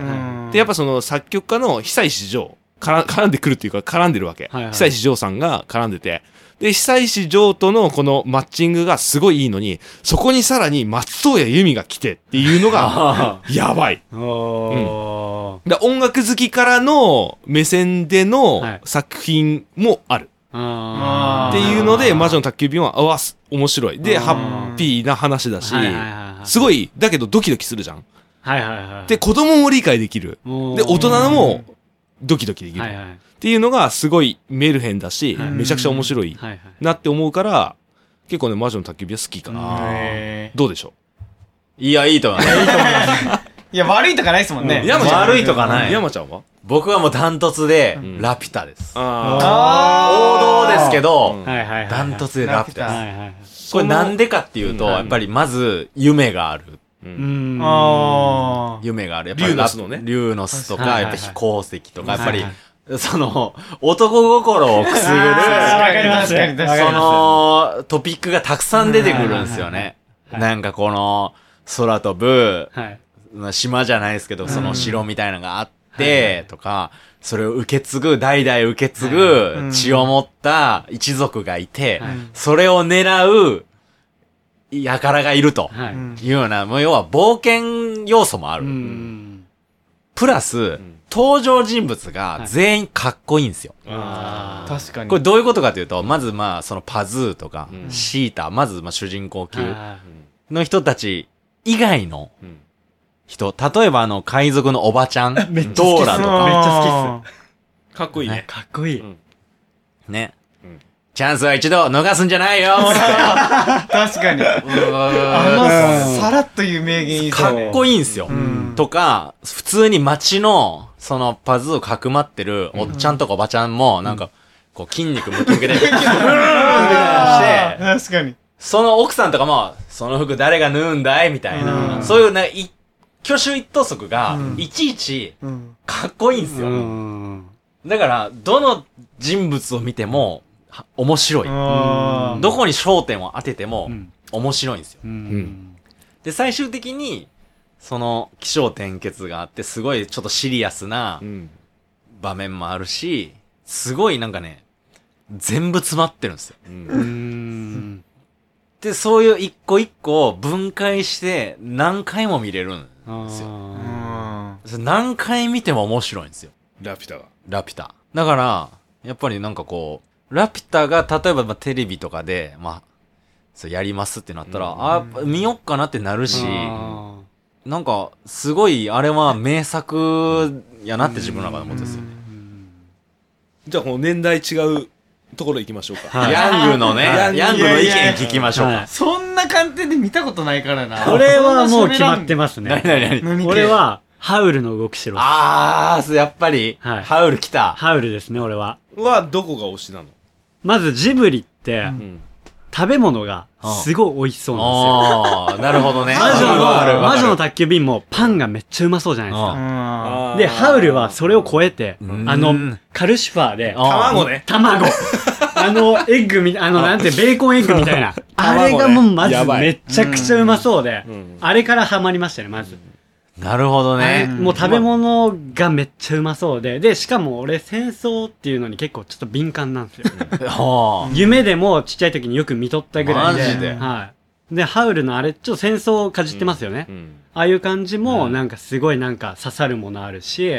[SPEAKER 2] で、やっぱその作曲家の久石譲、から絡んでくるっていうか絡んでるわけ。
[SPEAKER 3] はいはい
[SPEAKER 2] 久石譲さんが絡んでて、で、久石譲とのこのマッチングがすごいいいのに、そこにさらに松任谷由実が来てっていうのが、やばい。
[SPEAKER 3] おー。
[SPEAKER 2] で音楽好きからの目線での
[SPEAKER 3] はい
[SPEAKER 2] 作品もある。
[SPEAKER 3] あ
[SPEAKER 2] っていうので、魔女の宅急便は、あわ、す面白い。で、ハッピーな話だしすごい、だけどドキドキするじゃん。
[SPEAKER 3] はいはいはい。
[SPEAKER 2] で、子供も理解できる。で、大人もドキドキできる。
[SPEAKER 3] はいはい。
[SPEAKER 2] っていうのがすごいメルヘンだし、
[SPEAKER 3] はい
[SPEAKER 2] めちゃくちゃ面白い。なって思うから、結構ね、魔女の宅急便は好きかな。どうでしょ
[SPEAKER 5] いや、いいと思います。
[SPEAKER 4] いや、悪いとかないですもんね。
[SPEAKER 2] 山ちゃん
[SPEAKER 5] 悪いとかな
[SPEAKER 2] う
[SPEAKER 5] い。
[SPEAKER 2] 山ちゃんは？
[SPEAKER 5] 僕はもうダントツで
[SPEAKER 2] ん、
[SPEAKER 5] ラピュタです。
[SPEAKER 2] あ
[SPEAKER 5] 王道ですけど。ダントツでラピュタです。これなんでかっていうと、
[SPEAKER 2] うん
[SPEAKER 5] やっぱりまず、夢がある。
[SPEAKER 2] ー。う
[SPEAKER 3] うん
[SPEAKER 5] 夢がある。やっぱり
[SPEAKER 2] リューノスのね
[SPEAKER 5] リューノスとか、
[SPEAKER 3] はいはいはい
[SPEAKER 5] やっぱ飛行石とか、やっぱり
[SPEAKER 3] はいは、
[SPEAKER 5] その、男心をくすぐる、
[SPEAKER 3] あーわかります
[SPEAKER 4] 確かに確かに
[SPEAKER 5] その、トピックがたくさん出てくるんですよね。
[SPEAKER 3] はい
[SPEAKER 5] なんかこの、空飛ぶ、
[SPEAKER 3] はい。
[SPEAKER 5] 島じゃないですけど、その城みたいなのがあって、とか、それを受け継ぐ、代々受け継
[SPEAKER 4] い
[SPEAKER 5] ぐ血を持った一族がいて
[SPEAKER 3] はい、
[SPEAKER 5] それを狙う、輩がいると。
[SPEAKER 3] はい。
[SPEAKER 4] う
[SPEAKER 5] ような、もう要は冒険要素もあ
[SPEAKER 3] う
[SPEAKER 5] る。
[SPEAKER 3] ん。
[SPEAKER 5] プラス、登場人物が全員かっこいいんですよ。
[SPEAKER 3] あー
[SPEAKER 4] 確かに。
[SPEAKER 5] これどういうことかというと、まずまあ、そのパズーとか、
[SPEAKER 2] うん
[SPEAKER 5] シータ、まずまあ主人公級
[SPEAKER 3] は
[SPEAKER 5] の人たち以外の
[SPEAKER 2] うん
[SPEAKER 5] 人、例えばあの、海賊のおばちゃん、ド
[SPEAKER 3] めっちゃ好きっす。
[SPEAKER 5] ーラとか、
[SPEAKER 3] めっちゃ好きっ
[SPEAKER 2] かっこいいね
[SPEAKER 5] ね。
[SPEAKER 3] かっこいい。
[SPEAKER 5] ね。
[SPEAKER 2] うん。
[SPEAKER 5] チャンスは一度逃すんじゃないよ
[SPEAKER 4] 確かに。あの、さらっという名言
[SPEAKER 5] かっこ
[SPEAKER 4] いい。
[SPEAKER 5] んすよ。
[SPEAKER 4] ん。
[SPEAKER 5] とか、普通に街の、そのパズーをかくまってるおっちゃんとかおばちゃんも、なんか、こう筋肉ムキムキで、ブーンってして、
[SPEAKER 4] 確かに。
[SPEAKER 5] その奥さんとかも、その服誰が縫うんだいみたいな、
[SPEAKER 4] うん。
[SPEAKER 5] そういうな、い挙手一投足が
[SPEAKER 4] う、ん
[SPEAKER 5] いちいち
[SPEAKER 4] うん。
[SPEAKER 5] かっこいいんですよ。
[SPEAKER 3] うん。
[SPEAKER 5] だから、どの人物を見ても、は面白い。
[SPEAKER 4] あ
[SPEAKER 5] どこに焦点を当てても
[SPEAKER 3] う、ん。
[SPEAKER 5] 面白いんですよ。
[SPEAKER 3] うん。
[SPEAKER 5] で、最終的に、その、気象転結があって、すごいちょっとシリアスな
[SPEAKER 2] うん
[SPEAKER 5] 場面もあるし、すごいなんかね、全部詰まってるんですよ。で、そういう一個一個を分解して何回も見れるん
[SPEAKER 3] あ
[SPEAKER 5] ですよ。
[SPEAKER 3] ー
[SPEAKER 4] うん。
[SPEAKER 5] 何回見ても面白いんですよ。
[SPEAKER 2] ラピュタが
[SPEAKER 5] ラピュタ。だから、やっぱりなんかこう、ラピュタが例えばまあテレビとかで、まあ、そうやりますってなったら、
[SPEAKER 2] うん
[SPEAKER 5] ああ、見よっかなってなるし、
[SPEAKER 3] あ
[SPEAKER 5] なんか、すごい、あれは名作やなって自分の中で思ってるんですよ。
[SPEAKER 2] じゃあこの年代違うところ行きましょうか
[SPEAKER 3] はい
[SPEAKER 5] ヤングのね、
[SPEAKER 2] ヤング
[SPEAKER 5] ヤングの意見聞きましょうか
[SPEAKER 3] はい。
[SPEAKER 4] そんな観点で見たことないからな。
[SPEAKER 3] 俺はもう決まってます
[SPEAKER 5] 何
[SPEAKER 3] ね。
[SPEAKER 5] 何何
[SPEAKER 4] 何
[SPEAKER 3] 俺、は、ハウルの動く城。
[SPEAKER 5] あー、やっぱり、
[SPEAKER 3] はい
[SPEAKER 5] ハウル来た。
[SPEAKER 3] ハウルですね、俺は。
[SPEAKER 2] はどこが推しなの？
[SPEAKER 3] まずジブリって、
[SPEAKER 2] うん
[SPEAKER 3] 食べ物がすごい美味しそうなんですよ。
[SPEAKER 5] なるほどね。
[SPEAKER 3] 魔女の、魔女の宅急便もパンがめっちゃうまそうじゃないです
[SPEAKER 5] うん
[SPEAKER 3] か。で、ハウルはそれを超えて、
[SPEAKER 5] うん
[SPEAKER 3] あの、カルシファーで、
[SPEAKER 5] あ
[SPEAKER 2] 卵ね
[SPEAKER 3] 卵。あの、エッグみ、あの、なんて、ベーコンエッグみたいな。あれがもうまずめちゃくちゃうまそうで
[SPEAKER 2] う、ん
[SPEAKER 3] あれからハマりましたね、まず。
[SPEAKER 5] なるほどね。
[SPEAKER 3] もう食べ物がめっちゃうまそうで、で、しかも俺戦争っていうのに結構ちょっと敏感なんですよ。
[SPEAKER 5] は
[SPEAKER 3] 夢でもちっちゃい時によく見とったぐらいで。
[SPEAKER 5] マジで？
[SPEAKER 3] はい。で、ハウルのあれ、ちょっと戦争をかじってますよね。
[SPEAKER 2] うん
[SPEAKER 3] ああいう感じも、
[SPEAKER 5] うん
[SPEAKER 3] なんかすごいなんか刺さるものあるし、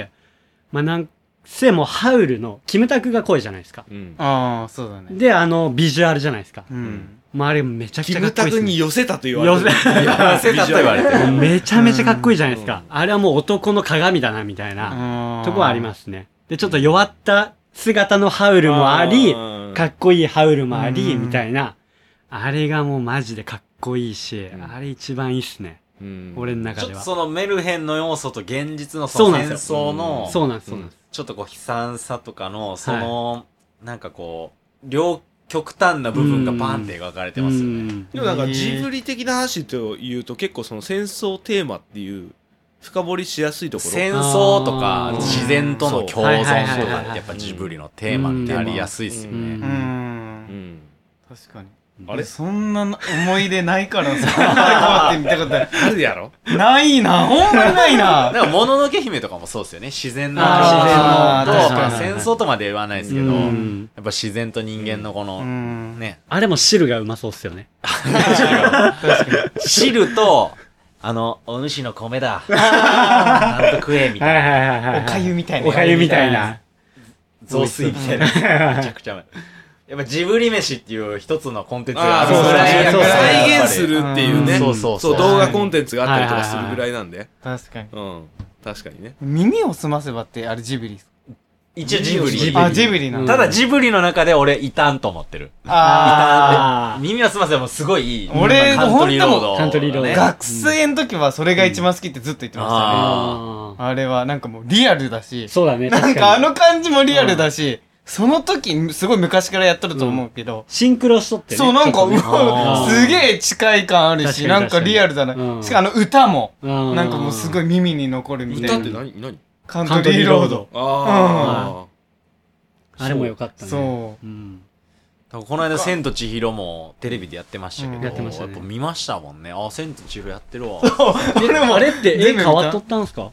[SPEAKER 3] まあなんせもハウルの、キムタクが声じゃないですか。
[SPEAKER 2] うん
[SPEAKER 4] ああ、そうだね。
[SPEAKER 3] で、あの、ビジュアルじゃないですか。
[SPEAKER 4] うん。
[SPEAKER 3] まああれめちゃく
[SPEAKER 2] キ
[SPEAKER 3] ちゃかっこいいですね。
[SPEAKER 2] 寄せたと言われてる
[SPEAKER 3] 寄せ
[SPEAKER 5] たと言われてる。
[SPEAKER 3] めちゃめちゃかっこいいじゃないですか。あれはもう男の鏡だな、みたいなとこはありますね。で、ちょっと弱った姿のハウルもあり、
[SPEAKER 2] ー
[SPEAKER 3] かっこいいハウルもあり、
[SPEAKER 4] うん
[SPEAKER 3] みたいな。あれがもうマジでかっこいいし、
[SPEAKER 2] うん
[SPEAKER 3] あれ一番いいっすね。
[SPEAKER 2] うん
[SPEAKER 3] 俺の中では。
[SPEAKER 5] ちょっとそのメルヘンの要素と現実のその戦
[SPEAKER 3] なんですよ
[SPEAKER 5] 争の、
[SPEAKER 3] そうなんです、そうなんです。
[SPEAKER 5] ちょっとこう悲惨さとかの、その、なんかこう、両極端な部分がバーンって描かれてますよね。
[SPEAKER 3] うん。
[SPEAKER 2] でもなんかジブリ的な話というと結構その戦争テーマっていう深掘りしやすいところ。
[SPEAKER 5] 戦争とか自然との共存と
[SPEAKER 3] はい
[SPEAKER 5] かってやっぱジブリのテーマになりやすいですよ
[SPEAKER 3] う
[SPEAKER 5] ね。
[SPEAKER 4] 確かに。
[SPEAKER 2] あれ？
[SPEAKER 4] そんな思い出ないからさ、こうやって見たことない
[SPEAKER 2] あるやろ？
[SPEAKER 4] ないな、ほんまにないな。
[SPEAKER 5] だから、もののけ姫とかもそうですよね。自然の自然のと、戦争とまで言わないですけど、
[SPEAKER 3] う
[SPEAKER 5] や
[SPEAKER 3] ん
[SPEAKER 5] っぱ自然と人間のこの、
[SPEAKER 4] うん。
[SPEAKER 5] ね、
[SPEAKER 3] あれも汁がうまそうっすよね。
[SPEAKER 5] 汁と、あの、お主の米だ。なんと食え、みたいな。
[SPEAKER 4] おかゆみたいな。
[SPEAKER 3] おかゆみたいな。
[SPEAKER 5] 雑炊みたいな。めちゃくちゃうまい。やっぱジブリ飯っていう一つのコンテンツがある
[SPEAKER 2] ああそう
[SPEAKER 3] そう
[SPEAKER 2] 再
[SPEAKER 3] そう
[SPEAKER 2] 再現するっていうね。
[SPEAKER 5] うん。そうそうそう。
[SPEAKER 2] 動画コンテンツがあったりとかするぐらいなんで。
[SPEAKER 4] 確かに。
[SPEAKER 2] うん。確かにね。
[SPEAKER 4] 耳を澄ませばって、あれジブリ。
[SPEAKER 5] 一応ジブリ。
[SPEAKER 2] ジブリ。
[SPEAKER 4] あ、ジブリなんだ。
[SPEAKER 5] ただジブリの中で俺、異端と思ってる。
[SPEAKER 4] あ
[SPEAKER 3] あー
[SPEAKER 5] 耳をすませばもうすごいいい。
[SPEAKER 4] 俺
[SPEAKER 5] カントリーロード、
[SPEAKER 3] カントリーロード。
[SPEAKER 4] ー学生の時はそれが一番好きってずっと言ってましたね。
[SPEAKER 5] あ
[SPEAKER 3] あ
[SPEAKER 4] あれはなんかもうリアルだし。
[SPEAKER 3] ー。そうだね。
[SPEAKER 4] なんかあの感じもリアルだし、その時、すごい昔からやっとると思うけど、
[SPEAKER 3] シンクロしとってね。
[SPEAKER 4] そう、なんか、うすげえ近い感あるし、なんかリアルだな。
[SPEAKER 3] うん
[SPEAKER 4] しかもあの歌も、
[SPEAKER 3] うん
[SPEAKER 4] なんかもうすごい耳に残るみた
[SPEAKER 2] 歌って
[SPEAKER 4] いな。
[SPEAKER 2] 何？何？
[SPEAKER 4] カントリーロード。
[SPEAKER 2] あ
[SPEAKER 3] あれもよかったね。。
[SPEAKER 4] そう
[SPEAKER 3] うん。
[SPEAKER 5] この間、千と千尋もテレビでやってましたけど、
[SPEAKER 4] うん
[SPEAKER 3] やってましたね
[SPEAKER 5] やっぱ見ましたもんね。あ、千と千尋やってるわ。
[SPEAKER 3] あれって絵変わっとったんすか？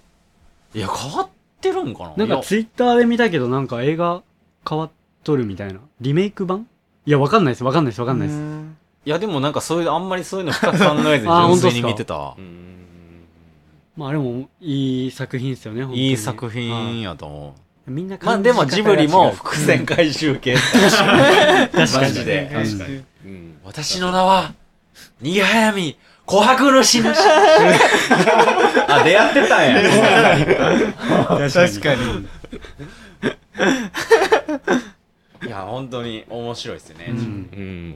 [SPEAKER 5] いや、変わってるんかな？
[SPEAKER 3] なんかツイッターで見たけど、なんか映画変わっとるみたいな。リメイク版？いや、わかんないです、わかんないです、わかんないです。
[SPEAKER 4] うん
[SPEAKER 5] いや、でもなんかそういう、あんまりそういうの深く考えずに
[SPEAKER 3] あー
[SPEAKER 5] 純粋に見てた
[SPEAKER 3] まあ、あれもいい作品ですよね、本当に
[SPEAKER 5] いい作品
[SPEAKER 3] はい
[SPEAKER 5] やと思う。
[SPEAKER 3] みんな
[SPEAKER 5] まあでもジブリも伏
[SPEAKER 3] 線
[SPEAKER 5] 線回収系。
[SPEAKER 3] 確かに。
[SPEAKER 5] マジで
[SPEAKER 2] 確かにうん
[SPEAKER 5] 私の名は、逃げ早み、琥珀の死主。あ、出会ってたんや。
[SPEAKER 4] 確かに。
[SPEAKER 5] いや、本当に面白いですよね。
[SPEAKER 3] うん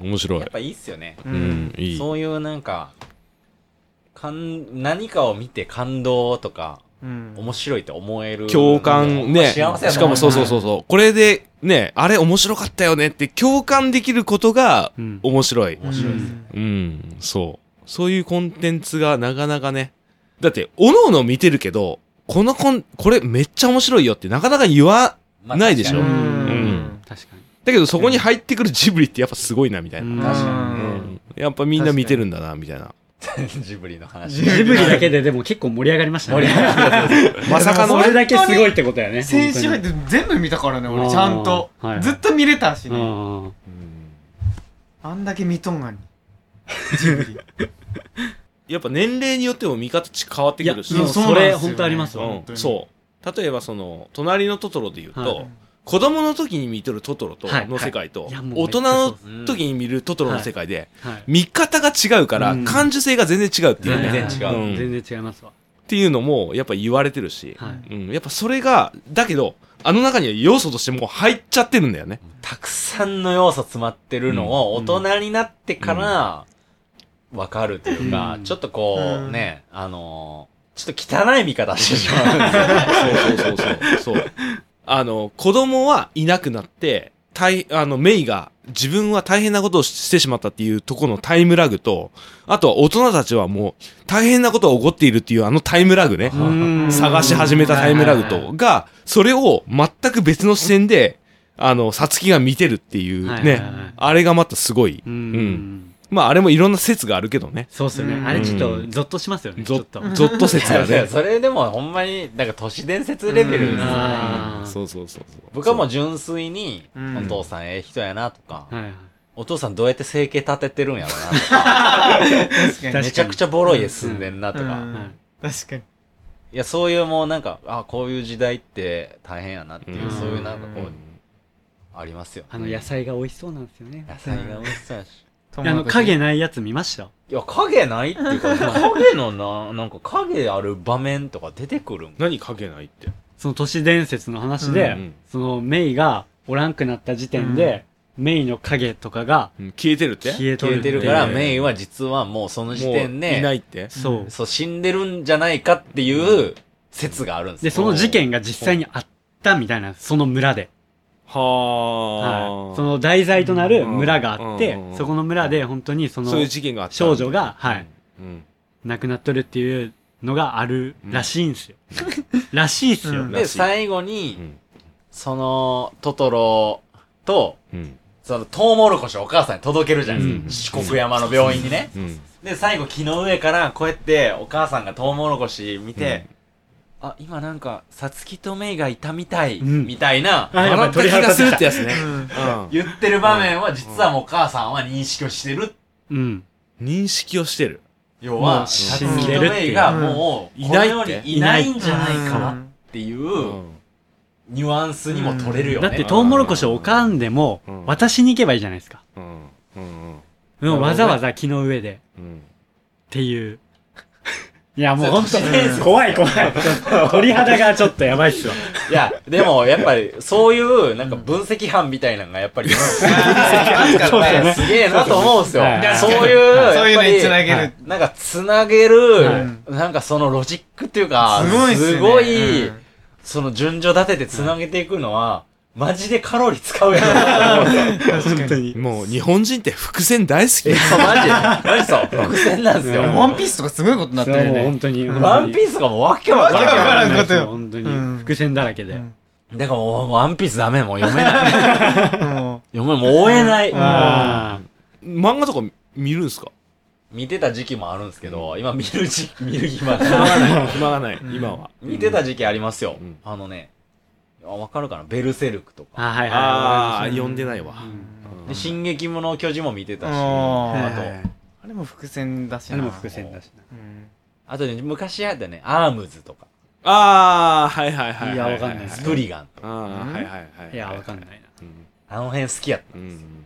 [SPEAKER 2] うん面白い
[SPEAKER 5] やっぱいいっすよね。
[SPEAKER 4] う
[SPEAKER 2] うんいい
[SPEAKER 5] そういうなんか、かん、何かを見て感動とか、
[SPEAKER 4] うん
[SPEAKER 5] 面白いって思える。
[SPEAKER 2] 共感ね。
[SPEAKER 5] 幸せや
[SPEAKER 2] しかもそうそうそうそう。これでね、あれ面白かったよねって共感できることが
[SPEAKER 3] うん
[SPEAKER 2] 面白い。
[SPEAKER 5] 面白いです。
[SPEAKER 2] うん、そう。そういうコンテンツがなかなかね。だって、おのおの見てるけど、このコン、これめっちゃ面白いよってなかなか言わ、
[SPEAKER 5] まあ
[SPEAKER 2] ないでしょ。
[SPEAKER 4] う
[SPEAKER 5] 確かに
[SPEAKER 2] ん。
[SPEAKER 3] 確かに。
[SPEAKER 2] だけどそこに入ってくるジブリってやっぱすごいなみたいな。
[SPEAKER 3] うん。
[SPEAKER 5] 確か
[SPEAKER 2] うんやっぱみんな見てるんだな、みたいな。
[SPEAKER 5] ジブリの話。
[SPEAKER 4] ジ
[SPEAKER 3] ジブリだけででも結構盛り上がりましたね。
[SPEAKER 2] まさかの
[SPEAKER 3] それだけすごいってことやね。
[SPEAKER 4] 先週入って全部見たからね俺ちゃんと。
[SPEAKER 3] はい
[SPEAKER 4] ずっと見れたしね。あんだけ見とんがに。ジブリ。
[SPEAKER 2] やっぱ年齢によっても見方変わって
[SPEAKER 3] いや、
[SPEAKER 2] くるし。
[SPEAKER 3] そう
[SPEAKER 4] そう
[SPEAKER 3] それ本当ありますわ。
[SPEAKER 2] うん、そう。例えばその、隣のトトロで言うと、
[SPEAKER 3] はい。
[SPEAKER 2] 子供の時に見とるトトロと
[SPEAKER 3] はい
[SPEAKER 2] の世界と、
[SPEAKER 3] はいいやもう
[SPEAKER 2] 大人の時に見るトトロの世界で、
[SPEAKER 3] はい。
[SPEAKER 2] 見方が違うから、
[SPEAKER 3] うん。
[SPEAKER 2] 感受性が全然違うっていうね。
[SPEAKER 5] 全然違う。
[SPEAKER 2] うん。
[SPEAKER 3] 全然違いますわ。
[SPEAKER 2] っていうのも、やっぱ言われてるし、
[SPEAKER 3] はい。
[SPEAKER 2] うん、やっぱそれが、だけど、あの中には要素としてもう入っちゃってるんだよね。
[SPEAKER 5] たくさんの要素詰まってるのを
[SPEAKER 3] うん。
[SPEAKER 5] 大人になってからわかるというか、
[SPEAKER 3] うん。
[SPEAKER 5] ちょっとこう
[SPEAKER 4] うん。
[SPEAKER 5] ね、あのーちょっと汚い見方してしまうんですよ。
[SPEAKER 2] そうそうそうそう。そう。あの、子供はいなくなって、大、あの、メイが自分は大変なことをしてしまったっていうところのタイムラグと、あとは大人たちはもう大変なことが起こっているっていうあのタイムラグね。探し始めたタイムラグと、が、それを全く別の視点で、あの、さつきが見てるっていうねあれがまたすごい。
[SPEAKER 3] う
[SPEAKER 2] うん。
[SPEAKER 3] ん。
[SPEAKER 2] まあ、あれもいろんな説があるけどね。
[SPEAKER 3] そうっすよね。
[SPEAKER 4] うん
[SPEAKER 3] あれちょっとゾッとしますよね。と。
[SPEAKER 2] ッ、ゾッと説がね。
[SPEAKER 5] それでもほんまに、なんか都市伝説レベルですよね。
[SPEAKER 2] そうそうそうそう。
[SPEAKER 5] 僕はもう純粋に、
[SPEAKER 4] うん
[SPEAKER 5] お父さんええ人やなとか。お父さんどうやって生計立ててるんやろうなとか、
[SPEAKER 4] 確かに
[SPEAKER 5] めちゃくちゃボロい家住んでんなとか、
[SPEAKER 4] 確かに
[SPEAKER 5] いや、そういうもうなんか、あ、こういう時代って大変やなっていう、
[SPEAKER 2] うん
[SPEAKER 5] そういうなんかこ
[SPEAKER 2] うん
[SPEAKER 5] う、ありますよ。
[SPEAKER 3] あの野菜が美味しそうなんですよね。
[SPEAKER 5] 野菜が美味しそうやし。
[SPEAKER 3] あの影ないやつ見ました？
[SPEAKER 5] いや、影ないっていうか、影のな、なんか影ある場面とか出てくるん？
[SPEAKER 2] 何書けないって？
[SPEAKER 3] その都市伝説の話で、
[SPEAKER 2] うん
[SPEAKER 3] そのメイがおらんくなった時点で、メイの影とかが
[SPEAKER 2] うん。消えてるって？
[SPEAKER 3] 消えとる
[SPEAKER 5] 消えてるから、
[SPEAKER 2] えー
[SPEAKER 5] メインは実はもうその時点
[SPEAKER 2] もういな
[SPEAKER 5] で、
[SPEAKER 2] いって？
[SPEAKER 3] そう。
[SPEAKER 5] そう、死んでるんじゃないかっていう説があるんです
[SPEAKER 3] で、
[SPEAKER 5] よ。
[SPEAKER 3] その事件が実際にあったみたいな、その村で。
[SPEAKER 2] はあ、
[SPEAKER 3] はい。その題材となる村があって
[SPEAKER 2] うんうん、
[SPEAKER 3] そこの村で本当にその
[SPEAKER 2] そういう事件があった。
[SPEAKER 3] 少女が、はい、
[SPEAKER 2] うん。
[SPEAKER 3] 亡くなっとるっていうのがあるらしいんですよ。らしいっすよ。
[SPEAKER 4] うん。
[SPEAKER 5] で、
[SPEAKER 2] らしい。
[SPEAKER 5] 最後
[SPEAKER 2] う
[SPEAKER 5] に、
[SPEAKER 2] ん。
[SPEAKER 5] その、トトロと、
[SPEAKER 2] うん。
[SPEAKER 5] その、トウモロコシをお母さんに届けるじゃない
[SPEAKER 2] うん
[SPEAKER 5] ですか。四国山の病院にね。
[SPEAKER 2] うん。
[SPEAKER 5] で、最後木の上からこうやってお母さんがトウモロコシ見て、あ、今なんか、さつきとメイがいたみたい、
[SPEAKER 3] うん。
[SPEAKER 5] みたいな、
[SPEAKER 2] 笑った
[SPEAKER 3] 鳥肌
[SPEAKER 2] 気がする
[SPEAKER 3] 立
[SPEAKER 2] ってやつね、
[SPEAKER 4] うん。
[SPEAKER 2] うん。
[SPEAKER 5] 言ってる場面は実はもうお母さんは認識をしてる。
[SPEAKER 3] うん。
[SPEAKER 2] 認識をしてる。
[SPEAKER 3] も
[SPEAKER 5] 要は、
[SPEAKER 3] う
[SPEAKER 5] さつきと
[SPEAKER 3] でるっていう。
[SPEAKER 5] メイがもう、
[SPEAKER 2] うんいない
[SPEAKER 5] この世
[SPEAKER 2] って
[SPEAKER 5] にいないんじゃないかなっ
[SPEAKER 4] うん
[SPEAKER 5] ていう、ニュアンスにも取れるよね。
[SPEAKER 3] だってトウモロコシをおかんでも
[SPEAKER 2] うん、
[SPEAKER 3] 渡しに行けばいいじゃないですか。
[SPEAKER 2] うん。うん。
[SPEAKER 3] でもわざわざ木の上で。っ
[SPEAKER 2] うん。
[SPEAKER 3] ていう。いや、もう本当
[SPEAKER 5] 都市伝説
[SPEAKER 3] 怖い怖い。鳥肌がちょっとやばいっすわ。
[SPEAKER 5] いや、でもやっぱりそういうなんか分析班みたいなのがやっぱり、
[SPEAKER 3] そうですね。
[SPEAKER 5] すげえなと思うんですよ。
[SPEAKER 3] はい。
[SPEAKER 5] そういう、
[SPEAKER 4] そういうのにつなげ
[SPEAKER 3] は
[SPEAKER 4] る
[SPEAKER 3] い。
[SPEAKER 5] なんかつなげ
[SPEAKER 3] は
[SPEAKER 5] る、なんかそのロジックっていうか、
[SPEAKER 4] すごい
[SPEAKER 5] その順序立ててつなげていくのは、マジでカロリー使うやん。
[SPEAKER 3] 本当に。
[SPEAKER 2] もう日本人って伏線大好き
[SPEAKER 5] マジ、マジそう、伏線なんですよ。
[SPEAKER 3] うん
[SPEAKER 4] ワンピースとかすごいことになってるよね
[SPEAKER 3] 本当に。
[SPEAKER 5] ワンピースがもうわけわか
[SPEAKER 4] わけわから
[SPEAKER 5] ん
[SPEAKER 4] んことよ
[SPEAKER 3] 本当に
[SPEAKER 4] うん。
[SPEAKER 3] 伏線だらけで。
[SPEAKER 4] うん
[SPEAKER 5] だからもう、ワンピースダメ、もう読めない。
[SPEAKER 4] も
[SPEAKER 5] 読め、もう追えない。
[SPEAKER 3] あ
[SPEAKER 2] 漫画とか見るんすか？
[SPEAKER 5] 見てた時期もあるんですけど、今見る時期、見る暇ない。
[SPEAKER 2] 暇がない今は
[SPEAKER 5] 見てた時期ありますよ。
[SPEAKER 2] うん
[SPEAKER 5] あのね、あわかるかな？ベルセルクと
[SPEAKER 3] あ。
[SPEAKER 5] か。
[SPEAKER 3] あ、はいはい。
[SPEAKER 2] ああ読んでないわ
[SPEAKER 5] で、進撃者巨人も見てたし、
[SPEAKER 4] あ
[SPEAKER 5] と、
[SPEAKER 4] あれも伏線だしな
[SPEAKER 3] あれも伏線だし
[SPEAKER 4] うん
[SPEAKER 5] あとね、昔やったね、アームズとか、
[SPEAKER 2] ああはいはいはい
[SPEAKER 3] いやわかんないです
[SPEAKER 5] スプリガンとか、
[SPEAKER 2] ああはいはいはい
[SPEAKER 3] な。いや、わかんないな。
[SPEAKER 2] うん
[SPEAKER 5] あの辺好きやっ
[SPEAKER 2] うん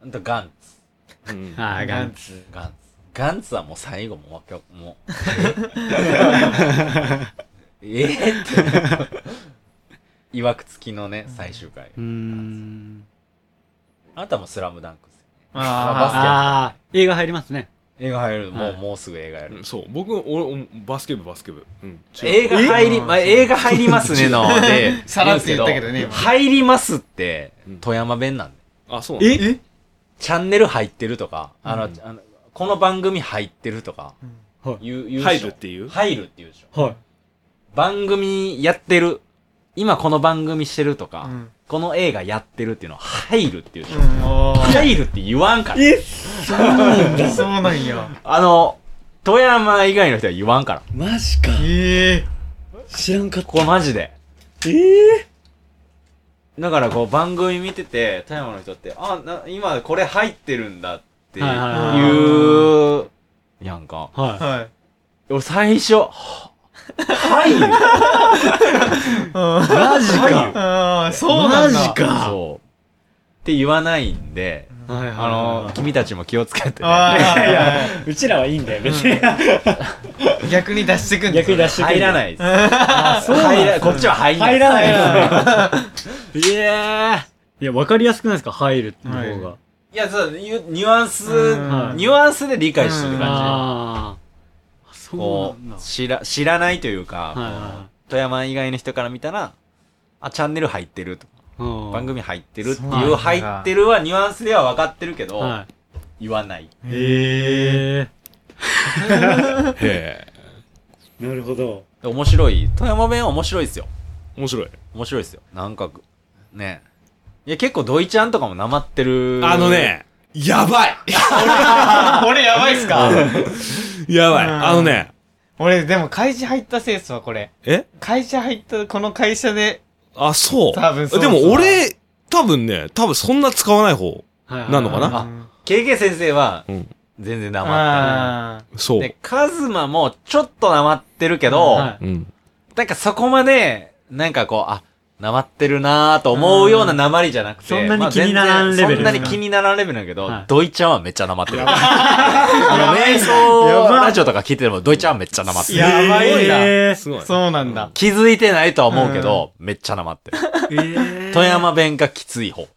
[SPEAKER 5] た。あと、ガンツ。
[SPEAKER 2] うん
[SPEAKER 3] ああ、ガンツ。
[SPEAKER 5] ガンツ。ガンツはもう最後もわけ、もう。ええって。曰く付きのね、最終回。
[SPEAKER 3] うーん。
[SPEAKER 5] あなたもスラムダンクですよね。
[SPEAKER 4] あ
[SPEAKER 3] ああ、映画入りますね。
[SPEAKER 5] 映画入る。もう、
[SPEAKER 3] はい
[SPEAKER 5] もうすぐ映画やる。
[SPEAKER 2] うんそう僕俺俺バスケ部バスケ部
[SPEAKER 5] 映画入り、
[SPEAKER 4] え
[SPEAKER 5] まあ、映画入りますねので、
[SPEAKER 4] さらっと言ったけどね今
[SPEAKER 5] 入りますって
[SPEAKER 2] うん、
[SPEAKER 5] 富山弁なんで。
[SPEAKER 2] あそうなんだ
[SPEAKER 4] え？
[SPEAKER 5] チャンネル入ってるとか、あの、
[SPEAKER 2] うん
[SPEAKER 5] あのこの番組入ってるとか、
[SPEAKER 3] はい
[SPEAKER 5] 言う、言うでしょ
[SPEAKER 2] 入るっていう？
[SPEAKER 5] 入るって言うでしょ。
[SPEAKER 3] はい。
[SPEAKER 5] 番組やってる。今この番組してるとか、
[SPEAKER 4] うん
[SPEAKER 5] この映画やってるっていうのは入るっていうで入るって言わんから。
[SPEAKER 3] えそうなんだ。
[SPEAKER 4] そうなんや
[SPEAKER 5] あの、富山以外の人は言わんから。
[SPEAKER 3] マジか。
[SPEAKER 4] ええ
[SPEAKER 3] 知らんかった。
[SPEAKER 5] これマジで。
[SPEAKER 3] ええ
[SPEAKER 5] だからこう番組見てて、富山の人って、あ、な今これ入ってるんだっていう、
[SPEAKER 3] はいはい
[SPEAKER 4] はい
[SPEAKER 5] やんか。
[SPEAKER 3] は
[SPEAKER 4] はい
[SPEAKER 5] 俺最初、は入る
[SPEAKER 3] マジか。
[SPEAKER 4] そうなんだ
[SPEAKER 3] マジか
[SPEAKER 5] そう。って言わないんで、
[SPEAKER 3] い。はいはい
[SPEAKER 5] あの、君たちも気をつけてね。
[SPEAKER 4] あ
[SPEAKER 3] いや、うちらはいいんだよ、別に。
[SPEAKER 4] あ逆に出してくんだ
[SPEAKER 3] 逆に出してく
[SPEAKER 5] 入らないです。
[SPEAKER 3] あ、そうなんだ
[SPEAKER 5] 入らこっちは入んない。
[SPEAKER 3] 入らない。いやいや、わかりやすくないですか入るの方が。
[SPEAKER 5] いや、そう、ニュニュアンス、
[SPEAKER 4] うん
[SPEAKER 5] ニュアンスで理解してる感
[SPEAKER 3] ああ。
[SPEAKER 5] こう、。知ら、知らないというか、
[SPEAKER 3] はいは
[SPEAKER 5] 富山以外の人から見たら、あ、チャンネル入ってると。番組入ってるっていう、入ってるはニュアンスでは分かってるけど、
[SPEAKER 3] は
[SPEAKER 5] 言わない。
[SPEAKER 3] い。へえ。
[SPEAKER 2] へえ
[SPEAKER 3] なるほど。
[SPEAKER 5] 面白い。富山弁は面白いですよ。
[SPEAKER 2] 面白い
[SPEAKER 5] 面白いですよ。なんか、ね。いや、結構ドイちゃんとかもなまってる。
[SPEAKER 2] あの。ねやばい。
[SPEAKER 4] 俺 やばいっすか？
[SPEAKER 2] やばい。
[SPEAKER 4] うん。
[SPEAKER 2] あのね。
[SPEAKER 4] 俺でも会社入ったせいっすわこれ。
[SPEAKER 2] え？
[SPEAKER 4] 会社入ったこの会社で
[SPEAKER 2] あそう。
[SPEAKER 4] 多分そう
[SPEAKER 2] でも俺多分ね多分そんな使わない方
[SPEAKER 3] はいはい
[SPEAKER 2] なのかな？
[SPEAKER 5] あ KK 先生は
[SPEAKER 2] うん。
[SPEAKER 5] 全然なまっ
[SPEAKER 4] あ
[SPEAKER 2] そう。
[SPEAKER 5] てる。で、カズマもちょっとなまってるけど、
[SPEAKER 3] はい
[SPEAKER 2] うん。
[SPEAKER 5] なんかそこまで、なんかこう、あ、なまってるなーと思うようななまりじゃなくて、
[SPEAKER 3] そんなに
[SPEAKER 5] まあ
[SPEAKER 3] 気にならんレベル
[SPEAKER 5] そんなに気にならんレベルだけど、
[SPEAKER 3] はい
[SPEAKER 5] ドイちゃんはめっちゃなまってる。あの、瞑想ラジオとか聞いてても、ドイちゃんはめっちゃなまってる。
[SPEAKER 4] やばいんだ
[SPEAKER 3] え
[SPEAKER 2] すごい
[SPEAKER 4] そうなんだ
[SPEAKER 5] 気づいてないとは思うけど、めっちゃなまってる。
[SPEAKER 3] え
[SPEAKER 5] 富山弁がきつい方。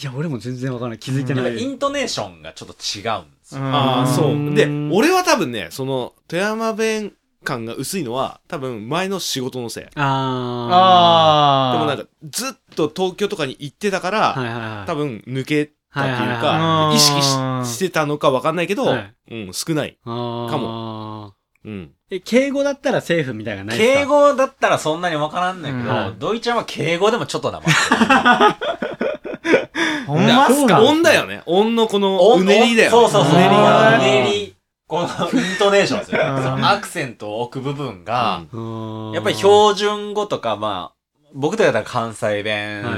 [SPEAKER 3] いや、俺も全然わかんない。気づいてない。
[SPEAKER 5] イントネーションがちょっと違うんですよ。
[SPEAKER 2] ああそう
[SPEAKER 3] うん
[SPEAKER 2] で俺は多分ねその富山弁感が薄いのは多分前の仕事のせいで
[SPEAKER 3] あ
[SPEAKER 4] ああ
[SPEAKER 2] もなんかずっと東京とかに行ってたから、
[SPEAKER 3] あ。はいはいはい。
[SPEAKER 2] 多分抜けたっていう
[SPEAKER 3] はいはい
[SPEAKER 2] か、
[SPEAKER 4] はい
[SPEAKER 2] 意識
[SPEAKER 4] うん
[SPEAKER 2] ししてたのか分かんないけど、
[SPEAKER 3] はい
[SPEAKER 2] うん、少ない。かも。うん。
[SPEAKER 3] え、敬語だったらセーフみたいなのないですか？
[SPEAKER 5] 敬語だったらそんなにわからんねんけど、
[SPEAKER 3] うん
[SPEAKER 5] ドイちゃんは敬語でもちょっとなまってる。
[SPEAKER 4] ほんまっすか
[SPEAKER 2] 音だよね。音のこのうねりだよね。
[SPEAKER 5] そうそうそう。うねり
[SPEAKER 4] あ
[SPEAKER 5] が、
[SPEAKER 4] ー
[SPEAKER 5] うねり。このイントネーションですよ。
[SPEAKER 4] うん
[SPEAKER 5] そのアクセントを置く部分が、やっぱり標準語とか、まあ、僕とかだったら関西弁
[SPEAKER 3] は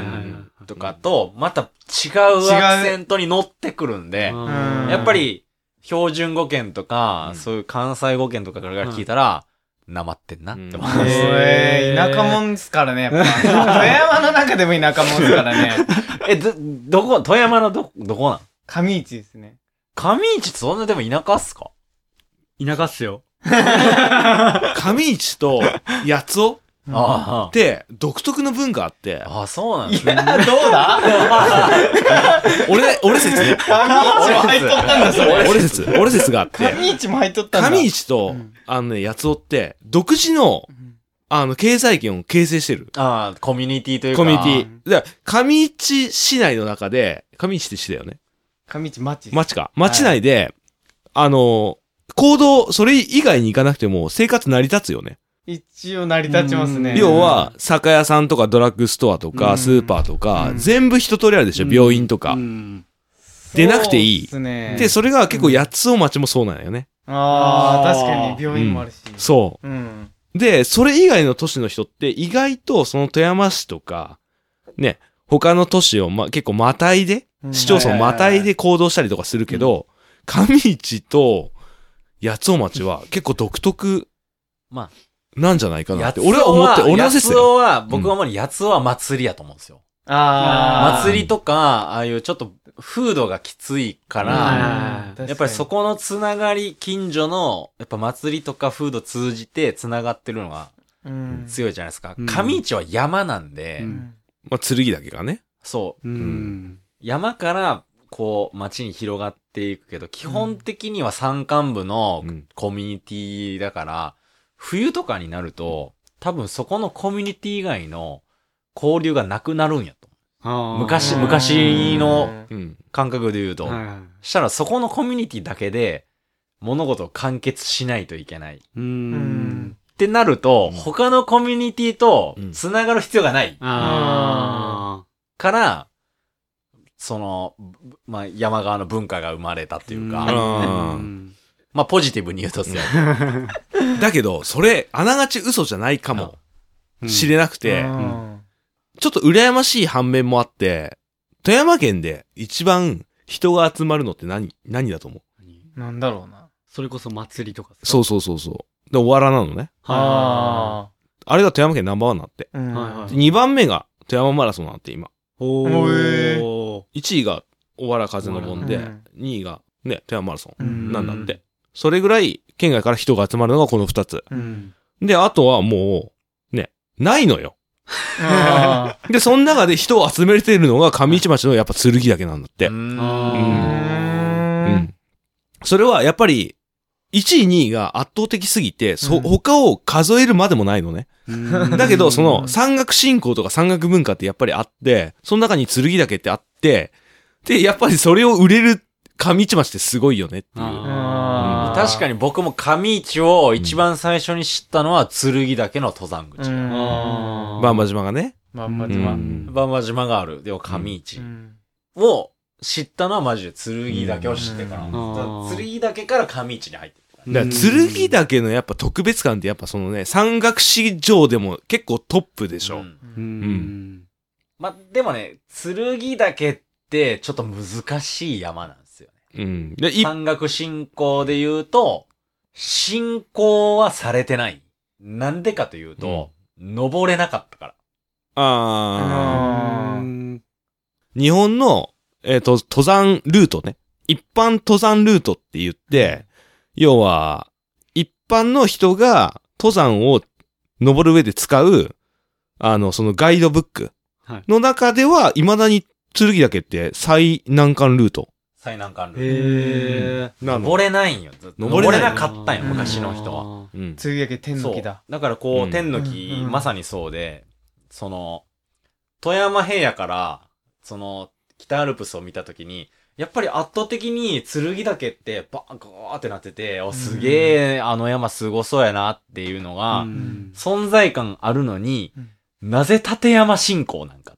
[SPEAKER 3] い
[SPEAKER 5] とかと、また違うアクセントに乗ってくるんで、
[SPEAKER 4] うん
[SPEAKER 5] やっぱり標準語圏とか、
[SPEAKER 2] うん
[SPEAKER 5] そういう関西語圏とかから聞いたら、なまってんなって思う。
[SPEAKER 2] うん
[SPEAKER 4] えー、田舎者ですからね、やっぱ。富山の中でも田舎者ですからね。
[SPEAKER 5] え、ど、どこ、富山のど、どこなん？
[SPEAKER 4] 上市ですね。
[SPEAKER 5] 上市ってそんなでも田舎っすか？
[SPEAKER 3] 田舎っすよ。
[SPEAKER 2] 上市と八尾
[SPEAKER 5] あ
[SPEAKER 2] って独特の文化あって、
[SPEAKER 5] あ。あ、そうなん
[SPEAKER 4] い
[SPEAKER 5] ですね。
[SPEAKER 4] や、どうだ？
[SPEAKER 2] 俺、俺説ね。
[SPEAKER 4] 上市も入っとったんだ、それ。
[SPEAKER 2] 俺説、俺説があって、
[SPEAKER 4] 上市も入っとったんだ。
[SPEAKER 2] 上市と
[SPEAKER 4] うん、
[SPEAKER 2] あのね、八尾って、独自の、あの、経済圏を形成してる。
[SPEAKER 5] ああ、コミュニティというか。
[SPEAKER 2] コミュニティ。で、上市市内の中で、上市って市だよね。
[SPEAKER 4] 上市町です。
[SPEAKER 2] 町か。町内で、あの、行動、それ以外に行かなくても生活成り立つよね。
[SPEAKER 4] 一応成り立ちますね。
[SPEAKER 2] 要は、酒屋さんとかドラッグストアと
[SPEAKER 3] う
[SPEAKER 2] か、
[SPEAKER 3] ん
[SPEAKER 2] スーパーとか
[SPEAKER 4] う、ん
[SPEAKER 2] 全部一通りあるでしょ、
[SPEAKER 3] うん
[SPEAKER 2] 病院とか
[SPEAKER 3] う。ん。
[SPEAKER 2] 出なくていい
[SPEAKER 4] そうっすね。
[SPEAKER 2] で、それが結構八尾町もそうなんだよね。
[SPEAKER 4] ああ、確かに病院もあるし。
[SPEAKER 2] そ
[SPEAKER 4] う。
[SPEAKER 2] で、それ以外の都市の人って意外とその富山市とか、ね、他の都市をま、結構またいで、
[SPEAKER 4] うん
[SPEAKER 2] 市町村またいで行動したりとかするけど、上市と八尾町は結構独特
[SPEAKER 5] ま
[SPEAKER 2] なんじゃないかなって。俺は思って、俺の説
[SPEAKER 5] 八。尾は、僕は主に八尾は祭りやと思うんですよ。
[SPEAKER 4] ああ。
[SPEAKER 5] 祭りとか、ああいうちょっと風土がきついか
[SPEAKER 3] うん
[SPEAKER 5] ら、
[SPEAKER 3] はい
[SPEAKER 5] やっぱりそこのつながり、近所の、やっぱ祭りとか風土通じてつながってるのが
[SPEAKER 4] うん。
[SPEAKER 5] 強いじゃないですか
[SPEAKER 3] うん。
[SPEAKER 5] 上市は山なんで、
[SPEAKER 3] うん
[SPEAKER 2] まあ、剣だけがね。
[SPEAKER 5] そう、
[SPEAKER 3] うん。
[SPEAKER 5] 山からこう、街に広がっていくけど、基本的には山間部の
[SPEAKER 2] うん
[SPEAKER 5] コミュニティだから、冬とかになると、多分そこのコミュニティ以外の交流がなくなるんやと。昔昔の
[SPEAKER 2] うん。
[SPEAKER 5] 感覚で言うと。したらそこのコミュニティだけで物事を完結しないといけない。ってなると、
[SPEAKER 2] うん
[SPEAKER 5] 他のコミュニティと繋がる必要がない。
[SPEAKER 3] あ
[SPEAKER 5] から、その、ぶまあ、山側の文化が生まれたっていうか、まあ、ポジティブに言うとそうや。
[SPEAKER 2] だけど、それ、あながち嘘じゃないかも。しれなくて、
[SPEAKER 4] うん。
[SPEAKER 2] ちょっと羨ましい反面もあって、富山県で一番人が集まるのって何、何だと思う？
[SPEAKER 4] なんだろうな。
[SPEAKER 3] それこそ祭りとか
[SPEAKER 2] そうそうそうそう。で、おわらなのね。
[SPEAKER 3] は
[SPEAKER 2] あれが富山県ナンバーワンになって。
[SPEAKER 4] うん
[SPEAKER 3] はいはい。
[SPEAKER 2] 2番目が富山マラソンになって今。
[SPEAKER 3] い。お
[SPEAKER 4] へ
[SPEAKER 3] ー。
[SPEAKER 2] 1位がおわら風の門で、
[SPEAKER 4] うん
[SPEAKER 2] 2位がね、富山マラソン
[SPEAKER 4] うん
[SPEAKER 2] なんだって。それぐらい県外から人が集まるのがこの2つ。
[SPEAKER 4] うん。
[SPEAKER 2] で、あとはもう、ね、ないのよ。
[SPEAKER 4] あ
[SPEAKER 2] で、その中で人を集めてるのが上市町のやっぱ剣岳なんだって。
[SPEAKER 5] う
[SPEAKER 4] ん。
[SPEAKER 2] それはやっぱり、1位、2位が圧倒的すぎて、そ、
[SPEAKER 4] うん
[SPEAKER 2] 他を数えるまでもないのね。
[SPEAKER 3] うん
[SPEAKER 2] だけど、その、
[SPEAKER 4] うん
[SPEAKER 2] 山岳信仰とか山岳文化ってやっぱりあって、その中に剣岳ってあって、で、やっぱりそれを売れる上市町ってすごいよねっていう。
[SPEAKER 3] あ
[SPEAKER 5] 確かに僕も上市を一番最初に知ったのは剣岳の登山口。
[SPEAKER 2] バンバ島がね。
[SPEAKER 4] まんま
[SPEAKER 2] う
[SPEAKER 4] 島。
[SPEAKER 2] ん
[SPEAKER 5] バンバ島がある。でも上市
[SPEAKER 4] うん
[SPEAKER 5] を知ったのはマジで剣岳を知ってから。
[SPEAKER 4] うん
[SPEAKER 5] だから剣岳から上市に入ってる。
[SPEAKER 2] だから、剣岳のやっぱ特別感ってやっぱそのね、山岳史上でも結構トップでしょ。
[SPEAKER 5] うん
[SPEAKER 3] う
[SPEAKER 2] うん
[SPEAKER 3] ん。
[SPEAKER 5] まあ、でもね、剣岳ってちょっと難しい山なんですよね。
[SPEAKER 2] うん。で、い
[SPEAKER 5] 山岳信仰で言うと、信仰はされてない。なんでかというと、登れなかったから。
[SPEAKER 2] あー
[SPEAKER 3] うん
[SPEAKER 2] 日本の、えっ、と、登山ルートね。一般登山ルートって言って、要は、一般の人が登山を登る上で使う、あの、そのガイドブック
[SPEAKER 3] はい
[SPEAKER 2] の中では、未だに剣岳って最難関ルート。
[SPEAKER 5] 最難関ルート。
[SPEAKER 3] へえ。
[SPEAKER 2] なの
[SPEAKER 5] 登れないんよ。ずっと
[SPEAKER 2] 登れない
[SPEAKER 5] 登れなかったんよ、昔の人は。
[SPEAKER 3] は。
[SPEAKER 2] うん。
[SPEAKER 4] 剣岳天。の木だ。
[SPEAKER 5] だからこう、
[SPEAKER 2] うん
[SPEAKER 5] 天の木、まさにそうで、その、富山平野から、その、北アルプスを見たときに、やっぱり圧倒的に剣岳ってバーンゴーってなってて、お、すげえ、あの山すごそうやなっていうのが、
[SPEAKER 3] うん。
[SPEAKER 5] 存在感あるのに、
[SPEAKER 4] うん。
[SPEAKER 5] なぜ立山信仰なんか、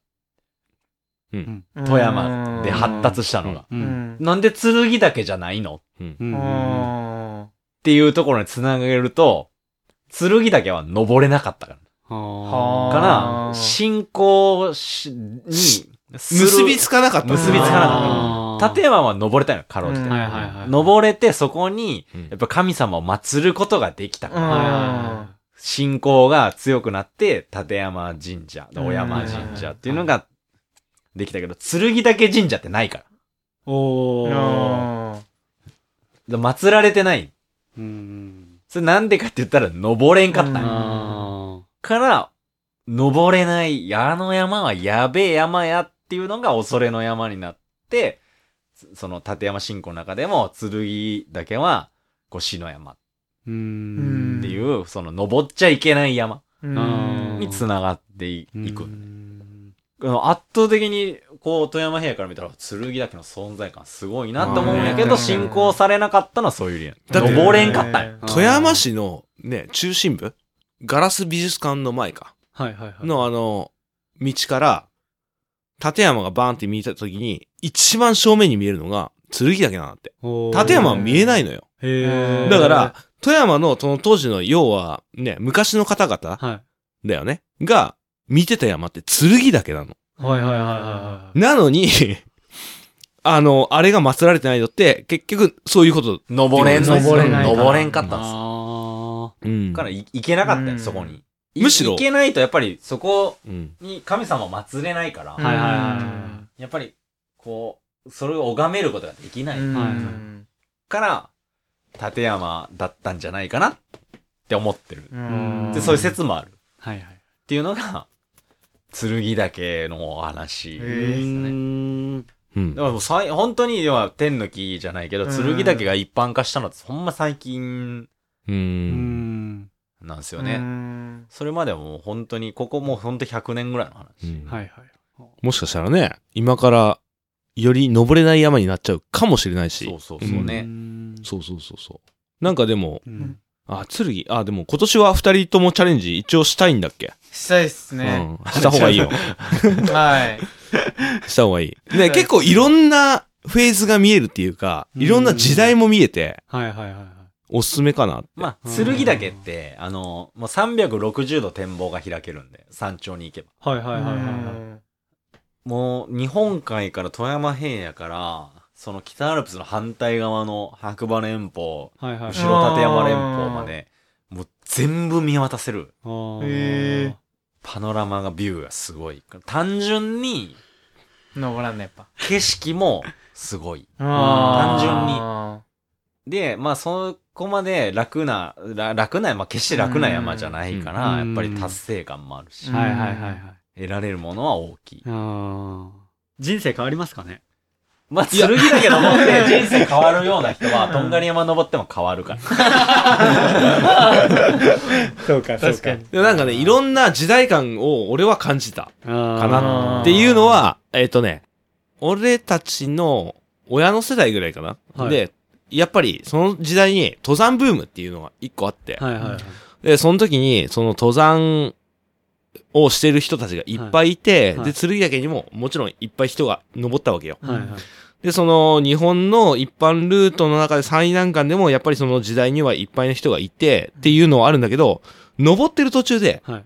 [SPEAKER 2] うん。
[SPEAKER 5] 富山で発達したのが。なんで剣岳じゃないの？っ
[SPEAKER 2] うん。
[SPEAKER 3] うん。
[SPEAKER 4] あ
[SPEAKER 5] ていうところに繋げると、剣岳は登れなかったから。
[SPEAKER 3] は
[SPEAKER 5] から、信仰しに、
[SPEAKER 2] 結びつかなかった。
[SPEAKER 5] 結びつかなかった。立山は登れたのよ、かろうじて。
[SPEAKER 4] うん
[SPEAKER 3] はいはいはい。
[SPEAKER 5] 登れて、そこに、
[SPEAKER 2] うん
[SPEAKER 5] やっぱ神様を祀ることができたから。信仰が強くなって、立山神社、
[SPEAKER 4] うん
[SPEAKER 5] 小山神社っていうのができたけど、剣岳神社ってないから。
[SPEAKER 3] い。おー。
[SPEAKER 5] 祀られてない。
[SPEAKER 3] うん。
[SPEAKER 5] それなんでかって言ったら、登れんかったから、登れない、あの山はやべえ山やっていうのが恐れの山になって、そその立山信仰の中でも、剣岳は、こう死の山っ。ていう、その登っちゃいけない山
[SPEAKER 4] ーうん
[SPEAKER 5] に繋がってい,、
[SPEAKER 3] うん
[SPEAKER 5] く。圧倒的に、こう、富山平野から見たら、剣岳の存在感すごいなと思うんやけど、
[SPEAKER 4] うん
[SPEAKER 5] 信仰されなかったのはそういう理由。
[SPEAKER 2] だって
[SPEAKER 5] 登れんかったんよ。
[SPEAKER 2] 富山市のね、中心部？ガラス美術館の前か。
[SPEAKER 3] はいはいはい。
[SPEAKER 2] のあの、道から、立山がバーンって見えた時に、一番正面に見えるのが、剣岳なんだって。立山は見えないのよ。
[SPEAKER 3] へー
[SPEAKER 2] だから、富山のその当時の、要は、ね、昔の方々
[SPEAKER 3] はい。
[SPEAKER 2] だよね。が、見てた山って剣岳なの。
[SPEAKER 3] はいはいはいはい。
[SPEAKER 2] なのに、あの、あれが祀られてないのって、結局、そういうこと。
[SPEAKER 5] 登れんの
[SPEAKER 4] 登れないから
[SPEAKER 5] 登れんかったんですよ。
[SPEAKER 3] あ
[SPEAKER 2] うん。
[SPEAKER 5] からい行けなかったよ、
[SPEAKER 4] うん
[SPEAKER 5] そこに。い
[SPEAKER 2] むしろ
[SPEAKER 5] 行けないとやっぱりそこ
[SPEAKER 2] うん。
[SPEAKER 5] に神様を祀れないから、
[SPEAKER 3] ーはいはいはいは
[SPEAKER 5] やっぱりこう、それを拝めることができないから、立山だったんじゃないかなって思ってる。
[SPEAKER 4] うん
[SPEAKER 5] で、そういう説もある。っ
[SPEAKER 3] い。はいはい。
[SPEAKER 5] ていうのが、剣岳のお話ですね。
[SPEAKER 2] うん
[SPEAKER 5] だ。からもうさい本当に、要は天の木じゃないけど、
[SPEAKER 4] うん
[SPEAKER 5] 剣岳が一般化したのってほんま最近
[SPEAKER 2] う。
[SPEAKER 3] うんん。
[SPEAKER 5] なんですよ
[SPEAKER 4] う
[SPEAKER 5] ね。
[SPEAKER 4] ん
[SPEAKER 5] それまではもう本当に、ここもう本当100年ぐらいの話。
[SPEAKER 2] うん
[SPEAKER 3] はいはい。
[SPEAKER 2] もしかしたらね、今からより登れない山になっちゃうかもしれないし。
[SPEAKER 5] そうそうそうね。
[SPEAKER 3] ん
[SPEAKER 2] そうそうそうそう。なんかでも、
[SPEAKER 3] うん
[SPEAKER 2] あ、剣、あ、でも今年は二人ともチャレンジ一応したいんだっけ？
[SPEAKER 4] したいっすね。
[SPEAKER 2] うん。した方がいいよ。
[SPEAKER 4] はい。
[SPEAKER 2] した方がいい。ね、結構いろんなフェーズが見えるっていうか、いろんな時代も見えて、
[SPEAKER 3] はいはいはいはい。
[SPEAKER 2] おすすめかなって。
[SPEAKER 5] まあ、剣岳って、あの、もう360度展望が開けるんで、山頂に行けば。
[SPEAKER 3] はいはいはいはいはい。
[SPEAKER 5] もう、日本海から富山平野から、その北アルプスの反対側の白馬連峰、
[SPEAKER 3] はいはい。
[SPEAKER 5] 後ろ立山連峰まで、もう全部見渡せる。パノラマが、ビューがすごい。単純に、
[SPEAKER 4] 登らんね、やっぱ。
[SPEAKER 5] 景色もすごい。単純に
[SPEAKER 4] に。
[SPEAKER 5] で、まあそこまで楽な、ら楽な、まあ決して楽な山じゃないから、
[SPEAKER 3] うん
[SPEAKER 5] やっぱり達成感もあるし、
[SPEAKER 4] うん
[SPEAKER 3] はいはいはいはい。
[SPEAKER 5] 得られるものは大きい。
[SPEAKER 3] 人生変わりますかね？
[SPEAKER 5] まあ、剣だけ登って人生変わるような人は、とんがり山登っても変わるから。
[SPEAKER 3] そうか
[SPEAKER 4] 確かに。
[SPEAKER 2] でなんかね、いろんな時代感を俺は感じた
[SPEAKER 3] か
[SPEAKER 2] な
[SPEAKER 4] ー
[SPEAKER 2] っていうのは、えっ、とね、俺たちの親の世代ぐらいかな。
[SPEAKER 3] はい
[SPEAKER 2] で、やっぱりその時代に登山ブームっていうのが一個あって、
[SPEAKER 3] はいはいはい。
[SPEAKER 2] で、その時にその登山をしてる人たちがいっぱいいて、
[SPEAKER 3] はい
[SPEAKER 2] で、剣岳にももちろんいっぱい人が登ったわけよ。
[SPEAKER 3] はいはい。
[SPEAKER 2] で、その日本の一般ルートの中で最難関でもやっぱりその時代にはいっぱいの人がいてっていうのはあるんだけど、登ってる途中で
[SPEAKER 3] はい。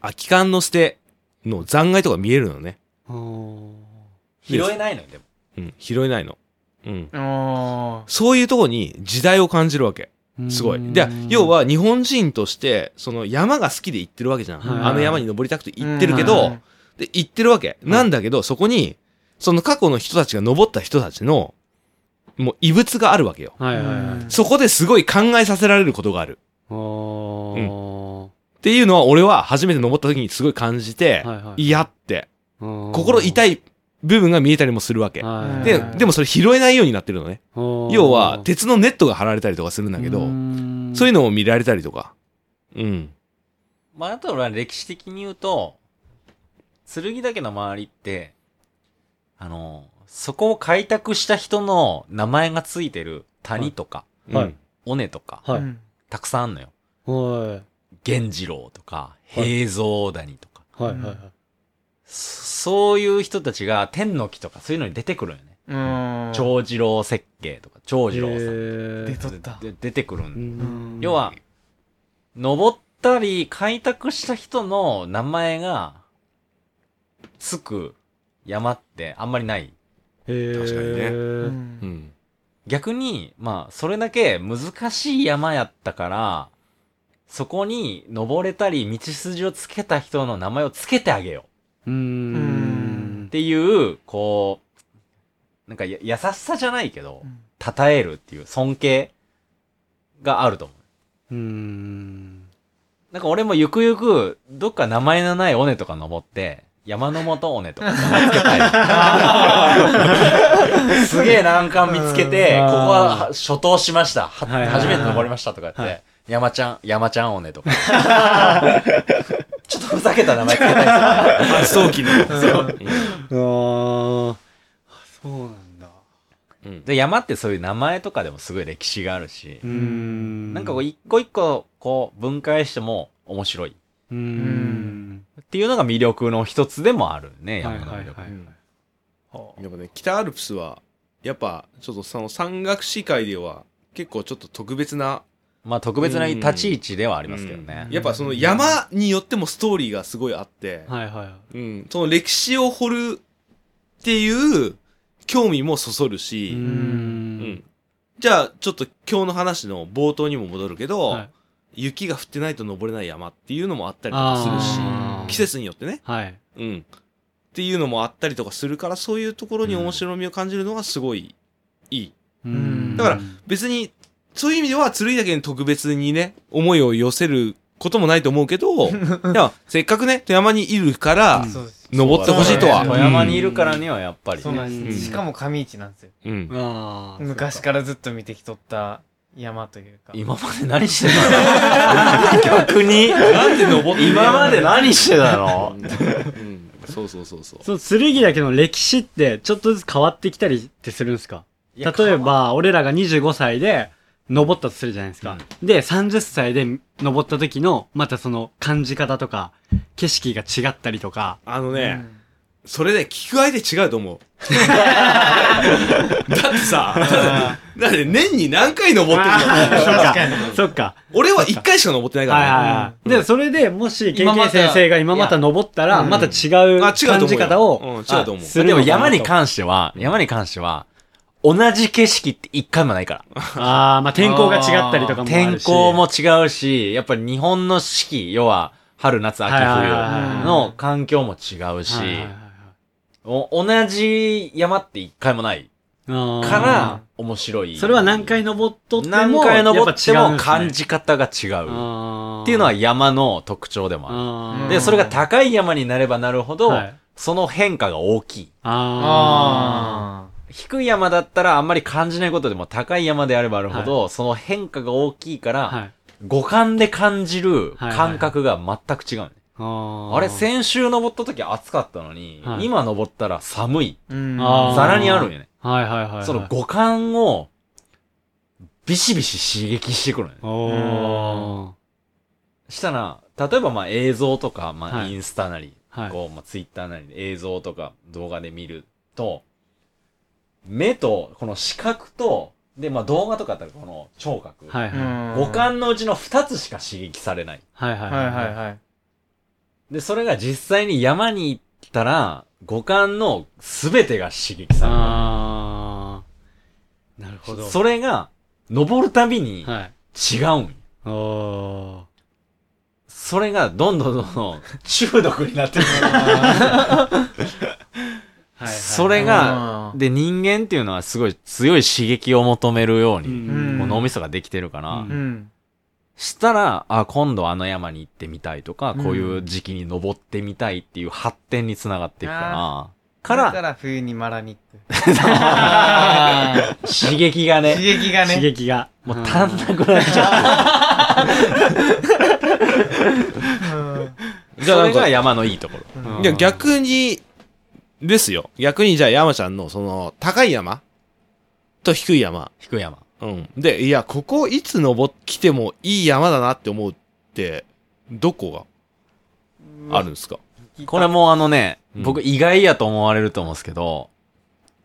[SPEAKER 2] 空き缶の捨ての残骸とか見えるのね。
[SPEAKER 5] 拾えないのよ、でも。
[SPEAKER 2] うん、拾えないの。うん。
[SPEAKER 4] あ
[SPEAKER 2] そういうとこに時代を感じるわけ。すごい。で、要、は日本人として、その山が好きで行ってるわけじゃん。
[SPEAKER 3] はい
[SPEAKER 2] あの山に登りたくて
[SPEAKER 4] ー
[SPEAKER 2] 行ってるけど、で、行ってるわけ。なんだけど、そこに、その過去の人たちが登った人たちの、もう異物があるわけよ。
[SPEAKER 3] はいはいはい。
[SPEAKER 2] そこですごい考えさせられることがある。
[SPEAKER 3] あー
[SPEAKER 2] っていうのは俺は初めて登った時にすごい感じて、
[SPEAKER 3] はいはい。
[SPEAKER 2] 嫌って、
[SPEAKER 3] 心
[SPEAKER 2] 心痛い部分が見えたりもするわけ。
[SPEAKER 3] はい。
[SPEAKER 2] で、
[SPEAKER 4] はい
[SPEAKER 2] でもそれ拾えないようになってるのね。要
[SPEAKER 3] 要
[SPEAKER 2] は、鉄のネットが張られたりとかするんだけど、そういう
[SPEAKER 3] の、
[SPEAKER 2] のも見られたりとか。うん。
[SPEAKER 5] まあ、あとは歴史的に言うと、剣岳の周りって、あの、そこを開拓した人の名前がついてる谷とか、
[SPEAKER 3] はい
[SPEAKER 2] うん
[SPEAKER 5] 尾根とか、
[SPEAKER 3] はい。
[SPEAKER 5] たくさんあんのよ。
[SPEAKER 3] はい。
[SPEAKER 5] 源次郎とか、
[SPEAKER 3] はい
[SPEAKER 5] 平蔵谷とか。
[SPEAKER 3] はいはいはい。
[SPEAKER 5] そそういう人たちが天の木とかそういうのに出てくるよね。
[SPEAKER 4] うん。
[SPEAKER 5] 長次郎設計とか、長次郎さん。
[SPEAKER 3] へ
[SPEAKER 4] 出
[SPEAKER 3] ー
[SPEAKER 4] とった。
[SPEAKER 5] で出てくるん
[SPEAKER 3] う
[SPEAKER 5] だ
[SPEAKER 3] ん
[SPEAKER 5] 要は、登ったり開拓した人の名前がつく山ってあんまりない。
[SPEAKER 3] へー
[SPEAKER 2] 確かにね
[SPEAKER 4] う
[SPEAKER 2] うんん。
[SPEAKER 5] 逆に、まあ、それだけ難しい山やったから、そこに登れたり道筋をつけた人の名前をつけてあげよ
[SPEAKER 3] うー。
[SPEAKER 4] うん
[SPEAKER 5] うっていう、こう、なんかや優しさじゃないけど、称えるっていう尊敬があると思う。
[SPEAKER 3] うーん。
[SPEAKER 5] なんか俺もゆくゆく、どっか名前のない尾根とか登って、山の本尾根とか名けたい。すげえ難関見つけて、
[SPEAKER 3] うん
[SPEAKER 5] ここは初登しました。初めて登りましたとか言っ
[SPEAKER 3] は
[SPEAKER 5] て、山ちゃん、山ちゃん尾根とか。ちょっとふざけた名前つけたいです。
[SPEAKER 2] 早期の。
[SPEAKER 3] ああ、そうなんだ。
[SPEAKER 2] うん
[SPEAKER 5] で、山ってそういう名前とかでもすごい歴史があるし
[SPEAKER 3] ん。
[SPEAKER 5] なんかこう一個一個こう分解しても面白い。
[SPEAKER 3] うーん。
[SPEAKER 5] っていうのが魅力の一つでもあるね、
[SPEAKER 3] はい
[SPEAKER 5] 山の魅力。
[SPEAKER 3] はいはい。
[SPEAKER 2] やっぱね、北アルプスは、やっぱ、ちょっとその山岳史界では、結構ちょっと特別な、
[SPEAKER 5] まあ特別な立ち位置ではありますけどね
[SPEAKER 2] うん。やっぱその山によってもストーリーがすごいあって、
[SPEAKER 3] はいはい。
[SPEAKER 2] うん、その歴史を掘るっていう興味もそそる
[SPEAKER 3] う
[SPEAKER 2] し、
[SPEAKER 3] ー
[SPEAKER 2] うん
[SPEAKER 3] ん。
[SPEAKER 2] じゃあちょっと今日の話の冒頭にも戻るけど、
[SPEAKER 3] はい
[SPEAKER 2] 雪が降ってないと登れない山っていうのもあったりとかするし季節によってね、
[SPEAKER 3] はい。
[SPEAKER 2] うん、っていうのもあったりとかするからそういうところに面白みを感じるのがすごいいい。
[SPEAKER 3] うーん
[SPEAKER 2] だから別にそういう意味では剣岳に特別にね思いを寄せることもないと思うけど いやせっかくね富山にいるから。登ってほしいとは。
[SPEAKER 5] 富山にいるからにはやっぱり
[SPEAKER 4] そうなん
[SPEAKER 3] うん
[SPEAKER 4] です。しかも上市なんですよ。
[SPEAKER 2] うん。
[SPEAKER 4] 昔からずっと見てきとった山というか。
[SPEAKER 5] 今まで何してたの？逆に。
[SPEAKER 2] なんで登って
[SPEAKER 5] 今まで何してたの？
[SPEAKER 2] うん。そうそうそうそう。
[SPEAKER 3] そう、剣岳の歴史ってちょっとずつ変わってきたりってするんですか？例えば、俺らが25歳で登ったとするじゃないですか。で、30歳で登った時の、またその感じ方とか、景色が違ったりとか。
[SPEAKER 2] あのね、
[SPEAKER 4] うん
[SPEAKER 2] それね、聞く相手違うと思う。だってさ、だって年に何回登ってるの？
[SPEAKER 3] そっか
[SPEAKER 4] 確かに。
[SPEAKER 3] そっか。
[SPEAKER 2] 俺は1回しか登ってないか
[SPEAKER 3] はい
[SPEAKER 2] らね。
[SPEAKER 3] はいはい。で、それでもし、
[SPEAKER 4] 今また
[SPEAKER 3] KK 先生が今また登ったら、
[SPEAKER 4] うん
[SPEAKER 3] また違う
[SPEAKER 2] あ違うと思うよ
[SPEAKER 3] 感じ方を、
[SPEAKER 2] うん違うと思う
[SPEAKER 5] でも山に関しては、山に関しては、同じ景色って一回もないから。
[SPEAKER 3] ああ、まあ天候が違ったりとかもあるし。
[SPEAKER 5] 天候も違うし、やっぱり日本の四季、要は春、夏、秋、冬の環境も違うし同じ山って一回もないから、面白い。
[SPEAKER 3] それは何回登っとっても、
[SPEAKER 5] 何回登っても感じ方が違う。っていうのは山の特徴でもある。で、それが高い山になればなるほど
[SPEAKER 3] はい、
[SPEAKER 5] その変化が大きい。
[SPEAKER 3] あ
[SPEAKER 4] あ
[SPEAKER 5] 低い山だったらあんまり感じないことでも高い山であればあるほど、その変化が大きいか
[SPEAKER 3] あ。
[SPEAKER 5] ら、
[SPEAKER 3] はい。
[SPEAKER 5] 五感で感じる
[SPEAKER 3] はいはい
[SPEAKER 5] 感覚が全く違うね、
[SPEAKER 3] あー
[SPEAKER 5] あれ、先週登った時暑かったのに、
[SPEAKER 3] はい
[SPEAKER 5] 今登ったら寒い。
[SPEAKER 4] ーうん
[SPEAKER 3] あー
[SPEAKER 5] ザラにあるんよね。
[SPEAKER 3] はいはいはいはい。
[SPEAKER 5] その五感を、ビシビシ刺激してくるのよね。したら、例えばまあ映像とか、まあ
[SPEAKER 3] はい
[SPEAKER 5] インスタなり、
[SPEAKER 3] はい。
[SPEAKER 5] こう、まあツイッターなりで映像とか動画で見ると、目と、この視覚と、で、まあ動画とかだったらこの聴覚。
[SPEAKER 3] はいはい。
[SPEAKER 5] 五感のうちの二つしか刺激されない。
[SPEAKER 3] はいはい
[SPEAKER 4] はいはいはい。
[SPEAKER 5] で、それが実際に山に行ったら、五感の全てが刺激される。
[SPEAKER 3] あー。なるほど。
[SPEAKER 5] それが、登るたびに
[SPEAKER 3] はい。
[SPEAKER 5] 違うんよ。
[SPEAKER 3] おー。
[SPEAKER 5] それがどんどんどんどん 中毒になってる。
[SPEAKER 3] はいはい。
[SPEAKER 5] それが、
[SPEAKER 4] うん
[SPEAKER 5] で、人間っていうのはすごい強い刺激を求めるよう
[SPEAKER 3] う
[SPEAKER 5] に、
[SPEAKER 3] ん、
[SPEAKER 5] こう脳みそができてるから、
[SPEAKER 3] うん
[SPEAKER 4] うん。
[SPEAKER 5] したら、あ、今度あの山に行ってみたいとか、
[SPEAKER 4] うん
[SPEAKER 5] こういう時期に登ってみたいっていう発展につながっていくか
[SPEAKER 4] か
[SPEAKER 5] ら、から、
[SPEAKER 4] ら冬にマラニック。
[SPEAKER 5] 刺激が
[SPEAKER 4] 刺
[SPEAKER 5] ね、
[SPEAKER 3] 刺
[SPEAKER 4] 激がね。
[SPEAKER 3] 激が。
[SPEAKER 5] もう足んなくなっちゃう。
[SPEAKER 2] じゃあ
[SPEAKER 5] それが山のいいところ。
[SPEAKER 3] うん
[SPEAKER 2] いや、逆に、ですよ。逆にじゃあ山ちゃんのその、高い山？と低い山？
[SPEAKER 5] 低い山。
[SPEAKER 2] うん。で、いや、ここいつ登ってきてもいい山だなって思うって、どこが？あるんですか？
[SPEAKER 5] これもあのね、
[SPEAKER 2] うん
[SPEAKER 5] 僕意外やと思われると思うんですけど、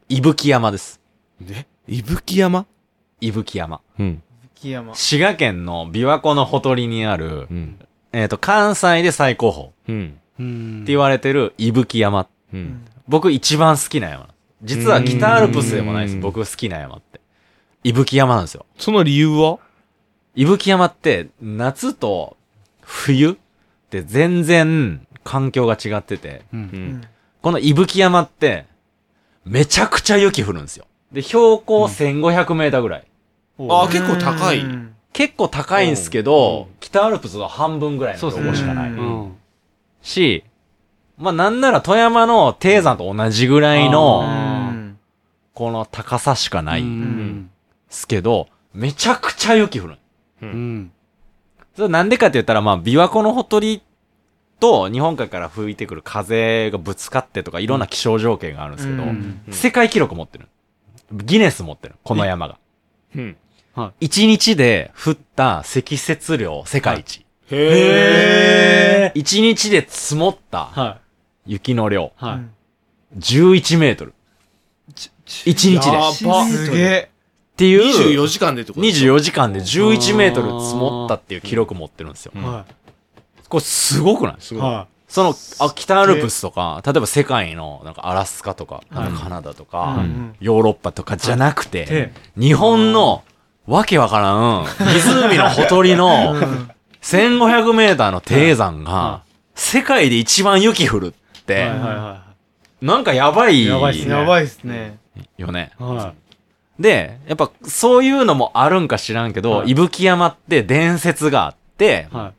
[SPEAKER 5] 伊吹山です。
[SPEAKER 2] ね？伊吹山？
[SPEAKER 5] 伊吹山。
[SPEAKER 2] うん。
[SPEAKER 5] 滋賀県の琵琶湖のほとりにある、
[SPEAKER 2] うん。
[SPEAKER 5] えっ、と、関西で最高峰っ
[SPEAKER 2] うん。
[SPEAKER 3] うん。
[SPEAKER 5] て言われてる伊吹山。
[SPEAKER 2] う。
[SPEAKER 4] うんん
[SPEAKER 5] 僕一番好きな山。実は北アルプスでもないです。
[SPEAKER 2] うん
[SPEAKER 5] 僕好きな山って。伊吹山なんですよ。
[SPEAKER 2] その理由は？
[SPEAKER 5] 伊吹山って夏と冬って全然環境が違ってて、
[SPEAKER 3] う。
[SPEAKER 2] うんん。
[SPEAKER 5] この伊吹山ってめちゃくちゃ雪降るんですよ。で、標高1500メーターぐらい。
[SPEAKER 2] あ、結構高い。
[SPEAKER 4] うん
[SPEAKER 5] 結構高いんですけ
[SPEAKER 2] う
[SPEAKER 5] ど
[SPEAKER 2] ん、
[SPEAKER 5] 北アルプスの半分ぐらいの
[SPEAKER 3] そうですね
[SPEAKER 5] 標高しかない。
[SPEAKER 2] うん
[SPEAKER 3] うん。
[SPEAKER 5] し、まあなんなら富山の低山と同じぐらいうの、
[SPEAKER 4] ん
[SPEAKER 5] この高さしかない。すけど、めちゃくちゃ雪降る。
[SPEAKER 3] うん。
[SPEAKER 5] それなんでかって言ったら、まあ、琵琶湖のほとりと日本海から吹いてくる風がぶつかってとかいろんな気象条件があるんですけど、世界記録持ってる。ギネス持ってる。この山が。
[SPEAKER 2] うん。
[SPEAKER 5] 一日で降った積雪量世界一。
[SPEAKER 2] へえ。
[SPEAKER 5] 一日で積もった
[SPEAKER 3] は
[SPEAKER 5] 雪の量。
[SPEAKER 3] い。はい。
[SPEAKER 5] 11メートル。一日で。
[SPEAKER 2] や
[SPEAKER 5] っ
[SPEAKER 2] ば
[SPEAKER 4] すげえ。
[SPEAKER 5] ていう。
[SPEAKER 2] 24時間でってこと
[SPEAKER 5] 24時間で11メートル積もったっていう記録持ってるんですよ。
[SPEAKER 2] うん
[SPEAKER 3] は
[SPEAKER 5] これすごくない？
[SPEAKER 2] す
[SPEAKER 3] い。
[SPEAKER 2] ごい。
[SPEAKER 3] は
[SPEAKER 5] その、あ、北アルプスとか、例えば世界の、なんかアラスカとか、
[SPEAKER 3] はい
[SPEAKER 5] カナダと
[SPEAKER 3] う
[SPEAKER 5] か、
[SPEAKER 3] ん
[SPEAKER 5] ヨーロッパとかじゃなく
[SPEAKER 3] い。
[SPEAKER 5] て
[SPEAKER 3] で、、
[SPEAKER 5] 日本のわけわからん、湖のほとりの1500メーターの低山
[SPEAKER 3] は
[SPEAKER 5] が、世界で一番雪降るって、なんかやばい
[SPEAKER 3] やばいっすね
[SPEAKER 4] やばいっすね。
[SPEAKER 5] よね。
[SPEAKER 3] い。は
[SPEAKER 5] で、やっぱそういうのもあるんか知らんけど、
[SPEAKER 3] はい
[SPEAKER 5] 伊吹山って伝説があって
[SPEAKER 3] い。、は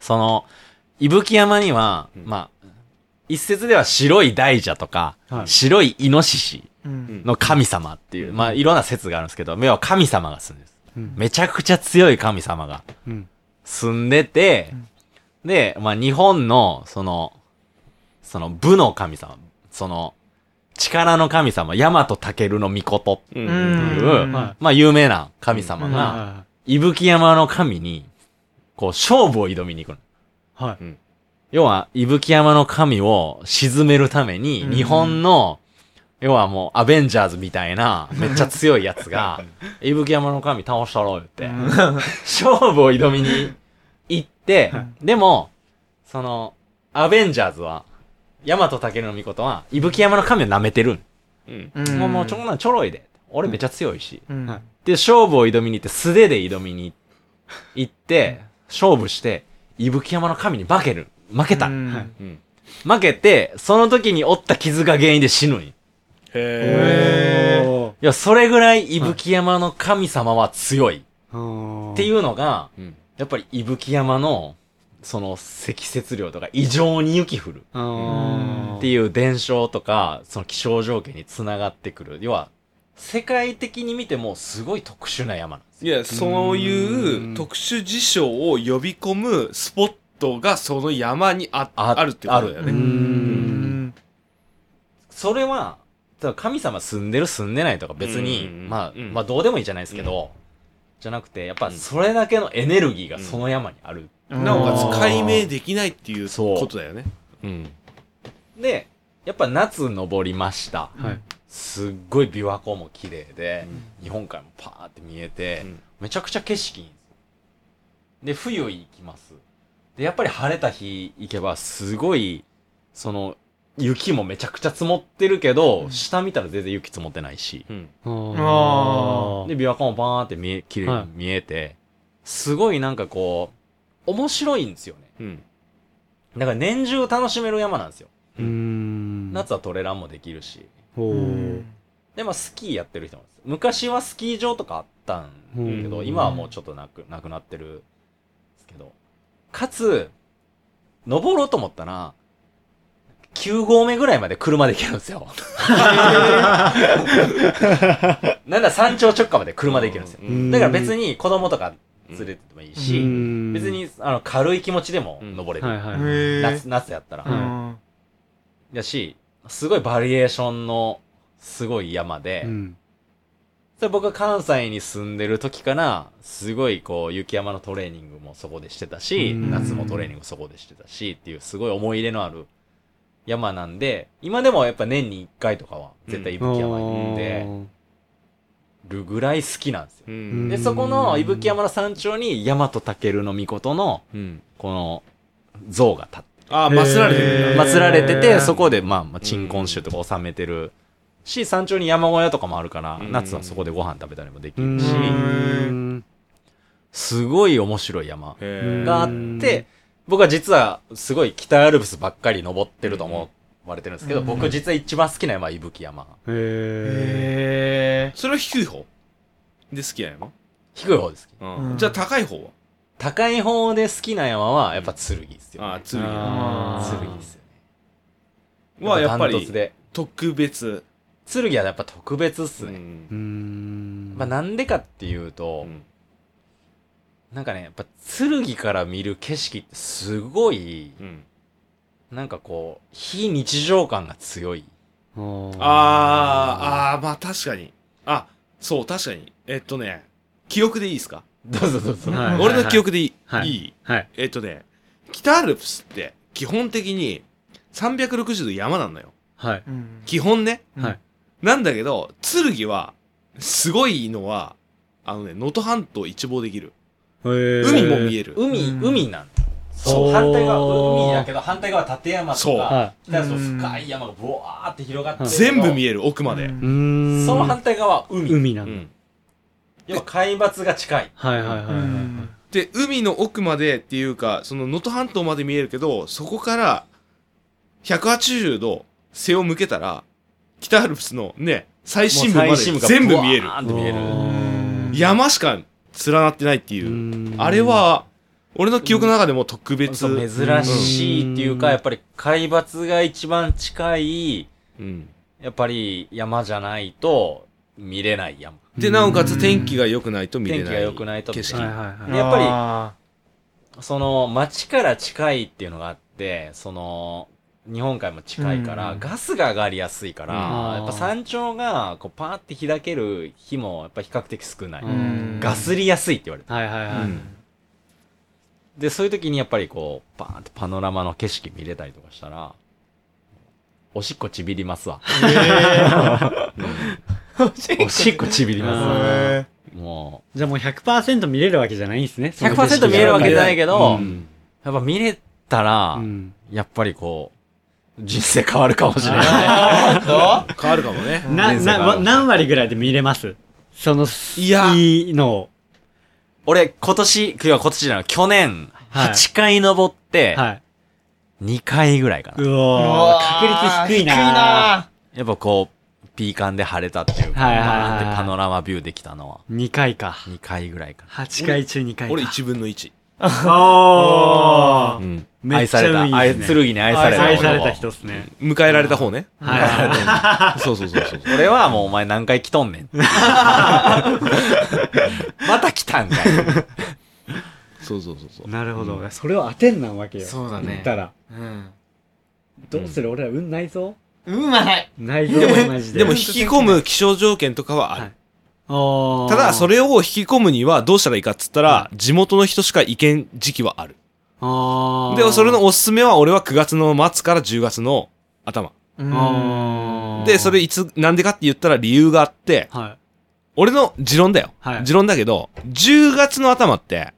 [SPEAKER 5] その、伊吹山には、
[SPEAKER 2] うん
[SPEAKER 5] まあ、一説では白い大蛇とか、
[SPEAKER 3] はい
[SPEAKER 5] 白いイノシシ
[SPEAKER 4] うん
[SPEAKER 5] の神様っていう、まあいろんな説があるんですけど、要は神様が住んでる。
[SPEAKER 3] うん
[SPEAKER 5] めちゃくちゃ強い神様が
[SPEAKER 3] うん。
[SPEAKER 5] 住んでて、で、まあ日本の、その、その武の神様、その、力の神様、大和武の御事。
[SPEAKER 2] う。
[SPEAKER 4] うん。
[SPEAKER 5] っていう、
[SPEAKER 4] ん。
[SPEAKER 3] は
[SPEAKER 5] まあ有名な神様
[SPEAKER 4] うん。
[SPEAKER 5] が、
[SPEAKER 3] は
[SPEAKER 5] 伊吹山の神に、こう勝負を挑みに行くの。
[SPEAKER 3] いはい。はい。
[SPEAKER 5] 要は、伊吹山の神を沈めるために、
[SPEAKER 4] うん。
[SPEAKER 5] 日本の、要はもう、アベンジャーズみたいな、めっちゃ強いやつが、伊吹山の神倒したろう言って、勝負を挑みに行って
[SPEAKER 3] はい、
[SPEAKER 5] でも、その、アベンジャーズは、大和武の御事は、伊吹山の神を舐めてるん。
[SPEAKER 2] うん。
[SPEAKER 4] うん
[SPEAKER 5] もう、もう、ちょ、なんちょろいで。俺めっちゃ強いし。
[SPEAKER 4] うん
[SPEAKER 3] はい
[SPEAKER 5] で、勝負を挑みに行って、素手で挑みに行って、勝負して、伊吹山の神に負ける。負けた。
[SPEAKER 4] うん。
[SPEAKER 5] 負けて、その時に負った傷が原因で死ぬん
[SPEAKER 2] へ
[SPEAKER 3] お
[SPEAKER 5] や、それぐらい伊吹山の神様は強い。
[SPEAKER 3] ー。
[SPEAKER 5] っていうのが、
[SPEAKER 2] ー。うん。
[SPEAKER 5] やっぱり伊吹山の、その積雪量とか異常に雪降るっていう伝承とか、その気象条件につながってくる。要は、世界的に見てもすごい特殊な山なんですよ。
[SPEAKER 2] いや、そういう特殊事象を呼び込むスポットがその山にあ
[SPEAKER 5] あ
[SPEAKER 2] あるってことだよ
[SPEAKER 3] う
[SPEAKER 2] ね。
[SPEAKER 3] ん。
[SPEAKER 5] それは、ただ神様住んでる住んでないとか別に、
[SPEAKER 2] うん
[SPEAKER 5] まあ、
[SPEAKER 2] うん
[SPEAKER 5] まあどうでもいいじゃないですけど、じゃなくて、やっぱそれだけのエネルギーがその山にある。
[SPEAKER 2] なおか
[SPEAKER 4] うん
[SPEAKER 2] つ解明できないっていう
[SPEAKER 5] そう
[SPEAKER 2] ことだよね。うん。
[SPEAKER 5] で、やっぱ夏登りました。
[SPEAKER 3] はい。
[SPEAKER 5] すっごい琵琶湖も綺麗で、日本海もパーって見えて、
[SPEAKER 2] うん
[SPEAKER 5] めちゃくちゃ景色いいんですよ。で、冬行きます。で、やっぱり晴れた日行けば、すごい、その、雪もめちゃくちゃ積もってるけど、下見たら全然雪積もってないし、
[SPEAKER 2] うん。
[SPEAKER 3] あ
[SPEAKER 5] で、琵琶湖もバーンって見え、綺麗
[SPEAKER 3] はい
[SPEAKER 5] に見えて、すごいなんかこう、面白いんですよね。
[SPEAKER 2] うん。
[SPEAKER 5] だから年中楽しめる山なんですよ。
[SPEAKER 3] ー。うん。
[SPEAKER 5] 夏はトレランもできるし。
[SPEAKER 3] おー。
[SPEAKER 5] で、まあスキーやってる人もいます。昔はスキー場とかあったんだけど、
[SPEAKER 3] うん
[SPEAKER 5] 今はもうちょっとなく、なくなってるんですけど。かつ、登ろうと思ったら、9合目ぐらいまで車で行けるんですよ。なんだ山頂直下まで車で行けるんですよ。
[SPEAKER 2] うん
[SPEAKER 5] だから別に子供とか連れてってもいいし、
[SPEAKER 3] うん
[SPEAKER 5] 別、にあの軽い気持ちでも登れる。
[SPEAKER 3] はいはい。
[SPEAKER 5] 夏、夏やったら。
[SPEAKER 3] は
[SPEAKER 5] だし、すごいバリエーションのすごい山で、
[SPEAKER 3] うん。
[SPEAKER 5] それ僕が関西に住んでる時から、すごいこう、雪山のトレーニングもそこでしてたし、
[SPEAKER 3] うん
[SPEAKER 5] 夏もトレーニングそこでしてたし、っていうすごい思い入れのある山なんで、今でもやっぱ年に1回とかは絶対伊吹山に行ってるぐらい好きなんですよ。
[SPEAKER 2] うん。
[SPEAKER 5] で、そこの伊吹山の山頂に大和武の御事の、
[SPEAKER 2] うん。
[SPEAKER 5] この像が立って
[SPEAKER 2] ああ、祀られてる
[SPEAKER 5] 祀られてて、そこで、まあ、まあ、鎮魂集とか収めてるし、山頂に山小屋とかもあるから、
[SPEAKER 2] うん
[SPEAKER 5] 夏はそこでご飯食べたりもでき
[SPEAKER 3] う
[SPEAKER 5] るし、
[SPEAKER 3] ん。
[SPEAKER 5] すごい面白い山があって、僕は実はすごい北アルプスばっかり登ってると思われてるんですけど、
[SPEAKER 4] うん
[SPEAKER 5] 僕実は一番好きな山は伊吹山。
[SPEAKER 3] へ
[SPEAKER 4] へ
[SPEAKER 2] それは低い方で好きな山？
[SPEAKER 5] 低い方です。
[SPEAKER 2] うん
[SPEAKER 4] うん
[SPEAKER 2] じゃあ高い方は？
[SPEAKER 5] 高い方で好きな山はやっぱ剣ですよ、ね。
[SPEAKER 2] ああ、剣
[SPEAKER 3] あー
[SPEAKER 5] 剣ですよね。
[SPEAKER 2] はやっぱり
[SPEAKER 5] ダントツで。
[SPEAKER 2] 特別。
[SPEAKER 5] 剣はやっぱ特別っすね。
[SPEAKER 2] うん
[SPEAKER 3] ー。うん。
[SPEAKER 5] まあなんでかっていうと、
[SPEAKER 2] うん
[SPEAKER 5] なんかね、やっぱ剣から見る景色ってすごい、
[SPEAKER 2] うん
[SPEAKER 5] なんかこう、非日常感が強い。
[SPEAKER 3] あー
[SPEAKER 2] ああ、ああ、まあ確かに。あ、そう、確かに。えっとね、記憶でいいですか？
[SPEAKER 5] どうぞどうぞ。
[SPEAKER 3] はい
[SPEAKER 2] 俺の記憶でいい？
[SPEAKER 3] はい
[SPEAKER 2] いい
[SPEAKER 3] はい。
[SPEAKER 2] えっとね、北アルプスって基本的に360度山なのよ。
[SPEAKER 3] はい。
[SPEAKER 4] うん
[SPEAKER 2] 基本ね。
[SPEAKER 3] はい。
[SPEAKER 2] なんだけど、剣は、すごいのは、あのね、能登半島一望できる。海
[SPEAKER 3] 海
[SPEAKER 2] も見える。
[SPEAKER 5] 海、
[SPEAKER 4] うん
[SPEAKER 5] 海なんだ。
[SPEAKER 3] そ
[SPEAKER 5] そうう、反対側、海やけど反対側立山と
[SPEAKER 2] そう
[SPEAKER 5] か、
[SPEAKER 3] は
[SPEAKER 5] 北の深い山がブワーって広がって
[SPEAKER 2] 全部見える、奥まで。
[SPEAKER 3] い。うん。
[SPEAKER 5] その反対側は海。
[SPEAKER 3] 海なだ。
[SPEAKER 2] うんん。
[SPEAKER 5] 要は海抜が近い。
[SPEAKER 3] はいはいはいはいはい。
[SPEAKER 2] で、海の奥までっていうか、その能登半島まで見えるけど、そこから、180度背を向けたら、北アルプスのね、最深部まで全部見える
[SPEAKER 5] 見える。
[SPEAKER 3] うん
[SPEAKER 2] 山しか連なってないっていう。
[SPEAKER 3] うん
[SPEAKER 2] あれ、は、俺の記憶の中でも特別。
[SPEAKER 5] そう珍しいっていうか、
[SPEAKER 3] うん
[SPEAKER 5] やっぱり海抜が一番近い、
[SPEAKER 2] うん。
[SPEAKER 5] やっぱり山じゃないと見れない山。
[SPEAKER 2] で、なおかつ天気が良くないと見れない。
[SPEAKER 5] 天気が良くないと
[SPEAKER 2] 景色。
[SPEAKER 3] はいはいはい。
[SPEAKER 5] やっぱり
[SPEAKER 4] あ
[SPEAKER 5] その街から近いっていうのがあって、その、日本海も近いから、
[SPEAKER 4] うん
[SPEAKER 5] ガスが上がりやすいから、
[SPEAKER 3] うん
[SPEAKER 5] やっぱ山頂がこうパーって開ける日もやっぱ比較的少ない。
[SPEAKER 3] うん
[SPEAKER 5] ガスりやすいって言われて。
[SPEAKER 3] はいはいはい。
[SPEAKER 2] うん
[SPEAKER 5] で、そういう時にやっぱりこう、パーンってパノラマの景色見れたりとかしたら、おしっこちびりますわ。おしっこちびり
[SPEAKER 4] ー
[SPEAKER 5] ますわ。
[SPEAKER 4] へ
[SPEAKER 5] も
[SPEAKER 3] じゃあもう100%見れるわけじゃないんですね。
[SPEAKER 5] う、100%見えるわけじゃないけど、
[SPEAKER 2] うん
[SPEAKER 5] やっぱ見れたら、
[SPEAKER 3] うん。
[SPEAKER 5] やっぱりこう、人生変わるかもしれない。
[SPEAKER 2] 変わるかもね。
[SPEAKER 3] な、な、わ何割ぐらいで見れます？その、
[SPEAKER 2] いや
[SPEAKER 3] いいのを。
[SPEAKER 5] 俺、今年、今日は今年じゃない、去年、
[SPEAKER 3] はい
[SPEAKER 5] 8回登って、
[SPEAKER 3] はい。
[SPEAKER 5] 2回ぐらいかな。
[SPEAKER 3] う
[SPEAKER 4] う
[SPEAKER 3] お
[SPEAKER 4] わ
[SPEAKER 3] ー、確率低いな
[SPEAKER 4] 低いな
[SPEAKER 5] やっぱこう、ピーカンで晴れたっていうか、
[SPEAKER 3] はいはいはいはい
[SPEAKER 5] バーンってパノラマビューできたのは、
[SPEAKER 3] 2回か。
[SPEAKER 5] 2回ぐらいかな。
[SPEAKER 3] 8回中2回か。
[SPEAKER 2] 俺1分の1。
[SPEAKER 3] おー。
[SPEAKER 2] うん。
[SPEAKER 3] めっちゃ
[SPEAKER 5] 愛された。
[SPEAKER 3] いい
[SPEAKER 5] 愛
[SPEAKER 3] ですね。
[SPEAKER 5] 剣に愛された。
[SPEAKER 3] 愛された人っすね。
[SPEAKER 2] 迎えられた方ね。
[SPEAKER 3] はい。
[SPEAKER 2] そうそうそうそう。
[SPEAKER 5] 俺はもうお前何回来とんねん。また来たんかい。
[SPEAKER 2] そうそうそうそう。
[SPEAKER 3] なるほど。それを当てんなんわけよ。
[SPEAKER 4] そうだね
[SPEAKER 3] 言ったら。
[SPEAKER 4] うん
[SPEAKER 3] どうする？俺ら運ないぞ
[SPEAKER 4] うんまない
[SPEAKER 3] ないぞ、マジで。
[SPEAKER 2] でも引き込む気象条件とかはある。ただ、それを引き込むにはどうしたらいいかっつったら、地元の人しか行けん時期はある。
[SPEAKER 3] あー
[SPEAKER 2] で、それのおすすめは俺は9月の末から10月の頭。で、それいつ、なんでかって言ったら理由があって、
[SPEAKER 3] はい。
[SPEAKER 2] 俺の持論だよ。
[SPEAKER 3] はい
[SPEAKER 2] 持論だけど、10月の頭って、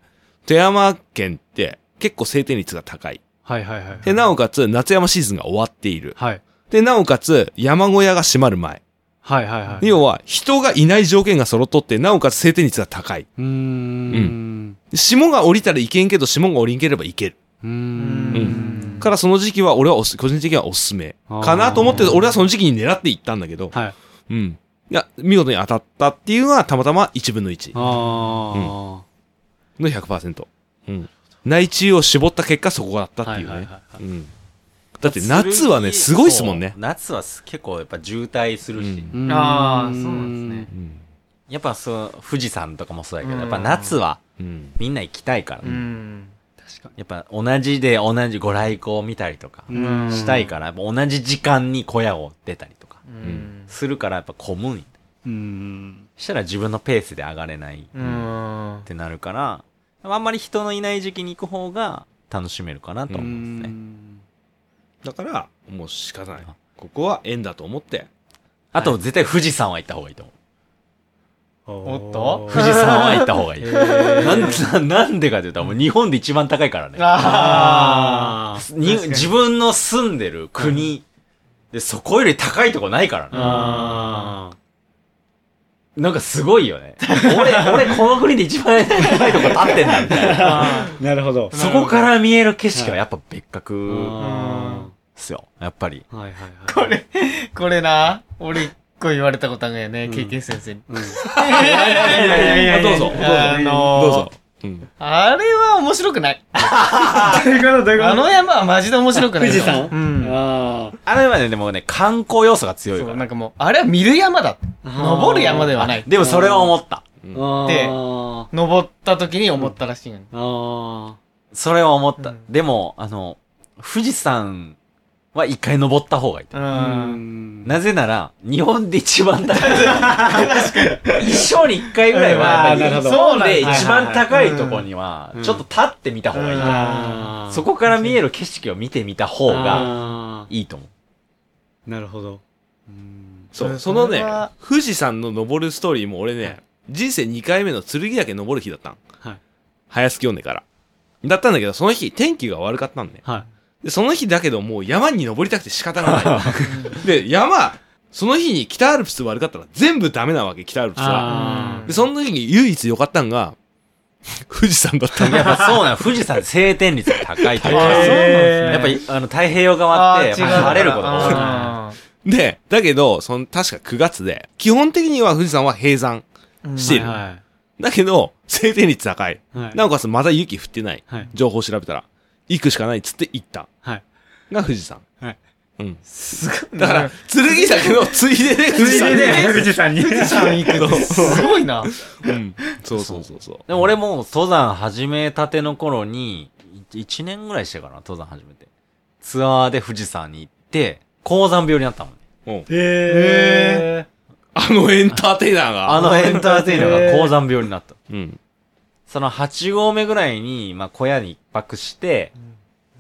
[SPEAKER 2] 富山県って結構晴天率が高い。
[SPEAKER 3] はいはいはい。
[SPEAKER 2] で、なおかつ夏山シーズンが終わっている。
[SPEAKER 3] はい。で、
[SPEAKER 2] で、なおかつ山小屋が閉まる前。
[SPEAKER 3] はいはいはい。
[SPEAKER 2] 要は、人がいない条件が揃っとって、なおかつ晴天率が高い。
[SPEAKER 3] うーん。
[SPEAKER 2] で霜が降りたらいけんけど、霜が降りんければいける。
[SPEAKER 3] うーん。
[SPEAKER 2] からその時期は俺は個人的にはおすすめかなと思って、俺はその時期に狙っていったんだけど、
[SPEAKER 3] はい。
[SPEAKER 2] うん。いや、見事に当たったっていうのはたまたま1分の1
[SPEAKER 3] あ
[SPEAKER 2] の100%。うん。内中を絞った結果そこだった
[SPEAKER 3] あ。
[SPEAKER 2] っていうね
[SPEAKER 3] はいはい。はい。
[SPEAKER 2] うん。だって夏はね、すごいっすもんね。
[SPEAKER 5] 夏はす結構やっぱ渋滞するし、
[SPEAKER 2] うん。
[SPEAKER 4] あーそうなんですね。
[SPEAKER 2] うん。
[SPEAKER 5] やっぱそう、富士山とかもそうやけど、
[SPEAKER 4] うん。
[SPEAKER 5] やっぱ夏は
[SPEAKER 2] うん。
[SPEAKER 5] みんな行きたいから、
[SPEAKER 4] うん。
[SPEAKER 3] 確か
[SPEAKER 5] やっぱ同じで同じご来光を見たりとかしたいから、やっぱ同じ時間に小屋を出たりとか
[SPEAKER 4] うん。
[SPEAKER 5] するからやっぱ混むんよ
[SPEAKER 3] うん。
[SPEAKER 5] したら自分のペースで上がれないっ
[SPEAKER 4] うん。
[SPEAKER 5] てなるから、あんまり人のいない時期に行く方が楽しめるかなと思うんですね。
[SPEAKER 2] だから、もう仕方ない。ここは縁だと思って。
[SPEAKER 5] あと絶対富士山は行った方がいいと思う。
[SPEAKER 4] おっと？
[SPEAKER 5] 富士山は行った方がいい。
[SPEAKER 3] へ
[SPEAKER 5] なんななんでかって言ったらもう日本で一番高いからね。
[SPEAKER 4] あ
[SPEAKER 3] あ
[SPEAKER 5] に自分の住んでる国でそこより高いとこないからね。
[SPEAKER 3] あ。
[SPEAKER 5] なんかすごいよね。俺、俺この国で一番高いとこ立ってんだみたいな。
[SPEAKER 3] なるほど。
[SPEAKER 5] そこから見える景色はやっぱ別格
[SPEAKER 3] あ
[SPEAKER 5] ですよ。やっぱり。
[SPEAKER 3] ーはいはいはい。
[SPEAKER 4] これ、これな、俺一個言われたことあるよね、
[SPEAKER 3] うん
[SPEAKER 4] 経験先生に。
[SPEAKER 3] うん。
[SPEAKER 4] いやいやいやいや
[SPEAKER 2] あどうぞどうぞ
[SPEAKER 4] あのー
[SPEAKER 2] どうぞ。うん。
[SPEAKER 4] あれは面白くない。
[SPEAKER 3] どういうこと？どういう
[SPEAKER 4] あの山はマジで面白くない。
[SPEAKER 3] 富士山
[SPEAKER 4] うん。
[SPEAKER 3] あ
[SPEAKER 5] あれはね、でもね、観光要素が強い
[SPEAKER 4] そう、
[SPEAKER 5] から。
[SPEAKER 4] なんかもう、あれは見る山だ。
[SPEAKER 3] あ。
[SPEAKER 4] 登る山ではない。
[SPEAKER 5] でもそれは思った。
[SPEAKER 3] あ
[SPEAKER 4] で
[SPEAKER 3] あ
[SPEAKER 4] 登った時に思ったらしいのに。
[SPEAKER 3] あ
[SPEAKER 5] それは思った。
[SPEAKER 4] うん
[SPEAKER 5] でも、あの、富士山は一回登った方がいい。なぜなら、日本で一番高い。一生に一回ぐらいは、日本で一番高いとこには
[SPEAKER 3] う、ん
[SPEAKER 5] ちょっと立ってみた方がいい。そこから見える景色を見てみた方が
[SPEAKER 3] あ
[SPEAKER 5] いいと思う。
[SPEAKER 3] ーなるほど。うん。
[SPEAKER 2] そう、
[SPEAKER 4] そ
[SPEAKER 2] そのね富士山の登るストーリーも俺ね、人生2回目の剣岳登る日だったん。
[SPEAKER 3] はい。
[SPEAKER 2] 早すき読んでから。だったんだけど、その日天気が悪かったんね。
[SPEAKER 3] はい。
[SPEAKER 2] で、その日だけどもう山に登りたくて仕方がない。で、山、その日に北アルプス悪かったら全部ダメなわけ、北アルプスは。
[SPEAKER 3] あ
[SPEAKER 2] で、その時に唯一良かったんが、富士山だったんだ。
[SPEAKER 5] やっぱそうなの、富士山晴天率が高いというか、
[SPEAKER 3] へー
[SPEAKER 5] やっぱりあの太平洋側って、晴れることが多い。
[SPEAKER 4] あ
[SPEAKER 2] で、だけど、その、確か9月で、基本的には富士山は閉山
[SPEAKER 4] ー
[SPEAKER 2] している。
[SPEAKER 3] はいはい。
[SPEAKER 2] だけど、晴天率高い。
[SPEAKER 3] はい。
[SPEAKER 2] なおかつまだ雪降ってない。
[SPEAKER 3] はい。
[SPEAKER 2] 情報調べたら。行くしかないっつって行った。
[SPEAKER 3] はい。
[SPEAKER 2] が富士山。
[SPEAKER 3] はい。
[SPEAKER 2] うん。
[SPEAKER 4] すごい。
[SPEAKER 2] だから、剣岳のついでで富士山に。
[SPEAKER 3] 富士山に。
[SPEAKER 4] 富士山行くってすごいな。
[SPEAKER 2] うん。そうそうそうそう。
[SPEAKER 5] でも俺も登山始めたての頃に、1年ぐらいしてからな、登山始めて。ツアーで富士山に行って、高山病になったもんね。
[SPEAKER 2] うん
[SPEAKER 3] へ
[SPEAKER 2] あのエンターテイナーが。
[SPEAKER 5] あのエンターテイナーが高山病になった。
[SPEAKER 2] うん。
[SPEAKER 5] その8合目ぐらいに、まあ、小屋に一泊して、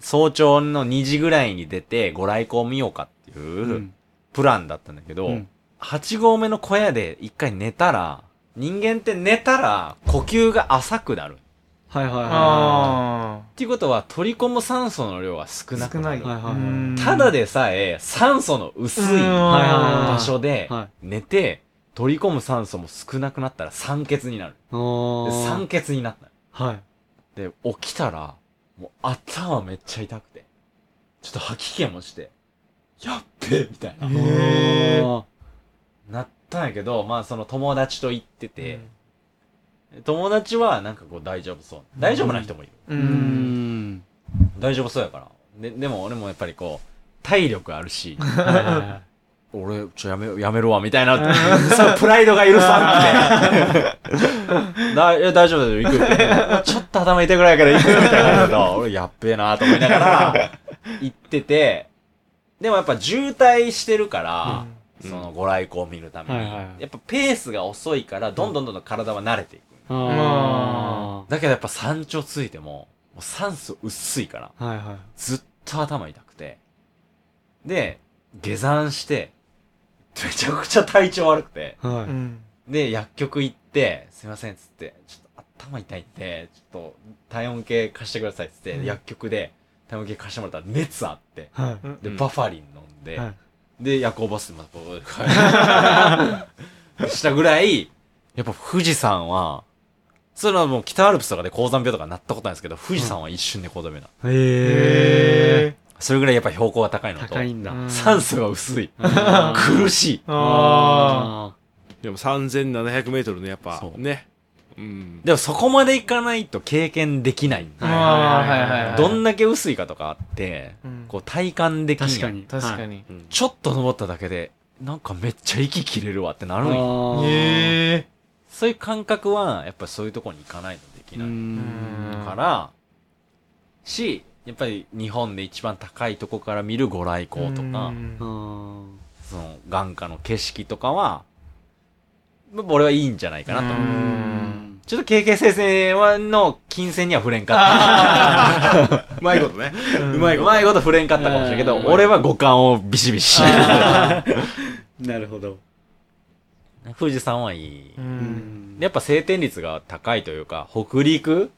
[SPEAKER 5] 早朝の2時ぐらいに出て、ご来光見ようかって
[SPEAKER 3] ー。
[SPEAKER 5] いううん。プランだったんだけど、
[SPEAKER 3] うん。
[SPEAKER 5] 8合目の小屋で一回寝たら、人間って寝たら呼吸が浅くなる。
[SPEAKER 3] はいはいは
[SPEAKER 4] あ
[SPEAKER 5] っていうことは取り込む酸素の量が少
[SPEAKER 4] あ。
[SPEAKER 5] なくなる。
[SPEAKER 3] はいはいはい。
[SPEAKER 4] うん。
[SPEAKER 5] ただでさえ酸素の薄い
[SPEAKER 4] うん。
[SPEAKER 5] 場所で
[SPEAKER 3] は
[SPEAKER 5] 寝て取り込む酸素も少なくなったら酸欠になる。酸欠になった。
[SPEAKER 3] はい。
[SPEAKER 5] で、起きたら、もう頭めっちゃ痛くて、ちょっと吐き気もして、やっべえみたいな、なったんやけど、まあその友達と行ってて、友達はなんかこう大丈夫そう。大丈夫な人もいる。
[SPEAKER 4] う。
[SPEAKER 3] うんん。
[SPEAKER 5] 大丈夫そうやから。で、でも俺もやっぱりこう、体力あるし、俺、ちょ、やめ、やめろわ、みたいな、そのプライドが許さんくて。だいや大丈夫、大丈夫、行く。ちょっと頭痛いぐらいやから行くみたいな感じだけど、俺、やっべえなと思いながら、行ってて、でもやっぱ渋滞してるから、
[SPEAKER 2] うん。
[SPEAKER 5] そのご来光を見るために、
[SPEAKER 3] はいはい。
[SPEAKER 5] やっぱペースが遅いから、どんどんどんどん体は慣れていく。
[SPEAKER 3] あ
[SPEAKER 5] だけどやっぱ山頂ついても、もう酸素薄いから、
[SPEAKER 3] ーはいはい。
[SPEAKER 5] ずっと頭痛くて。で、下山して、めちゃくちゃ体調悪くて。
[SPEAKER 3] はい。
[SPEAKER 4] うん。
[SPEAKER 5] で、薬局行って、すいませんっつって、ちょっと頭痛いんで、ちょっと体温計貸してくださいっつって、
[SPEAKER 4] うん
[SPEAKER 5] 薬局で体温計貸してもらったら熱あって、
[SPEAKER 3] はい。
[SPEAKER 5] で、
[SPEAKER 2] うん
[SPEAKER 5] バファリン飲んで、
[SPEAKER 3] はい
[SPEAKER 5] で、夜行バスでまたこう、したぐらい、やっぱ富士山は、それはもう北アルプスとかで高山病とかなったことないんですけど、富士山は一瞬で高山病だ。
[SPEAKER 3] へ
[SPEAKER 5] それぐらいやっぱ標高が高いの
[SPEAKER 3] ー。
[SPEAKER 5] と、
[SPEAKER 3] 高いんだ。
[SPEAKER 5] 酸素が薄い。苦しい。
[SPEAKER 4] あ
[SPEAKER 2] でも3700メートルのやっぱ
[SPEAKER 5] そう
[SPEAKER 2] ね。うん。
[SPEAKER 5] でもそこまでいかないと経験できない。
[SPEAKER 4] あ。ああ、はいはいはい。
[SPEAKER 5] どんだけ薄いかとかあって、
[SPEAKER 4] うん
[SPEAKER 5] こう体感できんやん
[SPEAKER 3] 確かに。に。
[SPEAKER 4] 確かに。
[SPEAKER 5] ちょっと登っただけで、なんかめっちゃ息切れるわってなるんよ。
[SPEAKER 3] あー
[SPEAKER 4] へえ。
[SPEAKER 5] そういう感覚は、やっぱりそういうところに行かないとでき
[SPEAKER 3] う
[SPEAKER 5] ない
[SPEAKER 3] ん。
[SPEAKER 5] から、し、やっぱり日本で一番高いとこから見るご来光とか、その眼下の景色とかは、まあ俺はいいんじゃないかなとちょっと KK 先生はの金銭には触れんかった。
[SPEAKER 2] うまいことね。うまいうこと。
[SPEAKER 5] まいこと触れんかったかもしれんけど、
[SPEAKER 3] うん
[SPEAKER 5] 俺は五感をビシビシ。
[SPEAKER 3] なるほど。
[SPEAKER 5] 富士山はいい。やっぱ晴天率が高いというか、北陸っ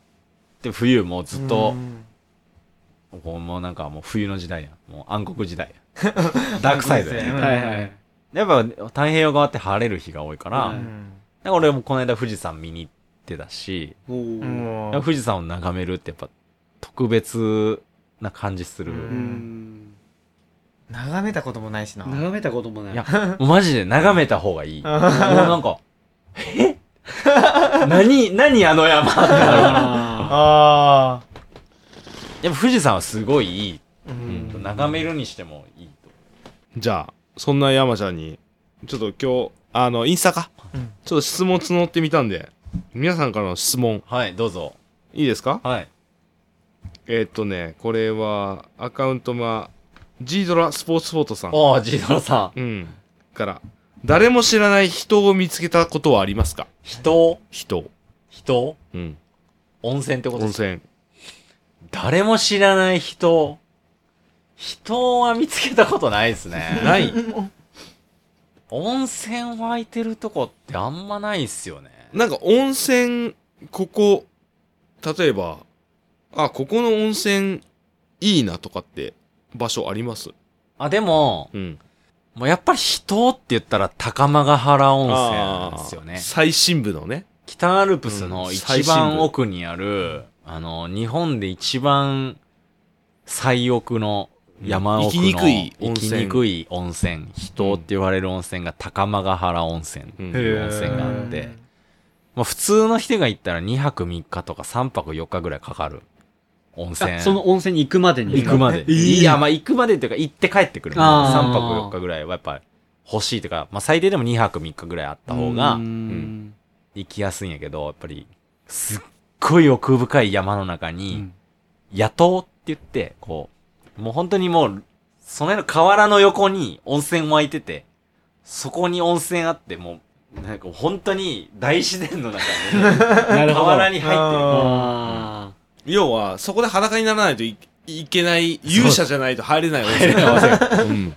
[SPEAKER 5] て冬もずっと、こうもうなんかもう冬の時代や。もう暗黒時代や。ダークサイドや。
[SPEAKER 4] うん
[SPEAKER 3] はいはい。
[SPEAKER 5] やっぱ太平洋側って晴れる日が多いから、
[SPEAKER 3] はい
[SPEAKER 5] なんか俺もこの間富士山見に行ってたし、
[SPEAKER 4] う
[SPEAKER 5] 富士山を眺めるってやっぱ特別な感じする。
[SPEAKER 4] う
[SPEAKER 3] うんん。
[SPEAKER 4] 眺めたこともないしな。
[SPEAKER 3] 眺めたこともない。
[SPEAKER 5] いや、もうマジで眺めた方がいい。もう
[SPEAKER 4] あ
[SPEAKER 5] なんか、え？何、何あの山ってなるから。
[SPEAKER 3] あ
[SPEAKER 4] あ。
[SPEAKER 5] やっぱ富士山はすごいいい。
[SPEAKER 4] うん
[SPEAKER 5] 眺めるにしてもいいと。
[SPEAKER 2] じゃあ、そんな山ちゃんに、ちょっと今日、あの、インスタか？
[SPEAKER 4] うん
[SPEAKER 2] ちょっと質問募ってみたんで、皆さんからの質問、
[SPEAKER 5] はい、どうぞ。
[SPEAKER 2] いいですか？
[SPEAKER 5] はい。
[SPEAKER 2] えーっとね、これは、アカウントが、G ドラスポーツフォートさん。
[SPEAKER 5] おー、ジードラさん。
[SPEAKER 2] うん。から、誰も知らない人を見つけたことはありますか？
[SPEAKER 5] 人？
[SPEAKER 2] 人。
[SPEAKER 5] 人？
[SPEAKER 2] うん。
[SPEAKER 5] 温泉ってこと
[SPEAKER 2] 温泉。
[SPEAKER 5] 誰も知らない人。人は見つけたことないですね。
[SPEAKER 2] ない。
[SPEAKER 5] 温泉湧いてるとこってあんまないっすよね。
[SPEAKER 2] なんか温泉、ここ、例えば、あ、ここの温泉いいなとかって場所あります？
[SPEAKER 5] あ、でも、
[SPEAKER 2] うん。
[SPEAKER 5] もうやっぱり人って言ったら高間ヶ原温泉ですよね。
[SPEAKER 2] 最深部のね。
[SPEAKER 5] 北アルプス
[SPEAKER 2] うん
[SPEAKER 5] の
[SPEAKER 2] 最
[SPEAKER 5] 一番奥にある、あの、日本で一番最奥の山奥の、
[SPEAKER 2] 行きにくい温泉
[SPEAKER 5] 行きにくい温泉、人って言われる温泉が高間ヶ原温泉って
[SPEAKER 2] うん
[SPEAKER 5] いう温泉があって、まあ普通の人が行ったら2泊3日とか3泊4日ぐらいかかる。温泉。
[SPEAKER 3] あその温泉に行くまでに。
[SPEAKER 5] 行くまで。いや、まあ行くまでっていうか行って帰ってくる。3
[SPEAKER 3] あー
[SPEAKER 5] 泊4日ぐらいはやっぱ欲しいというか、まあ最低でも2泊3日ぐらいあった方が
[SPEAKER 3] うん
[SPEAKER 5] 行きやすいんやけど、やっぱりすっごい奥深い山の中
[SPEAKER 3] う
[SPEAKER 5] に
[SPEAKER 3] ん、
[SPEAKER 5] 野党って言って、こう、もう本当にもう、その辺の河原の横に温泉湧いてて、そこに温泉あって、もう、なんか本当に大自然の中で、
[SPEAKER 3] なるほど。
[SPEAKER 5] 河原に入ってる。
[SPEAKER 3] あ
[SPEAKER 2] 要は、そこで裸にならないといいけない、勇者じゃないと入れない
[SPEAKER 5] 温泉。
[SPEAKER 2] うん。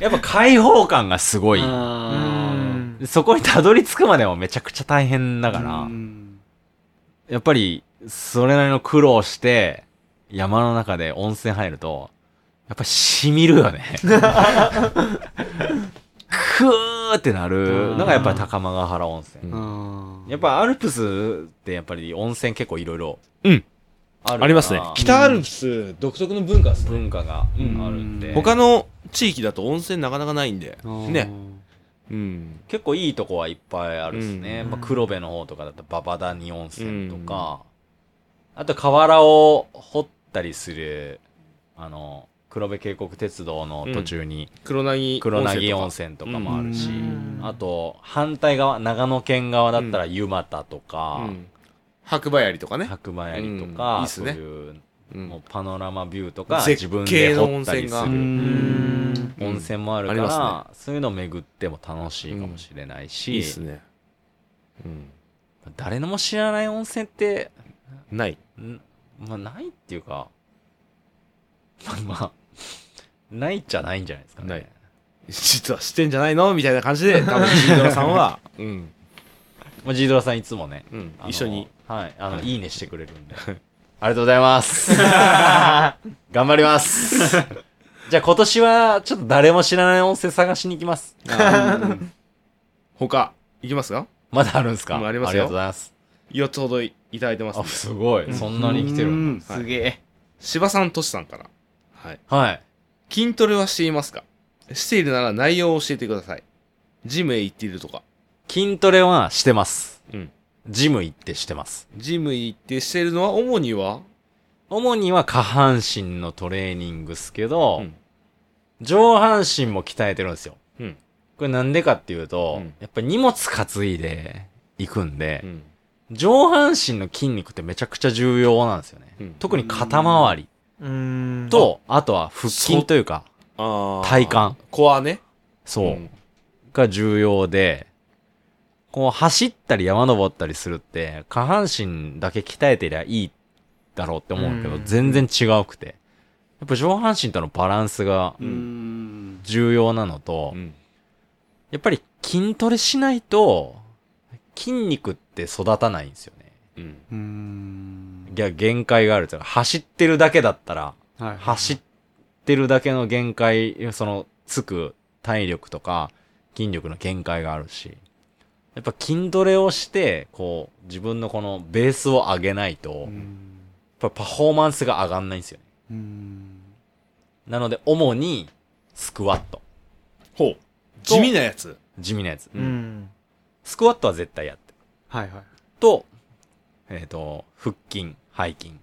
[SPEAKER 5] やっぱ開放感がすごい。そこにたどり着くまでもめちゃくちゃ大変だから、
[SPEAKER 3] うん
[SPEAKER 5] やっぱり、それなりの苦労して、山の中で温泉入ると、やっぱ染みるよね。クーってなるのがやっぱり高間ヶ原温泉。
[SPEAKER 3] うん
[SPEAKER 5] やっぱアルプスってやっぱり温泉結構いろいろ
[SPEAKER 2] うん
[SPEAKER 5] あ
[SPEAKER 2] ありますね。北アルプス独特の文化ですね。
[SPEAKER 5] 文化があるんで、
[SPEAKER 2] 他の地域だと温泉なかなかないんで。
[SPEAKER 3] うん
[SPEAKER 2] ね。うん。
[SPEAKER 5] 結構いいとこはいっぱいあるですね。
[SPEAKER 3] うん。
[SPEAKER 5] まあ、黒部の方とかだと馬場谷温泉とか、あと河原を掘ったりする、あの、黒部渓谷鉄道の途中に
[SPEAKER 2] 黒薙
[SPEAKER 5] 黒薙温泉とかもあるし、
[SPEAKER 3] うん。
[SPEAKER 5] あと反対側、長野県側だったら湯俣とか、
[SPEAKER 2] うん。白馬槍とかね。
[SPEAKER 5] 白馬槍と
[SPEAKER 2] うん。
[SPEAKER 5] か、
[SPEAKER 2] いいっすね。
[SPEAKER 5] そういう
[SPEAKER 2] うん
[SPEAKER 5] もうパノラマビューとか
[SPEAKER 2] 絶
[SPEAKER 5] 自分で掘ったりす
[SPEAKER 2] 温
[SPEAKER 5] る
[SPEAKER 3] うん
[SPEAKER 5] 温泉もあるから、
[SPEAKER 2] ま
[SPEAKER 5] そういうのを巡っても楽しいかもしれないし、
[SPEAKER 2] いいっすね。うん。
[SPEAKER 5] 誰のも知らない温泉って、
[SPEAKER 2] ない。
[SPEAKER 5] んまあ、ないっていうか、まあ、まあ、ないじゃないんじゃないですかね。
[SPEAKER 2] ない実は知ってんじゃないのみたいな感じで、多分ジードラさんは、うん。
[SPEAKER 5] まあ、ジードラさんいつもね、
[SPEAKER 2] 一緒に。。
[SPEAKER 5] はい、あの、いいねしてくれるんで。ありがとうございます。頑張ります。じゃあ今年は、ちょっと誰も知らない温泉探しに行きます。
[SPEAKER 2] 他、いきますか？
[SPEAKER 5] まだあるんですか？
[SPEAKER 2] うんありますよ
[SPEAKER 5] ありがとうございます。
[SPEAKER 2] 4つほどいただいてますん
[SPEAKER 5] あ、
[SPEAKER 2] です
[SPEAKER 5] ごい。そんなに来てるんだ。
[SPEAKER 2] はい
[SPEAKER 4] すげえ。
[SPEAKER 2] 柴さん、としさんから。はい。
[SPEAKER 5] はい。
[SPEAKER 2] 筋トレはしていますか？しているなら内容を教えてください。ジムへ行っているとか。
[SPEAKER 5] 筋トレはしてます。
[SPEAKER 2] うん。
[SPEAKER 5] ジム行ってしてます。
[SPEAKER 2] ジム行ってしているのは主には？
[SPEAKER 5] 主には下半身のトレーニングっすけど、
[SPEAKER 2] うん
[SPEAKER 5] 上半身も鍛えてるんですよ。
[SPEAKER 2] うん。
[SPEAKER 5] これなんでかっていうと、
[SPEAKER 2] うん
[SPEAKER 5] やっぱり荷物担いで行くんで
[SPEAKER 2] う、ん。
[SPEAKER 5] 上半身の筋肉ってめちゃくちゃ重要なんですよね。
[SPEAKER 2] うん
[SPEAKER 5] 特に肩周り。と、あとは腹筋というか、体幹。
[SPEAKER 2] コアね。
[SPEAKER 5] そう、
[SPEAKER 2] ん
[SPEAKER 5] が重要で、こう走ったり山登ったりするって、下半身だけ鍛えてりゃいいだろうって思うけど、
[SPEAKER 4] うん
[SPEAKER 5] 全然違うくて。やっぱ上半身とのバランスが
[SPEAKER 3] うん
[SPEAKER 5] 重要なのと、
[SPEAKER 2] うん。
[SPEAKER 5] やっぱり筋トレしないと、筋肉って育たないんですよね。
[SPEAKER 2] うん。
[SPEAKER 3] うん
[SPEAKER 5] いや、限界があるというか、走ってるだけだったら、
[SPEAKER 3] はい
[SPEAKER 5] 走ってるだけの限界、その、つく体力とか筋力の限界があるし、やっぱ筋トレをして、こう、自分のこのベースを上げないと、やっ
[SPEAKER 3] うん
[SPEAKER 5] ぱパフォーマンスが上がんないんですよね。
[SPEAKER 3] うん
[SPEAKER 5] なので、主に、スクワット。
[SPEAKER 2] ほう。地味なやつ。
[SPEAKER 5] 地味なやつ。
[SPEAKER 4] うん。
[SPEAKER 5] スクワットは絶対やってる。
[SPEAKER 3] はいはい
[SPEAKER 5] と、えっ、と、腹筋、背筋。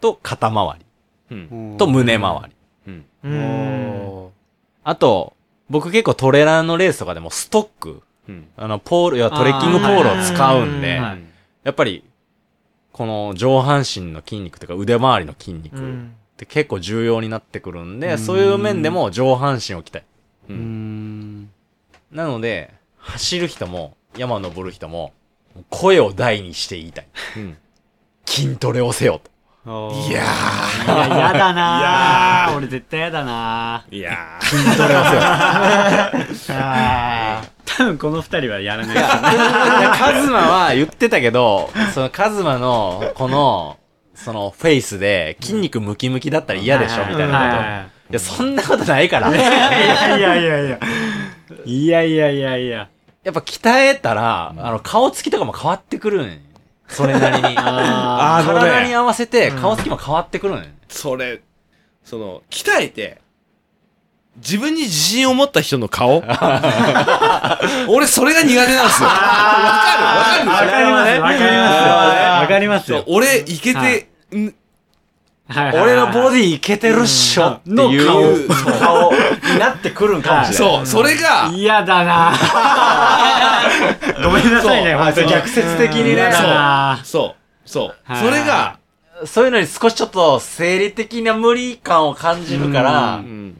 [SPEAKER 5] と、肩周り。
[SPEAKER 2] うん。
[SPEAKER 5] と、胸周り。
[SPEAKER 2] うん。
[SPEAKER 4] う
[SPEAKER 3] り
[SPEAKER 4] ん。
[SPEAKER 5] あと、僕結構トレランのレースとかでもストック、
[SPEAKER 2] うん。
[SPEAKER 5] あの、ポール、いやトレッキングポールを使うんで、やっぱり、この上半身の筋肉とか腕周りの筋肉っ
[SPEAKER 4] うん。
[SPEAKER 5] て結構重要になってくるんで、
[SPEAKER 3] うん
[SPEAKER 5] そういう面でも上半身を鍛え。
[SPEAKER 2] う。
[SPEAKER 3] うんん
[SPEAKER 5] なので、走る人も、山登る人も、声を大にして言いたい。
[SPEAKER 2] うん。
[SPEAKER 5] 筋トレをせよと。
[SPEAKER 2] いや
[SPEAKER 3] いややだなー。俺絶対やだな
[SPEAKER 2] ー。いや
[SPEAKER 5] 筋トレをせよ。
[SPEAKER 3] ー。多分この二人はやらない。
[SPEAKER 5] いやカズマは言ってたけど、そのカズマの、この、そのフェイスで筋肉ムキムキだったら嫌でしょみたいなこと。
[SPEAKER 3] はい
[SPEAKER 5] や、そんなことないから。
[SPEAKER 3] いやいやいやいや。いやいやいやいや。
[SPEAKER 5] やっぱ鍛えたら、あの、顔つきとかも変わってくるんよそれなりに。
[SPEAKER 3] あ
[SPEAKER 2] あのね
[SPEAKER 5] 体に合わせて顔つきも変わってくるんよ
[SPEAKER 2] それ、その、鍛えて、自分に自信を持った人の顔？俺それが苦手なんですよ。わかる？わかる？
[SPEAKER 3] わかります、わかります。わかりますよ。
[SPEAKER 2] 俺いけて、
[SPEAKER 5] 俺のボディいけてるっしょって
[SPEAKER 3] の
[SPEAKER 5] いう
[SPEAKER 2] 顔。
[SPEAKER 5] 顔になってくるんかもしれない。
[SPEAKER 2] そうそれが。
[SPEAKER 3] 嫌だな。ごめんなさいね、
[SPEAKER 2] そう。
[SPEAKER 3] 本当に。
[SPEAKER 5] 逆説的にね。
[SPEAKER 2] そうそう
[SPEAKER 3] はい。
[SPEAKER 2] それが。
[SPEAKER 5] そういうのに少しちょっと生理的な無理感を感じるから、
[SPEAKER 2] うん。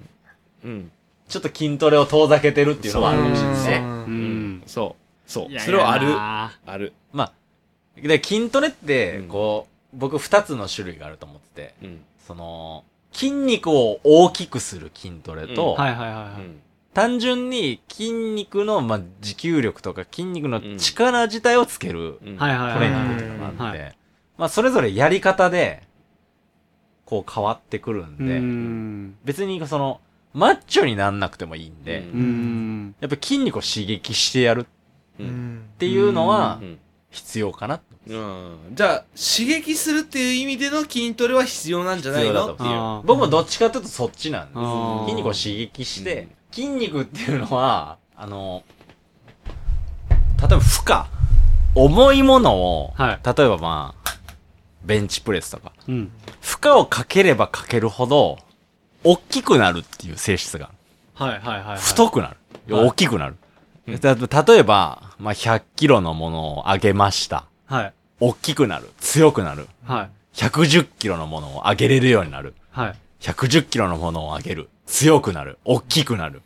[SPEAKER 2] うん。
[SPEAKER 5] ちょっと筋トレを遠ざけてるっていうのはあるかもしれないですね。
[SPEAKER 2] そう。そう。それはある。ある。
[SPEAKER 5] まあ、で筋トレって
[SPEAKER 2] うん、
[SPEAKER 5] こう、僕二つの種類があると思ってて、
[SPEAKER 2] うん
[SPEAKER 5] その、筋肉を大きくする筋トレと、
[SPEAKER 2] うん
[SPEAKER 3] はいはいはいはい。
[SPEAKER 5] 単純に筋肉の、まあ、持久力とか筋肉の力自体をつけるトレーニングっていうのがあって、
[SPEAKER 3] は
[SPEAKER 5] まあ、それぞれやり方で、こう変わってくるん
[SPEAKER 3] う
[SPEAKER 5] で、
[SPEAKER 3] ん。
[SPEAKER 5] 別にその、マッチョになんなくてもいいんで、
[SPEAKER 2] うん
[SPEAKER 3] うん。
[SPEAKER 5] やっぱ筋肉を刺激してやるっ
[SPEAKER 2] うん
[SPEAKER 5] ていうのは
[SPEAKER 2] うん
[SPEAKER 5] 必要かな。
[SPEAKER 2] うんじゃあ刺激するっていう意味での筋トレは必要なんじゃないの？っていう
[SPEAKER 3] あー
[SPEAKER 5] 僕もどっちかというとそっちなんです。
[SPEAKER 3] あー
[SPEAKER 5] 筋肉を刺激して、筋肉っていうのは、あの、例えば負荷、重いものを、
[SPEAKER 3] はい
[SPEAKER 5] 例えばまあ、ベンチプレスとか、
[SPEAKER 3] うん。
[SPEAKER 5] 負荷をかければかけるほど、大きくなるっていう性質がある。
[SPEAKER 3] はいはいはいはい。
[SPEAKER 5] 太くなる。
[SPEAKER 3] はい
[SPEAKER 5] 大きくなる。
[SPEAKER 2] うん
[SPEAKER 5] だ例えば、まあ、100キロのものを上げました。
[SPEAKER 3] はい。
[SPEAKER 5] 大きくなる。強くなる。
[SPEAKER 3] はい。
[SPEAKER 5] 110キロのものを上げれるようになる。
[SPEAKER 3] はい。
[SPEAKER 5] 110キロのものを上げる。強くなる。大きくなる。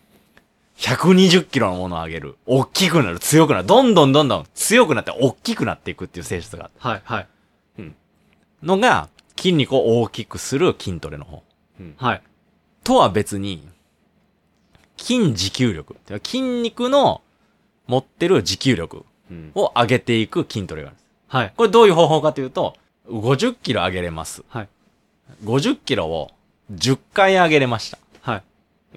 [SPEAKER 5] 120キロのものを上げる。大きくなる。強くなる。どんどんどんどん強くなって大きくなっていくっていう性質がある
[SPEAKER 3] はいはい。
[SPEAKER 5] のが、筋肉を大きくする筋トレの方。
[SPEAKER 3] はい。
[SPEAKER 5] とは別に、筋持久力。筋肉の持ってる持久力
[SPEAKER 2] うん
[SPEAKER 5] を上げていく筋トレがある。
[SPEAKER 3] はい。
[SPEAKER 5] これどういう方法かというと、50キロ上げれます。
[SPEAKER 3] はい。
[SPEAKER 5] 50キロを10回上げれました。
[SPEAKER 3] はい。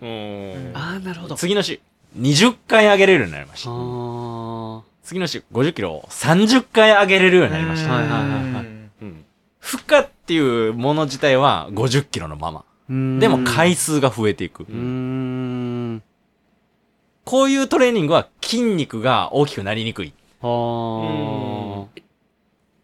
[SPEAKER 2] うん
[SPEAKER 3] ああ、なるほど。
[SPEAKER 5] 次の週、20回上げれるようになりました。
[SPEAKER 3] あ
[SPEAKER 5] 次の週、50キロを30回上げれるようになりました。
[SPEAKER 3] はいはいはいはい
[SPEAKER 2] うん
[SPEAKER 5] 負荷っていうもの自体は50キロのまま。
[SPEAKER 3] ー
[SPEAKER 5] でも回数が増えていく。
[SPEAKER 3] うーん。
[SPEAKER 5] こういうトレーニングは筋肉が大きくなりにくい。
[SPEAKER 3] あー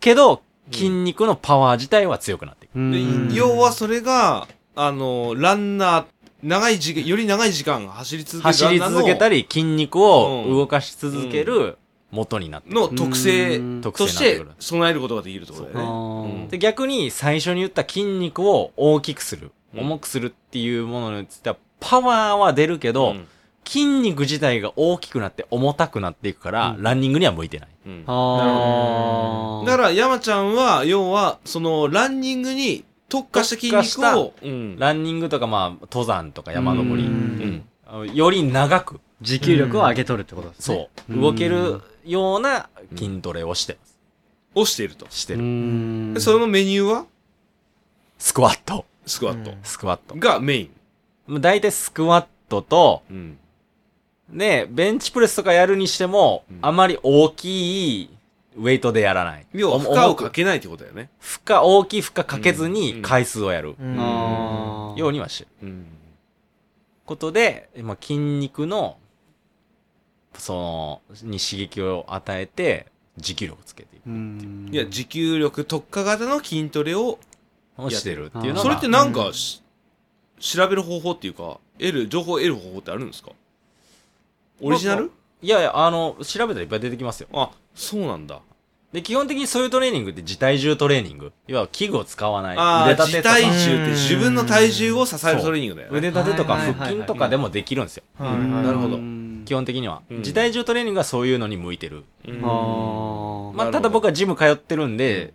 [SPEAKER 5] けど、筋肉のパワー自体は強くなっていく。
[SPEAKER 3] う
[SPEAKER 2] で
[SPEAKER 3] ん。
[SPEAKER 2] 要はそれがあのランナー長い時間より長い時間走り続ける
[SPEAKER 5] 走り続けた
[SPEAKER 2] り
[SPEAKER 5] り、筋肉を動かし続ける元になってる。
[SPEAKER 2] の特性
[SPEAKER 3] うん。
[SPEAKER 5] 特
[SPEAKER 2] として。備えることができるってことだ
[SPEAKER 3] あ
[SPEAKER 2] よね。
[SPEAKER 3] ー
[SPEAKER 5] で、逆に最初に言った筋肉を大きくする、
[SPEAKER 2] うん
[SPEAKER 5] 重くするっていうものについては、パワーは出るけど、
[SPEAKER 2] うん
[SPEAKER 5] 筋肉自体が大きくなって重たくなっていくから、
[SPEAKER 3] うん。
[SPEAKER 5] ランニングには向いてない。
[SPEAKER 2] うん。だから山ちゃんは要はそのランニングに特化した筋肉をうん。
[SPEAKER 5] ランニングとかまあ、登山とか山登り、
[SPEAKER 3] う
[SPEAKER 5] うん。んより長く、
[SPEAKER 3] 持久力を上げとるってことですね。
[SPEAKER 5] そう、動けるような筋トレをしてます。
[SPEAKER 2] をしていると。
[SPEAKER 3] う
[SPEAKER 5] してる。
[SPEAKER 3] ん。
[SPEAKER 2] でそのメニューは？
[SPEAKER 5] スクワット。
[SPEAKER 2] スクワット。
[SPEAKER 5] スクワット。
[SPEAKER 2] がメイン。
[SPEAKER 5] まあ大体スクワットと、
[SPEAKER 2] うん
[SPEAKER 5] で、ベンチプレスとかやるにしても、
[SPEAKER 2] うん
[SPEAKER 5] あまり大きいウェイトでやらない。
[SPEAKER 2] 要は負荷をかけないってことだよね
[SPEAKER 5] 負荷、大きい負荷かけず
[SPEAKER 2] うん
[SPEAKER 5] に回数をやる
[SPEAKER 3] あー
[SPEAKER 5] ようにはしてる。
[SPEAKER 2] うん
[SPEAKER 5] ことで、まあ、筋肉の、その、に刺激を与えて、持久力つけていく。
[SPEAKER 3] うん。
[SPEAKER 2] いや持久力特化型の筋トレを
[SPEAKER 5] をしてるっていうのが。
[SPEAKER 2] それってなんかし調べる方法っていうか得る情報を得る方法ってあるんですか？オリジナル？
[SPEAKER 5] いやいや、あの、調べたらいっぱい出てきますよ。
[SPEAKER 2] あそうなんだ。
[SPEAKER 5] で、基本的にそういうトレーニングって自体重トレーニング。要は器具を使わない。
[SPEAKER 2] ああ
[SPEAKER 5] 腕立てとか。
[SPEAKER 2] 自体重って自分の体重を支えるトレーニングだよね。
[SPEAKER 5] 腕立てとか腹筋とかでもできるんですよ。
[SPEAKER 2] なるほど。
[SPEAKER 3] うん
[SPEAKER 5] 基本的には。
[SPEAKER 2] うん。
[SPEAKER 5] 自体重トレーニングはそういうのに向いてる。
[SPEAKER 2] うん。
[SPEAKER 3] あー。
[SPEAKER 5] まあ、ただ僕はジム通ってるんで、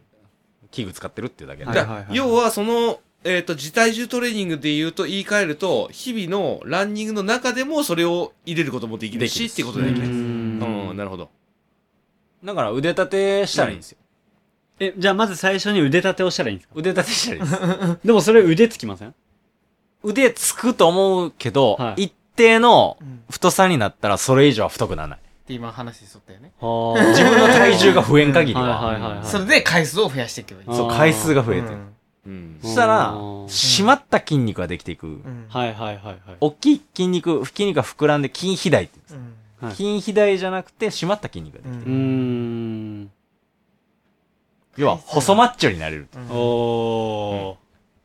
[SPEAKER 5] 器具使ってるっていうだけで。
[SPEAKER 3] はい
[SPEAKER 2] 要はそのえっ、と自体重トレーニングで言うと言い換えると日々のランニングの中でもそれを入れることもできるしっていうことでできる
[SPEAKER 3] う
[SPEAKER 2] うんんなるほど
[SPEAKER 5] だから腕立てしたらいいんですよ。
[SPEAKER 3] え、じゃあまず最初に腕立てをしたらいいんですか？
[SPEAKER 5] 腕立てしたらいいです。
[SPEAKER 3] でもそれ腕つきません？
[SPEAKER 5] 腕つくと思うけど、
[SPEAKER 3] はい
[SPEAKER 5] 一定の
[SPEAKER 4] うん
[SPEAKER 5] 太さになったらそれ以上は太くならない。
[SPEAKER 4] って今話しとったよね。
[SPEAKER 3] は
[SPEAKER 5] 自分の体重が増えん限りは、
[SPEAKER 3] はいはいはいはい。
[SPEAKER 4] それで回数を増やしていけばいい。
[SPEAKER 5] そう、回数が増えてる。
[SPEAKER 4] うん
[SPEAKER 2] うん。
[SPEAKER 5] そしたら
[SPEAKER 3] うん。
[SPEAKER 5] 締まった筋肉ができていく。
[SPEAKER 4] うん。
[SPEAKER 3] はいはいはいはい。
[SPEAKER 5] 大きい筋肉筋肉が膨らんで筋肥大って言うんです
[SPEAKER 4] うん。
[SPEAKER 3] はい。
[SPEAKER 5] 筋肥大じゃなくて締まった筋肉ができてる
[SPEAKER 3] うーん。
[SPEAKER 5] 要は細マッチョになれる
[SPEAKER 4] う。ん。
[SPEAKER 3] おー。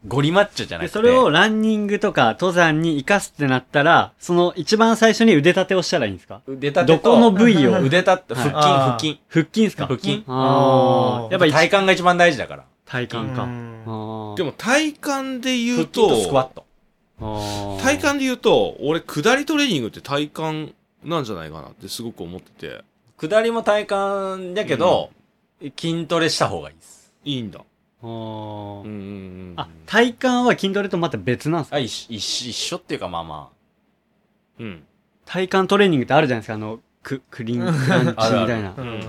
[SPEAKER 5] ゴリマッチョじゃな
[SPEAKER 3] で、
[SPEAKER 5] くて。
[SPEAKER 3] それをランニングとか登山に活かすってなったら、その一番最初に腕立てをしたらいいんですか？
[SPEAKER 5] 腕立てと
[SPEAKER 3] どこの部位を？
[SPEAKER 5] 腕立て腹筋腹筋。
[SPEAKER 3] 腹筋ですか？
[SPEAKER 5] 腹筋。
[SPEAKER 3] ああ。やっぱ一
[SPEAKER 5] 体幹が一番大事だから
[SPEAKER 3] 体幹か。
[SPEAKER 2] でも体幹で言う
[SPEAKER 5] と
[SPEAKER 2] と
[SPEAKER 5] スクワット。
[SPEAKER 2] 体幹で言うと俺下りトレーニングって体幹なんじゃないかなってすごく思ってて。
[SPEAKER 5] 下りも体幹だけど、筋トレした方がいいです。
[SPEAKER 2] いいんだ。
[SPEAKER 3] あー。
[SPEAKER 2] うんうんうん
[SPEAKER 3] あ、体幹は筋トレとまた別なんですか？
[SPEAKER 5] あ一緒一緒一緒っていうかまあま
[SPEAKER 2] うん。
[SPEAKER 3] 体幹トレーニングってあるじゃないですか、あの、ク、クリーンクランチみたいな。
[SPEAKER 4] う。
[SPEAKER 2] うんんうん。う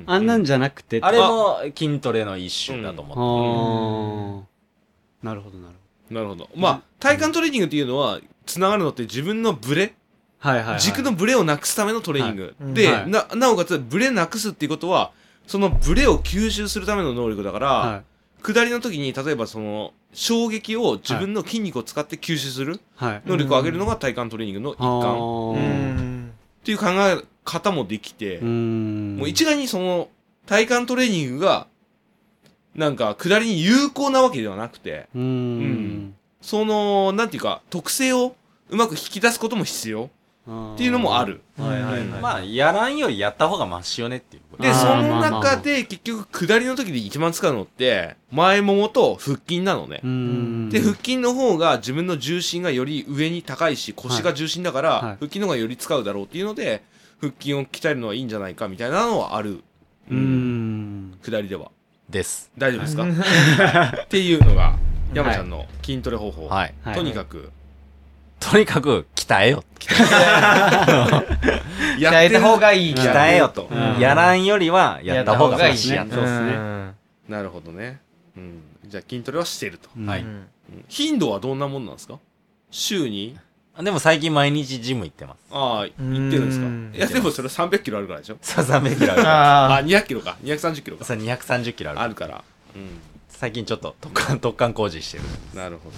[SPEAKER 2] ん
[SPEAKER 3] あんなんじゃなくて、
[SPEAKER 5] ああれも筋トレの一種だと思って。
[SPEAKER 3] なるほどなる
[SPEAKER 2] なるほど。まあ体幹トレーニングっていうのはつながるのって自分のブレ。
[SPEAKER 3] はいはいはい。
[SPEAKER 2] 軸のブレをなくすためのトレーニング、
[SPEAKER 4] はい
[SPEAKER 2] で、
[SPEAKER 3] はい。
[SPEAKER 2] ななおかつブレなくすっていうことはそのブレを吸収するための能力だから、
[SPEAKER 3] は
[SPEAKER 2] 下りの時に例えばその衝撃を自分の筋肉を使って吸収する
[SPEAKER 3] い。はい。
[SPEAKER 2] 能力を上げるのが体幹トレーニングの一環。
[SPEAKER 4] う
[SPEAKER 3] ー
[SPEAKER 4] ん
[SPEAKER 2] ていう考え方もできて。もう一概にその体幹トレーニングがなんか下りに有効なわけではなくて
[SPEAKER 3] うーん。
[SPEAKER 2] そのなんていうか特性をうまく引き出すことも必要っていうのもある。
[SPEAKER 3] はいはいはい。
[SPEAKER 5] まあやらんよりやった方がマシよねっていう
[SPEAKER 2] で、その中で結局下りの時で一番使うのって前ももと腹筋なのね。で、腹筋の方が自分の重心がより上に高いし腰が重心だから、
[SPEAKER 3] はい
[SPEAKER 2] 腹筋の方がより使うだろうっていうので腹筋を鍛えるのはいいんじゃないかみたいなのはある。
[SPEAKER 3] うーん。
[SPEAKER 2] 下りでは。
[SPEAKER 5] です
[SPEAKER 2] 大丈夫ですか？っていうのが山ちゃんの筋トレ方法。
[SPEAKER 5] はい
[SPEAKER 3] はい
[SPEAKER 2] とにかく、
[SPEAKER 5] とにかく鍛えよ
[SPEAKER 2] や
[SPEAKER 4] 鍛えた方がいい
[SPEAKER 5] 鍛えよと、
[SPEAKER 3] うん。
[SPEAKER 5] やらんよりはやった方がマシやと。
[SPEAKER 3] そうっすね。
[SPEAKER 4] ん。
[SPEAKER 2] なるほどね。うん。じゃあ筋トレはしてると。頻度はどんなもんなんですか？週に？
[SPEAKER 5] でも最近毎日ジム行ってます。
[SPEAKER 2] ああ、行ってるんですか？
[SPEAKER 4] うん。
[SPEAKER 2] いや、でもそれ300キロあるからでしょ？
[SPEAKER 5] さあ300キロあるから。
[SPEAKER 2] あ、
[SPEAKER 4] あ
[SPEAKER 2] 200キロか。230キロか。
[SPEAKER 5] さあ230キロあるから。
[SPEAKER 2] あるから。うん。
[SPEAKER 5] 最近ちょっと特貫特貫工事してる。
[SPEAKER 2] なるほど。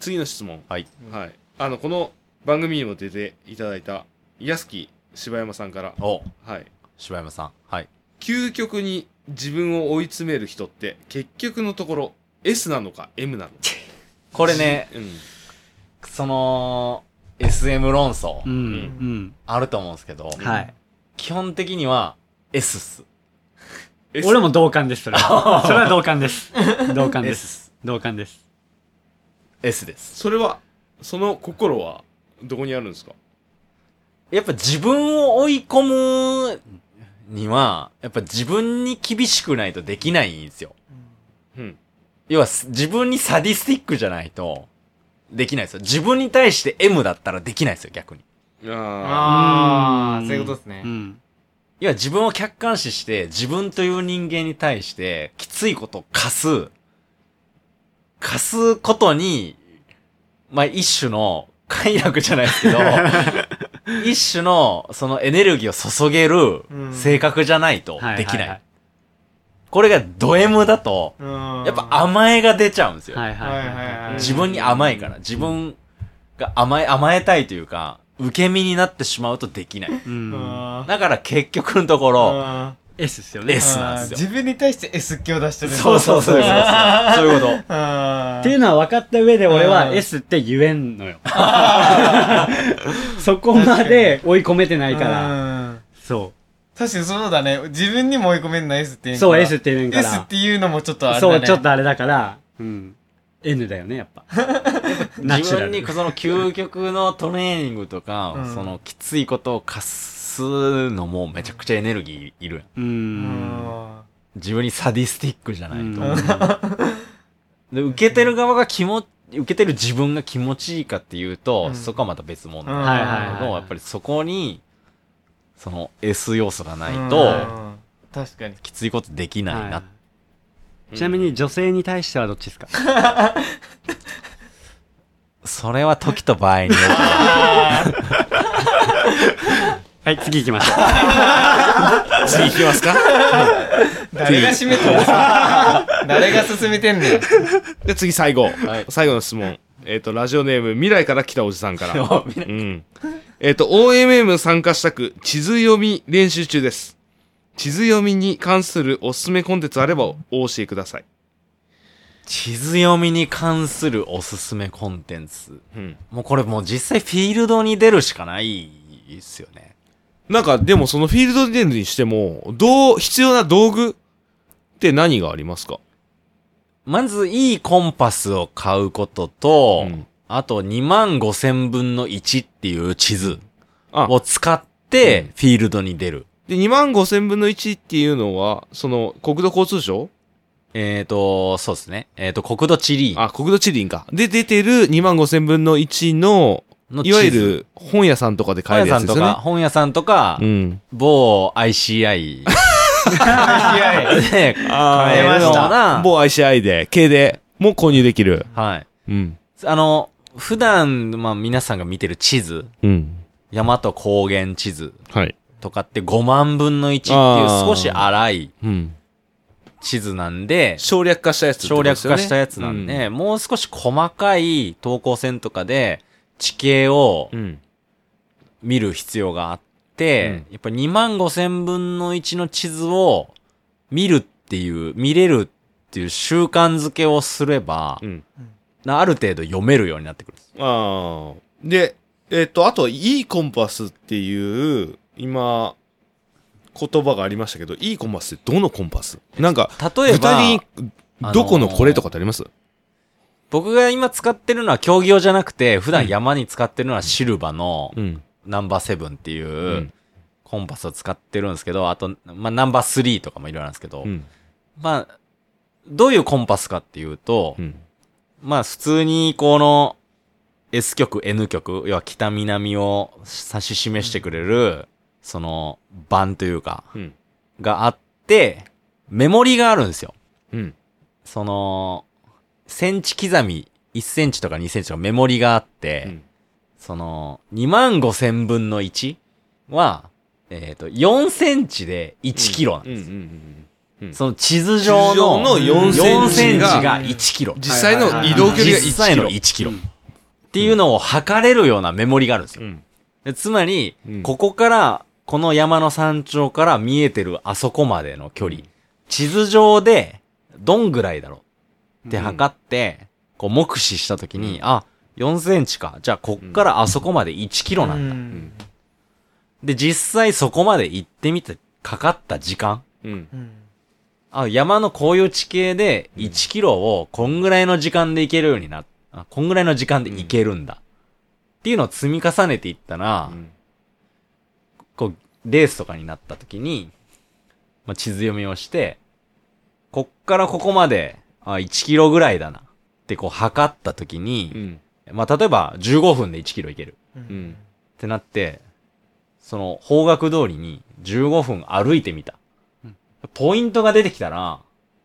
[SPEAKER 2] 次の質問。
[SPEAKER 5] はい
[SPEAKER 2] はい。あの、この番組にも出ていただいた、安木柴山さんから、
[SPEAKER 5] お
[SPEAKER 2] はい。
[SPEAKER 5] 柴山さんはい
[SPEAKER 2] 究極に自分を追い詰める人って、結局のところ、S なのか M なのか。
[SPEAKER 5] これね
[SPEAKER 2] うん。
[SPEAKER 5] その SM 論争
[SPEAKER 3] うん。うん。
[SPEAKER 5] あると思うんですけど、
[SPEAKER 3] はい。
[SPEAKER 5] 基本的には S っす
[SPEAKER 2] S
[SPEAKER 3] 俺も同感です、それは。それは同感です。同感で。す同感です。
[SPEAKER 5] S です。
[SPEAKER 2] それは、その心は、どこにあるんですか？
[SPEAKER 5] やっぱ自分を追い込むにはやっぱ自分に厳しくないとできないんですよ。
[SPEAKER 2] うん。
[SPEAKER 5] 要はす自分にサディスティックじゃないとできないですよ。自分に対して M だったらできないですよ逆に。
[SPEAKER 2] あ
[SPEAKER 4] あーそういうことですね。
[SPEAKER 3] うん。
[SPEAKER 5] 要は自分を客観視して自分という人間に対してきついことを課す課すことにまあ一種の快楽じゃないですけど 一種のそのエネルギーを注げる
[SPEAKER 4] うん
[SPEAKER 5] 性格じゃないと
[SPEAKER 3] はい
[SPEAKER 5] できない。
[SPEAKER 3] はい
[SPEAKER 5] これがド M だと、
[SPEAKER 4] うん
[SPEAKER 5] やっぱ甘えが出ちゃうんですよ。自分に甘いから。自分が甘え、甘えたいというか、受け身になってしまうとできない。だから結局のところ、
[SPEAKER 4] うん
[SPEAKER 3] S ですよね。
[SPEAKER 5] S なんですよ。
[SPEAKER 4] 自分に対して S 気を出してる
[SPEAKER 5] そうそうそうそう。そういうこと。
[SPEAKER 4] あ
[SPEAKER 3] っていうのは分かった上で俺は
[SPEAKER 4] うん
[SPEAKER 3] S って言えんのよ。そこまで追い込めてないから。
[SPEAKER 4] ら
[SPEAKER 3] そ
[SPEAKER 4] 確かにそうだね自分にも追い込めんな S って
[SPEAKER 3] う。
[SPEAKER 4] いう
[SPEAKER 3] そう、S って言うんか
[SPEAKER 4] S
[SPEAKER 3] ら
[SPEAKER 4] っ。ていうのもちょっとあれだね
[SPEAKER 3] そう、ちょっとあれだから、うん。N だよね、やっぱ。
[SPEAKER 5] 自分にその究極のトレーニングとか、
[SPEAKER 4] うん
[SPEAKER 5] そのきついことを課すのもめちゃくちゃエネルギーいるやん。
[SPEAKER 3] う。
[SPEAKER 4] うん。ん
[SPEAKER 5] 自分にサディスティックじゃないと。
[SPEAKER 3] うん。
[SPEAKER 5] で、受けてる側が気持受けてる自分が気持ちいいかっていうと、
[SPEAKER 4] うん。
[SPEAKER 5] そこはまた別物
[SPEAKER 4] うん。
[SPEAKER 5] なんだけど、やっぱりそこに、その S 要素がない
[SPEAKER 4] うん。
[SPEAKER 5] と、
[SPEAKER 4] 確かに。
[SPEAKER 5] きついことできないな。
[SPEAKER 3] はい。ちなみに女性に対してはどっちですか？
[SPEAKER 5] それは時と場合による
[SPEAKER 3] はい、次行きましょう。
[SPEAKER 2] 次行きますか？
[SPEAKER 4] 誰が締めて 誰が進めてんねん。
[SPEAKER 2] で、次最後。
[SPEAKER 5] はい
[SPEAKER 2] 最後の質問。えっ、と、ラジオネーム、未来から来たおじさんから。うん。えっ、と、OMM 参加したく、地図読み練習中です。地図読みに関するおすすめコンテンツあればお教えください。
[SPEAKER 5] 地図読みに関するおすすめコンテンツ。
[SPEAKER 2] うん。
[SPEAKER 5] もうこれもう実際フィールドに出るしかないっすよね。
[SPEAKER 2] なんか、でもそのフィールドで出るにしても、どう、必要な道具って何がありますか？
[SPEAKER 5] まずいいコンパスを買うことと、
[SPEAKER 2] うん
[SPEAKER 5] あと2万5千分の1っていう地図
[SPEAKER 2] あ
[SPEAKER 5] を使ってフィールドに出る。
[SPEAKER 2] で、2万5千分の1っていうのは、その、国土交通省？
[SPEAKER 5] えーと、そうですね。えーと、国土地理
[SPEAKER 2] あ、国土地理か。で、出てる2万5千分の1の、いわゆる本屋さんとかで買え
[SPEAKER 5] 本屋さんとか、
[SPEAKER 2] るやつですよね。
[SPEAKER 5] 本屋さんとか、
[SPEAKER 2] うん。
[SPEAKER 5] 某 ICI
[SPEAKER 4] 早い。
[SPEAKER 5] で
[SPEAKER 2] あ
[SPEAKER 5] 買えるような、
[SPEAKER 2] 某 ICI で、系でも購入できる。
[SPEAKER 5] はい。
[SPEAKER 2] うん。
[SPEAKER 5] あの、普段、まあ皆さんが見てる地図、
[SPEAKER 2] うん。
[SPEAKER 5] 山と高原地図
[SPEAKER 2] はい。
[SPEAKER 5] とかって5万分の1っていう少し荒い
[SPEAKER 2] うん。
[SPEAKER 5] 地図なんで、
[SPEAKER 2] 省略化したやつってこ
[SPEAKER 5] 省略化したやつなんで、もう少し細かい等高線とかで地形を
[SPEAKER 2] うん。
[SPEAKER 5] 見る必要があって、やっぱ2万5千分の1の地図を見るっていう、見れるっていう習慣づけをすれば
[SPEAKER 2] う、ん。
[SPEAKER 5] なある程度読めるようになってくる。
[SPEAKER 2] ああ。で、えっ、と、あと、いいコンパスっていう、今、言葉がありましたけど、いいコンパスってどのコンパス？なんか、
[SPEAKER 5] 例えば、
[SPEAKER 2] 具体的に、どこのこれとかってあります、
[SPEAKER 5] 僕が今使ってるのは競技用じゃなくて、普段山に使ってるのはシルバの
[SPEAKER 2] うん。
[SPEAKER 5] ナンバーセブンっていううんコンパスを使ってるんですけど、あと、まあ、ナンバースリーとかもいろいろなんですけど、
[SPEAKER 2] うん。
[SPEAKER 5] まあ、どういうコンパスかっていうと、
[SPEAKER 2] うん。
[SPEAKER 5] まあ普通にこの S 極 N 極、要は北南を指し示してくれる、その番というか、
[SPEAKER 2] うん。
[SPEAKER 5] があって、メモリがあるんですよ。
[SPEAKER 2] うん。
[SPEAKER 5] その、センチ刻み、1センチとか2センチとかメモリがあって、
[SPEAKER 2] うん
[SPEAKER 5] その、2万5千分の1は、えっ、と、4センチで1キロなんです。その地図上の
[SPEAKER 2] 地図上の4センチ
[SPEAKER 5] 4
[SPEAKER 2] が
[SPEAKER 5] が1キロ。
[SPEAKER 2] 実際の移動距離が1
[SPEAKER 5] 実際の
[SPEAKER 2] キロ。
[SPEAKER 5] 1キロ。っていうのを測れるようなメモリがあるんですよ。
[SPEAKER 2] うん。
[SPEAKER 5] でつまり、
[SPEAKER 2] うん
[SPEAKER 5] ここから、この山の山頂から見えてるあそこまでの距離、地図上で、どんぐらいだろうって測って、こう目視したときに、あ、4センチか。じゃあ、こっからあそこまで1キロなんだ。
[SPEAKER 4] ん
[SPEAKER 5] で、実際そこまで行ってみて、かかった時間。
[SPEAKER 2] うん。
[SPEAKER 4] うん
[SPEAKER 5] あ、山のこういう地形で1キロをこんぐらいの時間で行けるようになっあ、こんぐらいの時間で行けるんだ。っていうのを積み重ねていったら、
[SPEAKER 2] うん
[SPEAKER 5] こう、レースとかになった時に、まあ、地図読みをして、こっからここまで、あ、1キロぐらいだな。ってこう測った時に、
[SPEAKER 2] うん。
[SPEAKER 5] まあ、例えば15分で1キロ行ける。
[SPEAKER 2] うん。
[SPEAKER 5] ってなって、その方角通りに15分歩いてみた。ポイントが出てきたら、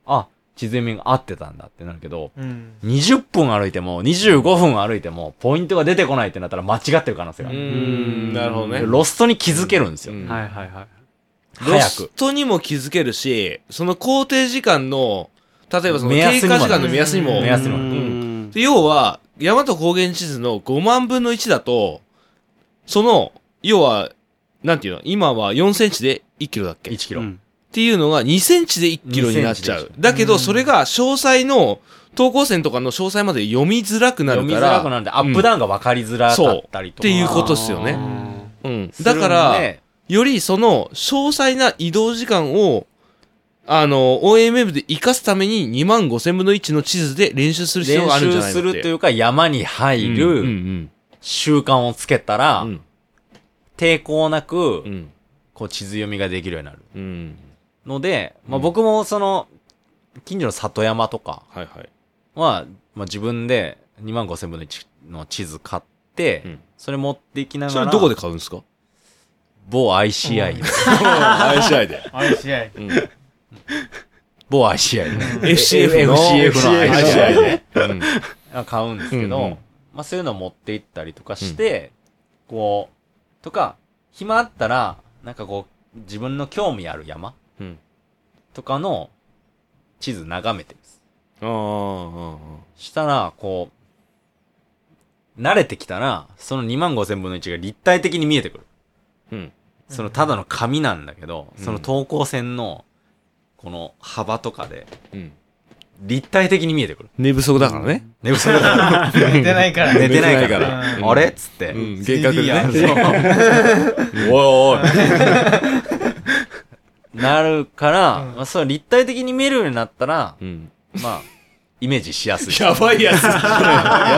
[SPEAKER 5] あ、地図読みが合ってたんだってなるけど、
[SPEAKER 4] うん
[SPEAKER 5] 20分歩いても、25分歩いても、ポイントが出てこないってなったら間違ってる可能性があ
[SPEAKER 2] う
[SPEAKER 5] る。
[SPEAKER 2] ん。なるほどね。
[SPEAKER 5] ロストに気づけるんですよ。
[SPEAKER 2] うん
[SPEAKER 3] はいはいはい。
[SPEAKER 2] ロ
[SPEAKER 5] 早
[SPEAKER 2] ス
[SPEAKER 5] く。
[SPEAKER 2] トにも気づけるし、その工程時間の、例えばその経過時間の目安にも、
[SPEAKER 5] 目安にも
[SPEAKER 2] うん。で要は、山と高原地図の5万分の1だと、その、要は、なんていうの？今は4センチで1キロだっけ
[SPEAKER 5] ？1キロ。
[SPEAKER 3] うん。
[SPEAKER 2] っていうのが2センチで1キロになっちゃ
[SPEAKER 5] 2センチ。
[SPEAKER 2] うだけど、それが詳細の、投稿線とかの詳細まで読みづらくなる
[SPEAKER 5] 読み
[SPEAKER 2] から。
[SPEAKER 5] づらくなるんで、アップダウンが分かりづらかったりとか。
[SPEAKER 2] っていうことっすよね。うん。だから
[SPEAKER 5] ん、で。
[SPEAKER 2] よりその詳細な移動時間を、あの、OMM で活かすために2万5千分の1の地図で練習する必要
[SPEAKER 5] 練
[SPEAKER 2] があるんじゃ
[SPEAKER 5] 習
[SPEAKER 2] ないの
[SPEAKER 5] するというか、山に入る
[SPEAKER 2] ん
[SPEAKER 5] 習慣をつけたら、
[SPEAKER 2] うん。
[SPEAKER 5] 抵抗なく
[SPEAKER 2] う、ん。
[SPEAKER 5] こう地図読みができるようになる。
[SPEAKER 2] うん。
[SPEAKER 5] ので、まあ
[SPEAKER 2] うん
[SPEAKER 5] 僕もその、近所の里山とか
[SPEAKER 2] はいはい。
[SPEAKER 5] は、まあ自分で2万5千分の1の地図買って、
[SPEAKER 2] うん
[SPEAKER 5] それ持っていきながら、
[SPEAKER 2] それどこで買うんですか？
[SPEAKER 5] 某 ICI で、
[SPEAKER 2] ?ICI で。
[SPEAKER 4] あれ試合
[SPEAKER 2] うん。
[SPEAKER 5] 某 ICI で、
[SPEAKER 2] FCF の。
[SPEAKER 5] ICI で
[SPEAKER 2] うん。
[SPEAKER 5] 買うんですけど、
[SPEAKER 2] うんうん。
[SPEAKER 5] まあそういうのを持って行ったりとかして、こう、とか、暇あったら、なんかこう、自分の興味ある山
[SPEAKER 2] うん。
[SPEAKER 5] とかの地図眺めてるんです。したら、こう、慣れてきたら、その2万5千分の1が立体的に見えてくる。
[SPEAKER 2] うん。
[SPEAKER 5] そのただの紙なんだけど、
[SPEAKER 2] うん。
[SPEAKER 5] その等高線の、この幅とかで、
[SPEAKER 2] うん。
[SPEAKER 5] 立体的に見えてくる。
[SPEAKER 2] 寝不足だからね。
[SPEAKER 5] 寝不足だから。
[SPEAKER 4] 寝てないから。
[SPEAKER 5] 寝てないか
[SPEAKER 2] 寝てないから。
[SPEAKER 5] ら。
[SPEAKER 4] うん
[SPEAKER 5] あれ？っつって。
[SPEAKER 2] うん。幻覚で
[SPEAKER 4] 3D
[SPEAKER 2] ね。
[SPEAKER 5] おいおい。なるから、
[SPEAKER 4] うん。
[SPEAKER 5] まあ、そう立体的に見えるようになったら、
[SPEAKER 2] うん。
[SPEAKER 5] まあ、イメージしやすい。
[SPEAKER 2] やばいやつ。
[SPEAKER 5] や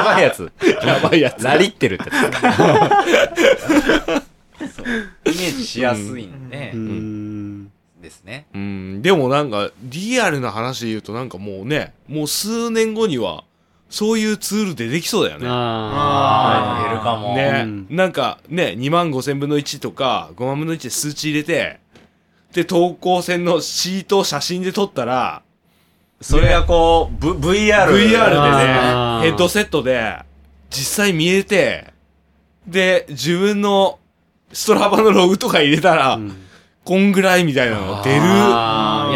[SPEAKER 5] ばいやつ。
[SPEAKER 2] やばいやつ。
[SPEAKER 5] ラリってるって。イメージしやすいんで。
[SPEAKER 3] う、ん。
[SPEAKER 5] ですね。
[SPEAKER 2] うんでもなんかリアルな話で言うとなんかもうねもう数年後にはそういうツール出てきそうだよね
[SPEAKER 3] あ
[SPEAKER 4] あー
[SPEAKER 5] 出るかも。
[SPEAKER 2] ね、
[SPEAKER 3] うん
[SPEAKER 2] なんかね2万5千分の1とか5万分の1で数値入れてで投稿線のシートを写真で撮ったら
[SPEAKER 5] それがこう、v、VR。
[SPEAKER 2] VR でねヘッドセットで実際見えてで自分のストラバのログとか入れたら、
[SPEAKER 3] あ。うん
[SPEAKER 2] こんぐらいみたいなの出る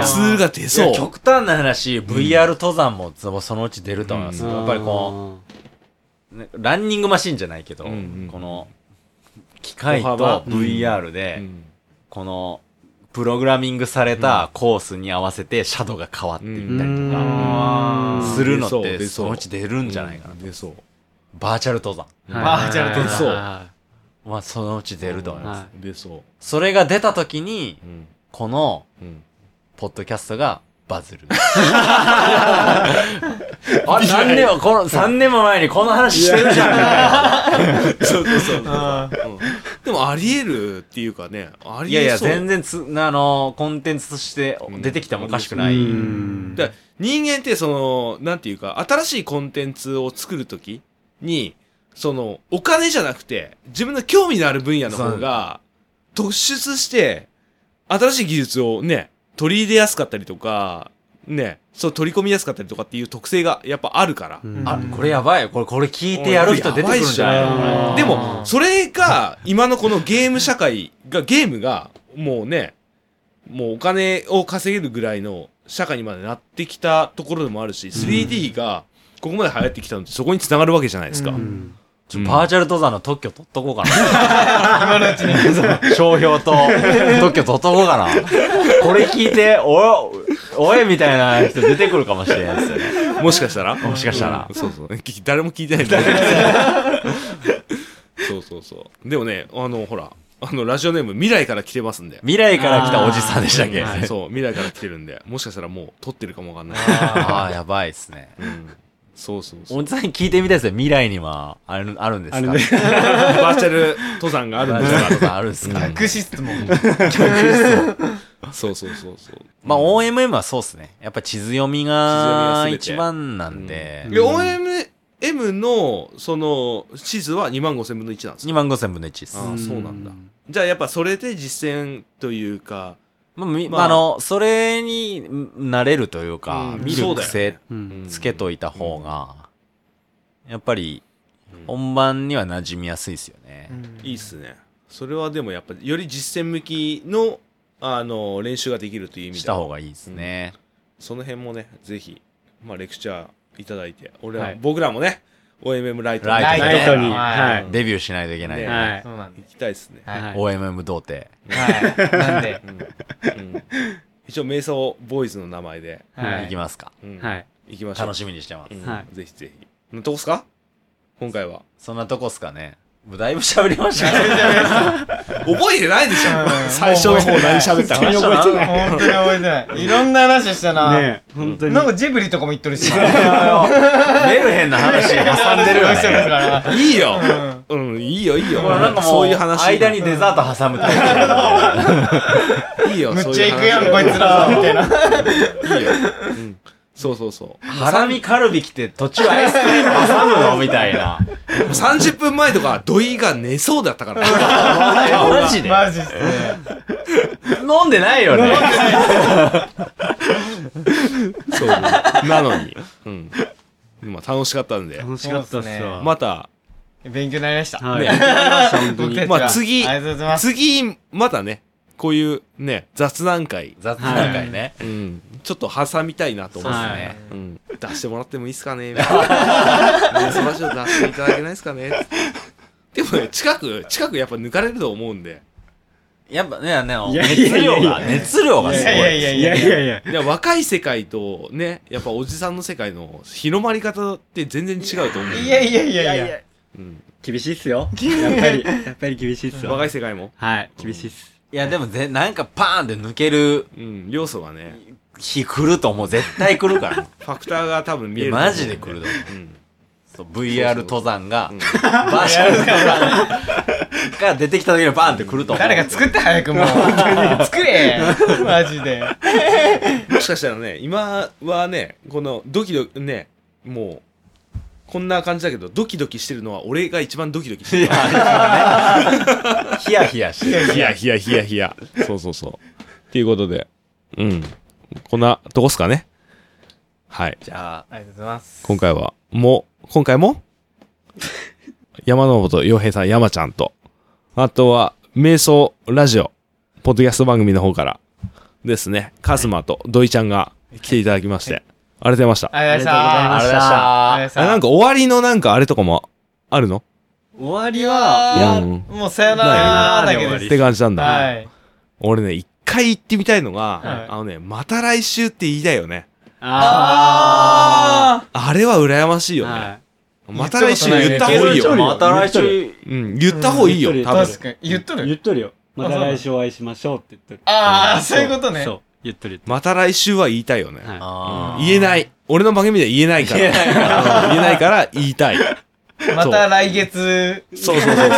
[SPEAKER 2] ツールが出
[SPEAKER 5] い
[SPEAKER 2] そう。
[SPEAKER 5] や極端な話、VR 登山もそそのうち出ると思います。
[SPEAKER 2] うん。
[SPEAKER 5] やっぱりこう、ねランニングマシンじゃないけど、
[SPEAKER 2] うんうん。
[SPEAKER 5] この、機械と VR で、
[SPEAKER 2] うん。
[SPEAKER 5] この、プログラミングされたコースに合わせてシャドウが変わっていったりとか、
[SPEAKER 3] うん。
[SPEAKER 5] するのって、
[SPEAKER 2] 出そ
[SPEAKER 5] のうち出るんじゃないかな。
[SPEAKER 2] うん出そう。
[SPEAKER 5] バーチャル登山。
[SPEAKER 4] バーチャル登
[SPEAKER 2] 山。そう
[SPEAKER 5] まあ、そのうち出ると思います。
[SPEAKER 3] は
[SPEAKER 2] 出そ
[SPEAKER 5] それが出た時に、
[SPEAKER 2] ううん。
[SPEAKER 5] この、
[SPEAKER 2] うん。
[SPEAKER 5] ポッドキャストがバズる。あ、何年も、この、3年も前にこの話してるじゃんみたいな。
[SPEAKER 2] そうそうそう
[SPEAKER 4] あ
[SPEAKER 2] うん。でもあり得るっていうかねあり
[SPEAKER 5] いやいや、
[SPEAKER 2] 得そう
[SPEAKER 5] 全然つ、あの、コンテンツとして出てきてもおかしくない。
[SPEAKER 3] うん。
[SPEAKER 2] だから人間ってそのなんていうか新しいコンテンツを作るときにそのお金じゃなくて自分の興味のある分野の方が突出して新しい技術をね取り入れやすかったりとかねそう取り込みやすかったりとかっていう特性がやっぱあるから、
[SPEAKER 3] うん。
[SPEAKER 5] あ、これやばい。これ、これ聞いてやる人出てくるんじゃない？
[SPEAKER 2] でもそれが今のこのゲーム社会がゲームがもうねもうお金を稼げるぐらいの社会にまでなってきたところでもあるし 3D がここまで流行ってきたのってそこにつながるわけじゃないですか、
[SPEAKER 4] う
[SPEAKER 3] うん
[SPEAKER 5] ちょバーチャル登山の特許取っとこうかな。
[SPEAKER 4] 今のうちに。
[SPEAKER 5] 商標と特許取っとこうかな。これ聞いて、おい、おいみたいな人出てくるかもしれないですよね。
[SPEAKER 2] もしかしたら？
[SPEAKER 5] もしかしたら。
[SPEAKER 2] うん。そうそう。聞誰も聞いてない。んだそうそうそう。でもねあのほらあのラジオネーム未来から来てますんで。
[SPEAKER 5] 未来から来たおじさんでしたっけ？
[SPEAKER 2] そう未来から来てるんで。もしかしたらもう撮ってるかもわかんない、
[SPEAKER 5] ああ、やばいっすね。
[SPEAKER 2] うん、そうそうそう
[SPEAKER 5] おじさんに聞いてみたいですよ。未来にはあるあるんですか？
[SPEAKER 3] あるね。
[SPEAKER 2] バーチャル登山があるんですか？
[SPEAKER 5] チャル登山あるんですか。
[SPEAKER 2] そうそうそうそう。
[SPEAKER 5] まあ OMM はそうっすね。やっぱ地図読み
[SPEAKER 2] 地図読み
[SPEAKER 5] が一番なんで、
[SPEAKER 2] で、OMM の、その、地図は2万5千分の1なんです
[SPEAKER 5] 2
[SPEAKER 2] か
[SPEAKER 5] 万5千分の1です。
[SPEAKER 2] あーそうなんだじゃあやっぱそれで実践というか、
[SPEAKER 5] まあ、み
[SPEAKER 2] まあ。
[SPEAKER 5] あの、それに慣れるというか、
[SPEAKER 2] うん。
[SPEAKER 5] 見る癖
[SPEAKER 3] うん。
[SPEAKER 5] つけといた方が、やっぱり
[SPEAKER 2] うん。
[SPEAKER 5] 本番には馴染みやすいですよね。
[SPEAKER 2] いいっすね。それはでもやっぱより実践向きの、あの、練習ができるという意味
[SPEAKER 5] し
[SPEAKER 2] で
[SPEAKER 5] た方がいいですね。
[SPEAKER 2] その辺もね、ぜひ、まあレクチャーいただいて、俺ら、
[SPEAKER 3] はい。
[SPEAKER 2] 僕らもね、OMM ライト
[SPEAKER 5] ライト
[SPEAKER 3] ライトに。
[SPEAKER 4] は
[SPEAKER 3] はい
[SPEAKER 5] デビューしないといけない。
[SPEAKER 2] ね
[SPEAKER 3] はい。
[SPEAKER 4] そうなんで
[SPEAKER 2] 行きたいですね。
[SPEAKER 4] はい。
[SPEAKER 3] はい
[SPEAKER 5] OMM 童貞。
[SPEAKER 4] はい。なんで、
[SPEAKER 2] うんうん一応、瞑想ボーイズの名前で、
[SPEAKER 3] はい
[SPEAKER 5] いきますか。
[SPEAKER 2] うん
[SPEAKER 3] はい。
[SPEAKER 2] 行きましょう。
[SPEAKER 5] 楽しみにしてます。
[SPEAKER 2] うん
[SPEAKER 3] はい
[SPEAKER 2] ぜひぜひ。なとこっすか？今回は。
[SPEAKER 5] そんなとこっすかね。もうだいぶ喋りましたね。
[SPEAKER 2] 覚えてないでしょ
[SPEAKER 4] うん
[SPEAKER 2] 最初の方何喋ったか。
[SPEAKER 3] もう覚えてない
[SPEAKER 4] 本当に覚えてない。いろんな話したな。
[SPEAKER 3] ねえ、本当に。
[SPEAKER 4] なんかジブリとかも言っとるし。
[SPEAKER 5] メルヘンな話挟んでるよ。
[SPEAKER 2] いいようん、いいよ、いいよ。
[SPEAKER 5] なんかもう、
[SPEAKER 2] そういう話。
[SPEAKER 5] 間にデザート挟むタイプ。
[SPEAKER 2] いいよ、
[SPEAKER 4] むっちゃ行くやん、こいつら。みたいな。
[SPEAKER 2] いいよ。うん。そうそうそう。
[SPEAKER 5] ハラミカルビ来て途中アイスクリーム挟むの？みたいな。
[SPEAKER 2] 30分前とか、土井が寝そうだったから。
[SPEAKER 5] マジで？
[SPEAKER 4] マジっすね。
[SPEAKER 5] 飲んでないよね。
[SPEAKER 2] そう。なのに。うん。まあ、楽しかったんで。
[SPEAKER 3] 楽しかったっすわ。
[SPEAKER 2] また、
[SPEAKER 4] 勉強になりました。
[SPEAKER 3] はい。ま
[SPEAKER 2] あ次
[SPEAKER 4] ありがとうございます。
[SPEAKER 2] 次、またね、こういうね雑談会、
[SPEAKER 5] 雑談会ね。
[SPEAKER 2] うん、ちょっと挟みたいなと思って
[SPEAKER 3] はい。
[SPEAKER 2] ね、うん、出してもらってもいいですかね？みたいな。瞑想ラジオ出していただけないですかね？でもね近く近くやっぱ抜かれると思うんで。
[SPEAKER 5] やっぱね、ね、
[SPEAKER 3] いやい
[SPEAKER 5] 熱
[SPEAKER 3] やいや。いや
[SPEAKER 5] 量が、熱量がすごい。
[SPEAKER 4] いやいやいやいや
[SPEAKER 3] いや。いや。
[SPEAKER 2] で若い世界とねやっぱおじさんの世界の広まり方って全然違うと思うんで。
[SPEAKER 4] いや。いやいやいや。
[SPEAKER 2] うん、
[SPEAKER 3] 厳しいっすよ。やっぱり、やっぱり厳しいっすよ。
[SPEAKER 2] 若い世界も、
[SPEAKER 3] はい、厳しいっす。
[SPEAKER 5] いや、でもぜ、なんかパーンって抜ける
[SPEAKER 2] うん、要素がね
[SPEAKER 5] 日来ると思う。絶対来るから。
[SPEAKER 2] ファクターが多分見え
[SPEAKER 5] い
[SPEAKER 2] る
[SPEAKER 5] やマジで来ると思う。
[SPEAKER 2] うん。
[SPEAKER 5] そう VR 登山が、
[SPEAKER 2] うん。
[SPEAKER 5] バーチャル登山が出てきた時にバーンって来ると思う。
[SPEAKER 4] 誰か作って早くもう。作れマジで。
[SPEAKER 2] もしかしたらね今はねこのドキドキねもうこんな感じだけどドキドキしてるのは俺が一番ドキドキしてる。
[SPEAKER 5] ヒヤヒヤしてる。
[SPEAKER 2] ヒヤ。ヒヤヒヤヒヤ。そうそうそう。っていうことで。うんこんなとこっすかね。はい。
[SPEAKER 5] じゃあ、
[SPEAKER 4] ありがとうございます。
[SPEAKER 2] 今回はもう今回も？山本洋平さん山ちゃんと。あとは瞑想ラジオポッドキャスト番組の方から。ですね。カズマと土井ちゃんが来ていただきまして、ありがとうございました。
[SPEAKER 4] ありがとうございま
[SPEAKER 5] ありがとうございました。
[SPEAKER 4] ありがとうございま
[SPEAKER 2] あなんか終わりのなんかあれとかもあるの？
[SPEAKER 3] 終わり
[SPEAKER 4] い
[SPEAKER 3] は、
[SPEAKER 4] や
[SPEAKER 2] うん。
[SPEAKER 4] ーもうさよならだけ
[SPEAKER 3] ない
[SPEAKER 4] です
[SPEAKER 2] って感じなんだ。
[SPEAKER 4] はい。
[SPEAKER 2] 俺ね、一回行ってみたいのが、
[SPEAKER 4] はい
[SPEAKER 2] あのね、また来週って言いたいよね。
[SPEAKER 3] あ
[SPEAKER 4] あ
[SPEAKER 2] あれは羨ましい
[SPEAKER 3] あ。
[SPEAKER 2] よね。
[SPEAKER 3] はい。
[SPEAKER 2] また来週言った方がいい
[SPEAKER 3] 言っとる
[SPEAKER 2] よ。
[SPEAKER 5] また来週、
[SPEAKER 2] うん、言った方がいいよ、
[SPEAKER 3] 言っ
[SPEAKER 2] 多分。
[SPEAKER 4] 確かに言っとる
[SPEAKER 3] 言っとるよ。また来週お会いしましょうって言っとる。
[SPEAKER 4] ああそういうことね
[SPEAKER 3] そう。言っとる
[SPEAKER 2] また来週は言いたいよね。
[SPEAKER 3] る。はい。
[SPEAKER 5] あー
[SPEAKER 2] 言えない。俺の番組では言えないから。
[SPEAKER 5] 言えないから
[SPEAKER 2] うん言えないから言いたい。
[SPEAKER 4] また来月
[SPEAKER 2] そうそうそうそう。み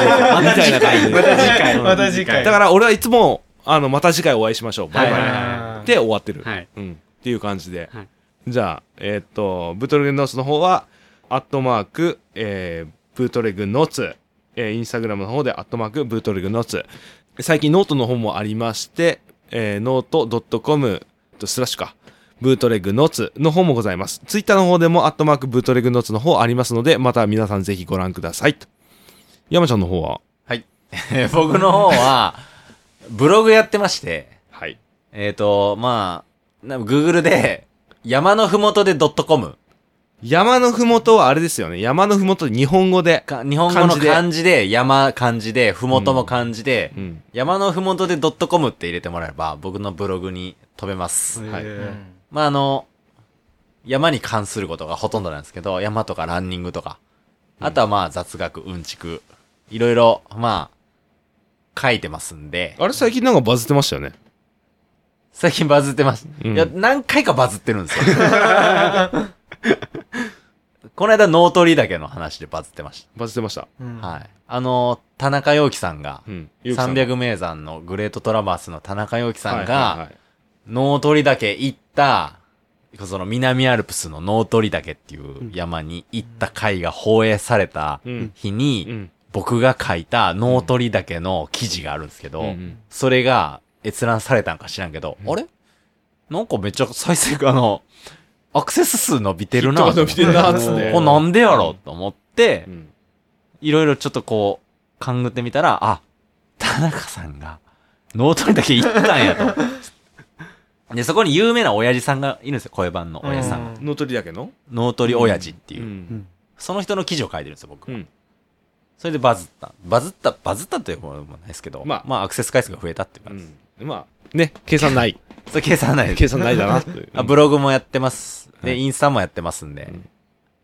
[SPEAKER 2] たいな感じで。
[SPEAKER 3] また次回
[SPEAKER 2] うん
[SPEAKER 4] また次回
[SPEAKER 2] だから俺はいつも、あの、また次回お会いしましょう。バイバイ。で終わってる。
[SPEAKER 3] はい。
[SPEAKER 2] うん。っていう感じで。
[SPEAKER 3] はい
[SPEAKER 2] じゃあ、えーっと、ブートレグノーツの方は、アットマーク、えー、ブートレグノーツ、えーインスタグラムの方で、アットマーク、ブートレグノーツ。最近ノートの方もありまして、えー、 note.com とスラッシュか、ブートレグノーツの方もございます。ツイッターの方でも、アットマーク、ブートレグノーツの方ありますので、また皆さんぜひご覧ください。山ちゃんの方は？
[SPEAKER 5] はい。僕の方は、ブログやってまして、
[SPEAKER 2] はい。
[SPEAKER 5] えっ、と、まあ、な Google で、山のふもとで .com
[SPEAKER 2] 山のふもとはあれですよね。山のふもと日本語で。
[SPEAKER 5] か、日本語の
[SPEAKER 2] 漢字で
[SPEAKER 5] 山漢字で、ふもとも漢字で、
[SPEAKER 2] うん。
[SPEAKER 5] 山のふもとで .com って入れてもらえれば、僕のブログに飛べます。
[SPEAKER 2] はい
[SPEAKER 4] うん
[SPEAKER 5] まあ、あの、山に関することがほとんどなんですけど、山とかランニングとか、あとはまあ雑学、うんちく、いろいろ、まあ、書いてますんで、
[SPEAKER 2] あれ最近なんかバズってましたよね。
[SPEAKER 5] 最近バズってます。
[SPEAKER 2] うん
[SPEAKER 5] いや、何回かバズってるんですよ。この間、脳取りだけの話でバズってまし
[SPEAKER 2] バズってました。
[SPEAKER 4] うん
[SPEAKER 5] た。はい。あの、田中陽樹さんが、
[SPEAKER 2] うん。
[SPEAKER 5] 300名山のグレートトラバースの田中陽樹さんが、
[SPEAKER 2] はい
[SPEAKER 5] 脳取岳行った、その南アルプスの脳取岳っていう山に行った回が放映された
[SPEAKER 2] うん。
[SPEAKER 5] 日に、
[SPEAKER 2] うん。
[SPEAKER 5] 僕が書いた脳取岳の記事があるんですけど、
[SPEAKER 2] うんうん
[SPEAKER 5] それが閲覧されたんか知らんけど、あれ？なんかめっちゃ再生が、あの、アクセス数伸びてるな
[SPEAKER 2] 伸びてるなっつって
[SPEAKER 5] これなんでやろと思って
[SPEAKER 2] う、ん。
[SPEAKER 5] いろいろちょっとこう、勘ぐってみたら、あ、田中さんが脳取りだけ行ったんやと。で、そこに有名な親父さんがいるんですよ、声版の親父さんが。
[SPEAKER 4] うん
[SPEAKER 2] 脳取りだけの？
[SPEAKER 5] 脳取り親父っていう、
[SPEAKER 2] ん。
[SPEAKER 5] その人の記事を書いてるんですよ、僕。
[SPEAKER 2] うん。
[SPEAKER 5] それでバズった。バズった、バズったということもないですけど、
[SPEAKER 2] まあ
[SPEAKER 5] まあ、アクセス回数が増えたっていう
[SPEAKER 2] う
[SPEAKER 5] 感じ。
[SPEAKER 2] ん。まあ、ね、計算ない。
[SPEAKER 5] それ計算ない。
[SPEAKER 2] 計算ないだな。
[SPEAKER 5] あ、ブログもやってます。で、
[SPEAKER 2] はい
[SPEAKER 5] インスタもやってますんで、
[SPEAKER 2] うん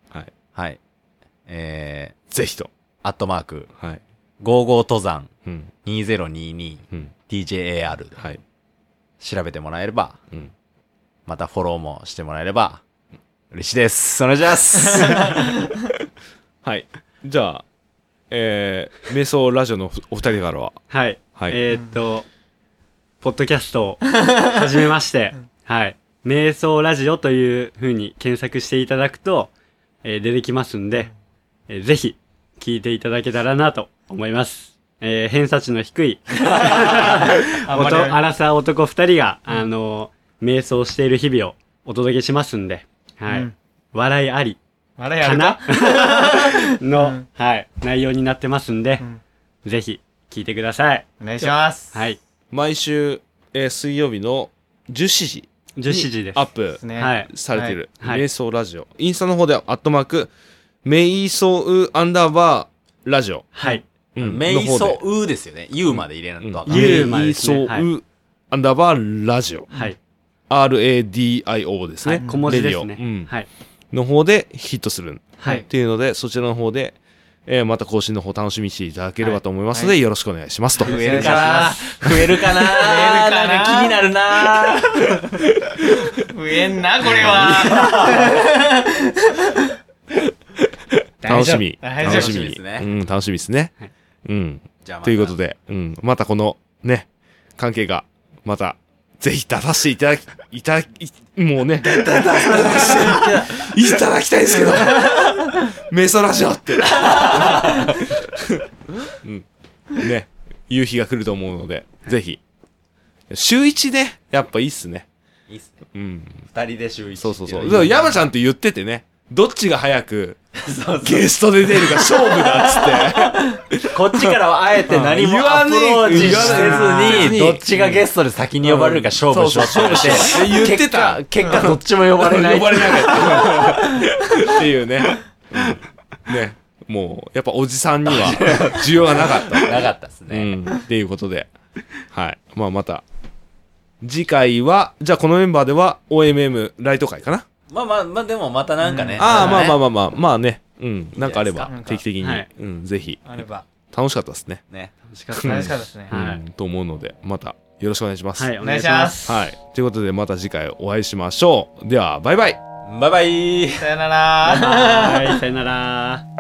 [SPEAKER 2] はい。
[SPEAKER 5] はい。え
[SPEAKER 2] ぜひと。
[SPEAKER 5] ー、アットマーク、
[SPEAKER 2] はい。
[SPEAKER 5] 55登山
[SPEAKER 2] うん。
[SPEAKER 5] 2022
[SPEAKER 2] うん。
[SPEAKER 5] DJAR で
[SPEAKER 2] はい。
[SPEAKER 5] 調べてもらえれば、
[SPEAKER 2] うん。
[SPEAKER 5] またフォローもしてもらえれば、嬉しいです。お願いします。
[SPEAKER 2] はい。じゃあ、えー、瞑想ラジオのお二人からは。
[SPEAKER 3] はい。
[SPEAKER 2] はい
[SPEAKER 3] えーっと、ポッドキャストを始めまして、はい。瞑想ラジオという風に検索していただくと、えー出てきますんで、えーぜひ聞いていただけたらなと思います。えー偏差値の低い、
[SPEAKER 4] あんまり
[SPEAKER 3] 男アラサー男二人が、あのー瞑想している日々をお届けしますんで、はい。
[SPEAKER 4] うん
[SPEAKER 3] 笑いあり
[SPEAKER 4] まだや
[SPEAKER 3] か？な？の、
[SPEAKER 4] うん
[SPEAKER 3] はい、内容になってますんで、
[SPEAKER 4] うん
[SPEAKER 3] ぜひ聞いてください。
[SPEAKER 4] お願いします
[SPEAKER 3] はい。
[SPEAKER 2] 毎週、えー水曜日の17時
[SPEAKER 3] 17時です。
[SPEAKER 2] アップ
[SPEAKER 4] ね
[SPEAKER 3] はい。
[SPEAKER 2] されてる、
[SPEAKER 3] はい
[SPEAKER 2] 瞑想ラジオ。インスタの方では、アットマーク、メイソウアンダーバーラジオ。
[SPEAKER 3] はい。
[SPEAKER 2] うん
[SPEAKER 5] メイ
[SPEAKER 2] の方で
[SPEAKER 5] ソウですよね。U まで入れないとあかん。
[SPEAKER 3] うまで
[SPEAKER 2] メイソ
[SPEAKER 3] ですね
[SPEAKER 2] ウアンダーバーラジオ。
[SPEAKER 3] はい。
[SPEAKER 2] RADIO ですね。
[SPEAKER 3] 小文字ですね。はい。
[SPEAKER 2] の方でヒットする。
[SPEAKER 3] はい。
[SPEAKER 2] っていうので、そちらの方で、えーまた更新の方楽しみにしていただければと思いますので、よろしくお願いしますと。
[SPEAKER 5] 増えるかな。増えるかな。
[SPEAKER 4] 増えるかな。
[SPEAKER 5] 気になるな。
[SPEAKER 4] 増えんな、これは。
[SPEAKER 2] 楽しみ。楽しみ。
[SPEAKER 5] ですね。
[SPEAKER 2] うん、楽しみですね。
[SPEAKER 3] はい。
[SPEAKER 2] うん。
[SPEAKER 5] じゃあ
[SPEAKER 2] ということで、うん、またこのね、関係が、また、ぜひ出させていただき、いただき、もうね、いただきたいですけど、メソラジオって。うん。ね、夕日が来ると思うので、ぜひ。週一ね、やっぱいいっすね。
[SPEAKER 5] いいっすね。
[SPEAKER 2] うん。
[SPEAKER 5] 二人で週一
[SPEAKER 2] そうそうそう。山ちゃんって言っててね、どっちが早くゲストで出るか勝負だっつって。
[SPEAKER 5] こっちからはあえて何もアプローチせずに、どっちがゲストで先に呼ばれるか勝負しようって
[SPEAKER 2] そうそう勝負して言ってた
[SPEAKER 5] 結果、どっちも呼ばれない。
[SPEAKER 2] 呼ばれなかった。っていうね。うんね。もう、やっぱおじさんには需要がなかった。
[SPEAKER 5] なかったです
[SPEAKER 2] う
[SPEAKER 5] ね。
[SPEAKER 2] ん。っていうことで。はい。まあまた。次回は、じゃあこのメンバーでは OMM ライト会かな？
[SPEAKER 5] まあまあまあ、でもまたなんかね。
[SPEAKER 2] ああ、まあまあ
[SPEAKER 5] あ。
[SPEAKER 2] まあまあ、まあね。うん。なんかあれば
[SPEAKER 5] いいじゃ
[SPEAKER 4] ないですか
[SPEAKER 2] 定期的に
[SPEAKER 3] はい。
[SPEAKER 2] うん。ぜひ。
[SPEAKER 4] あれば。
[SPEAKER 2] 楽しかったですね。
[SPEAKER 5] ね。
[SPEAKER 3] 楽しかったです。
[SPEAKER 4] 楽しかったですね。
[SPEAKER 3] はい
[SPEAKER 2] うんと思うので、またよろしくお願いします。
[SPEAKER 3] はい、
[SPEAKER 4] お願いします。
[SPEAKER 2] はい。ということで、また次回お会いしましょう。では、バイバイ。
[SPEAKER 5] バイバイ
[SPEAKER 4] さよなら。
[SPEAKER 3] はい、さよなら。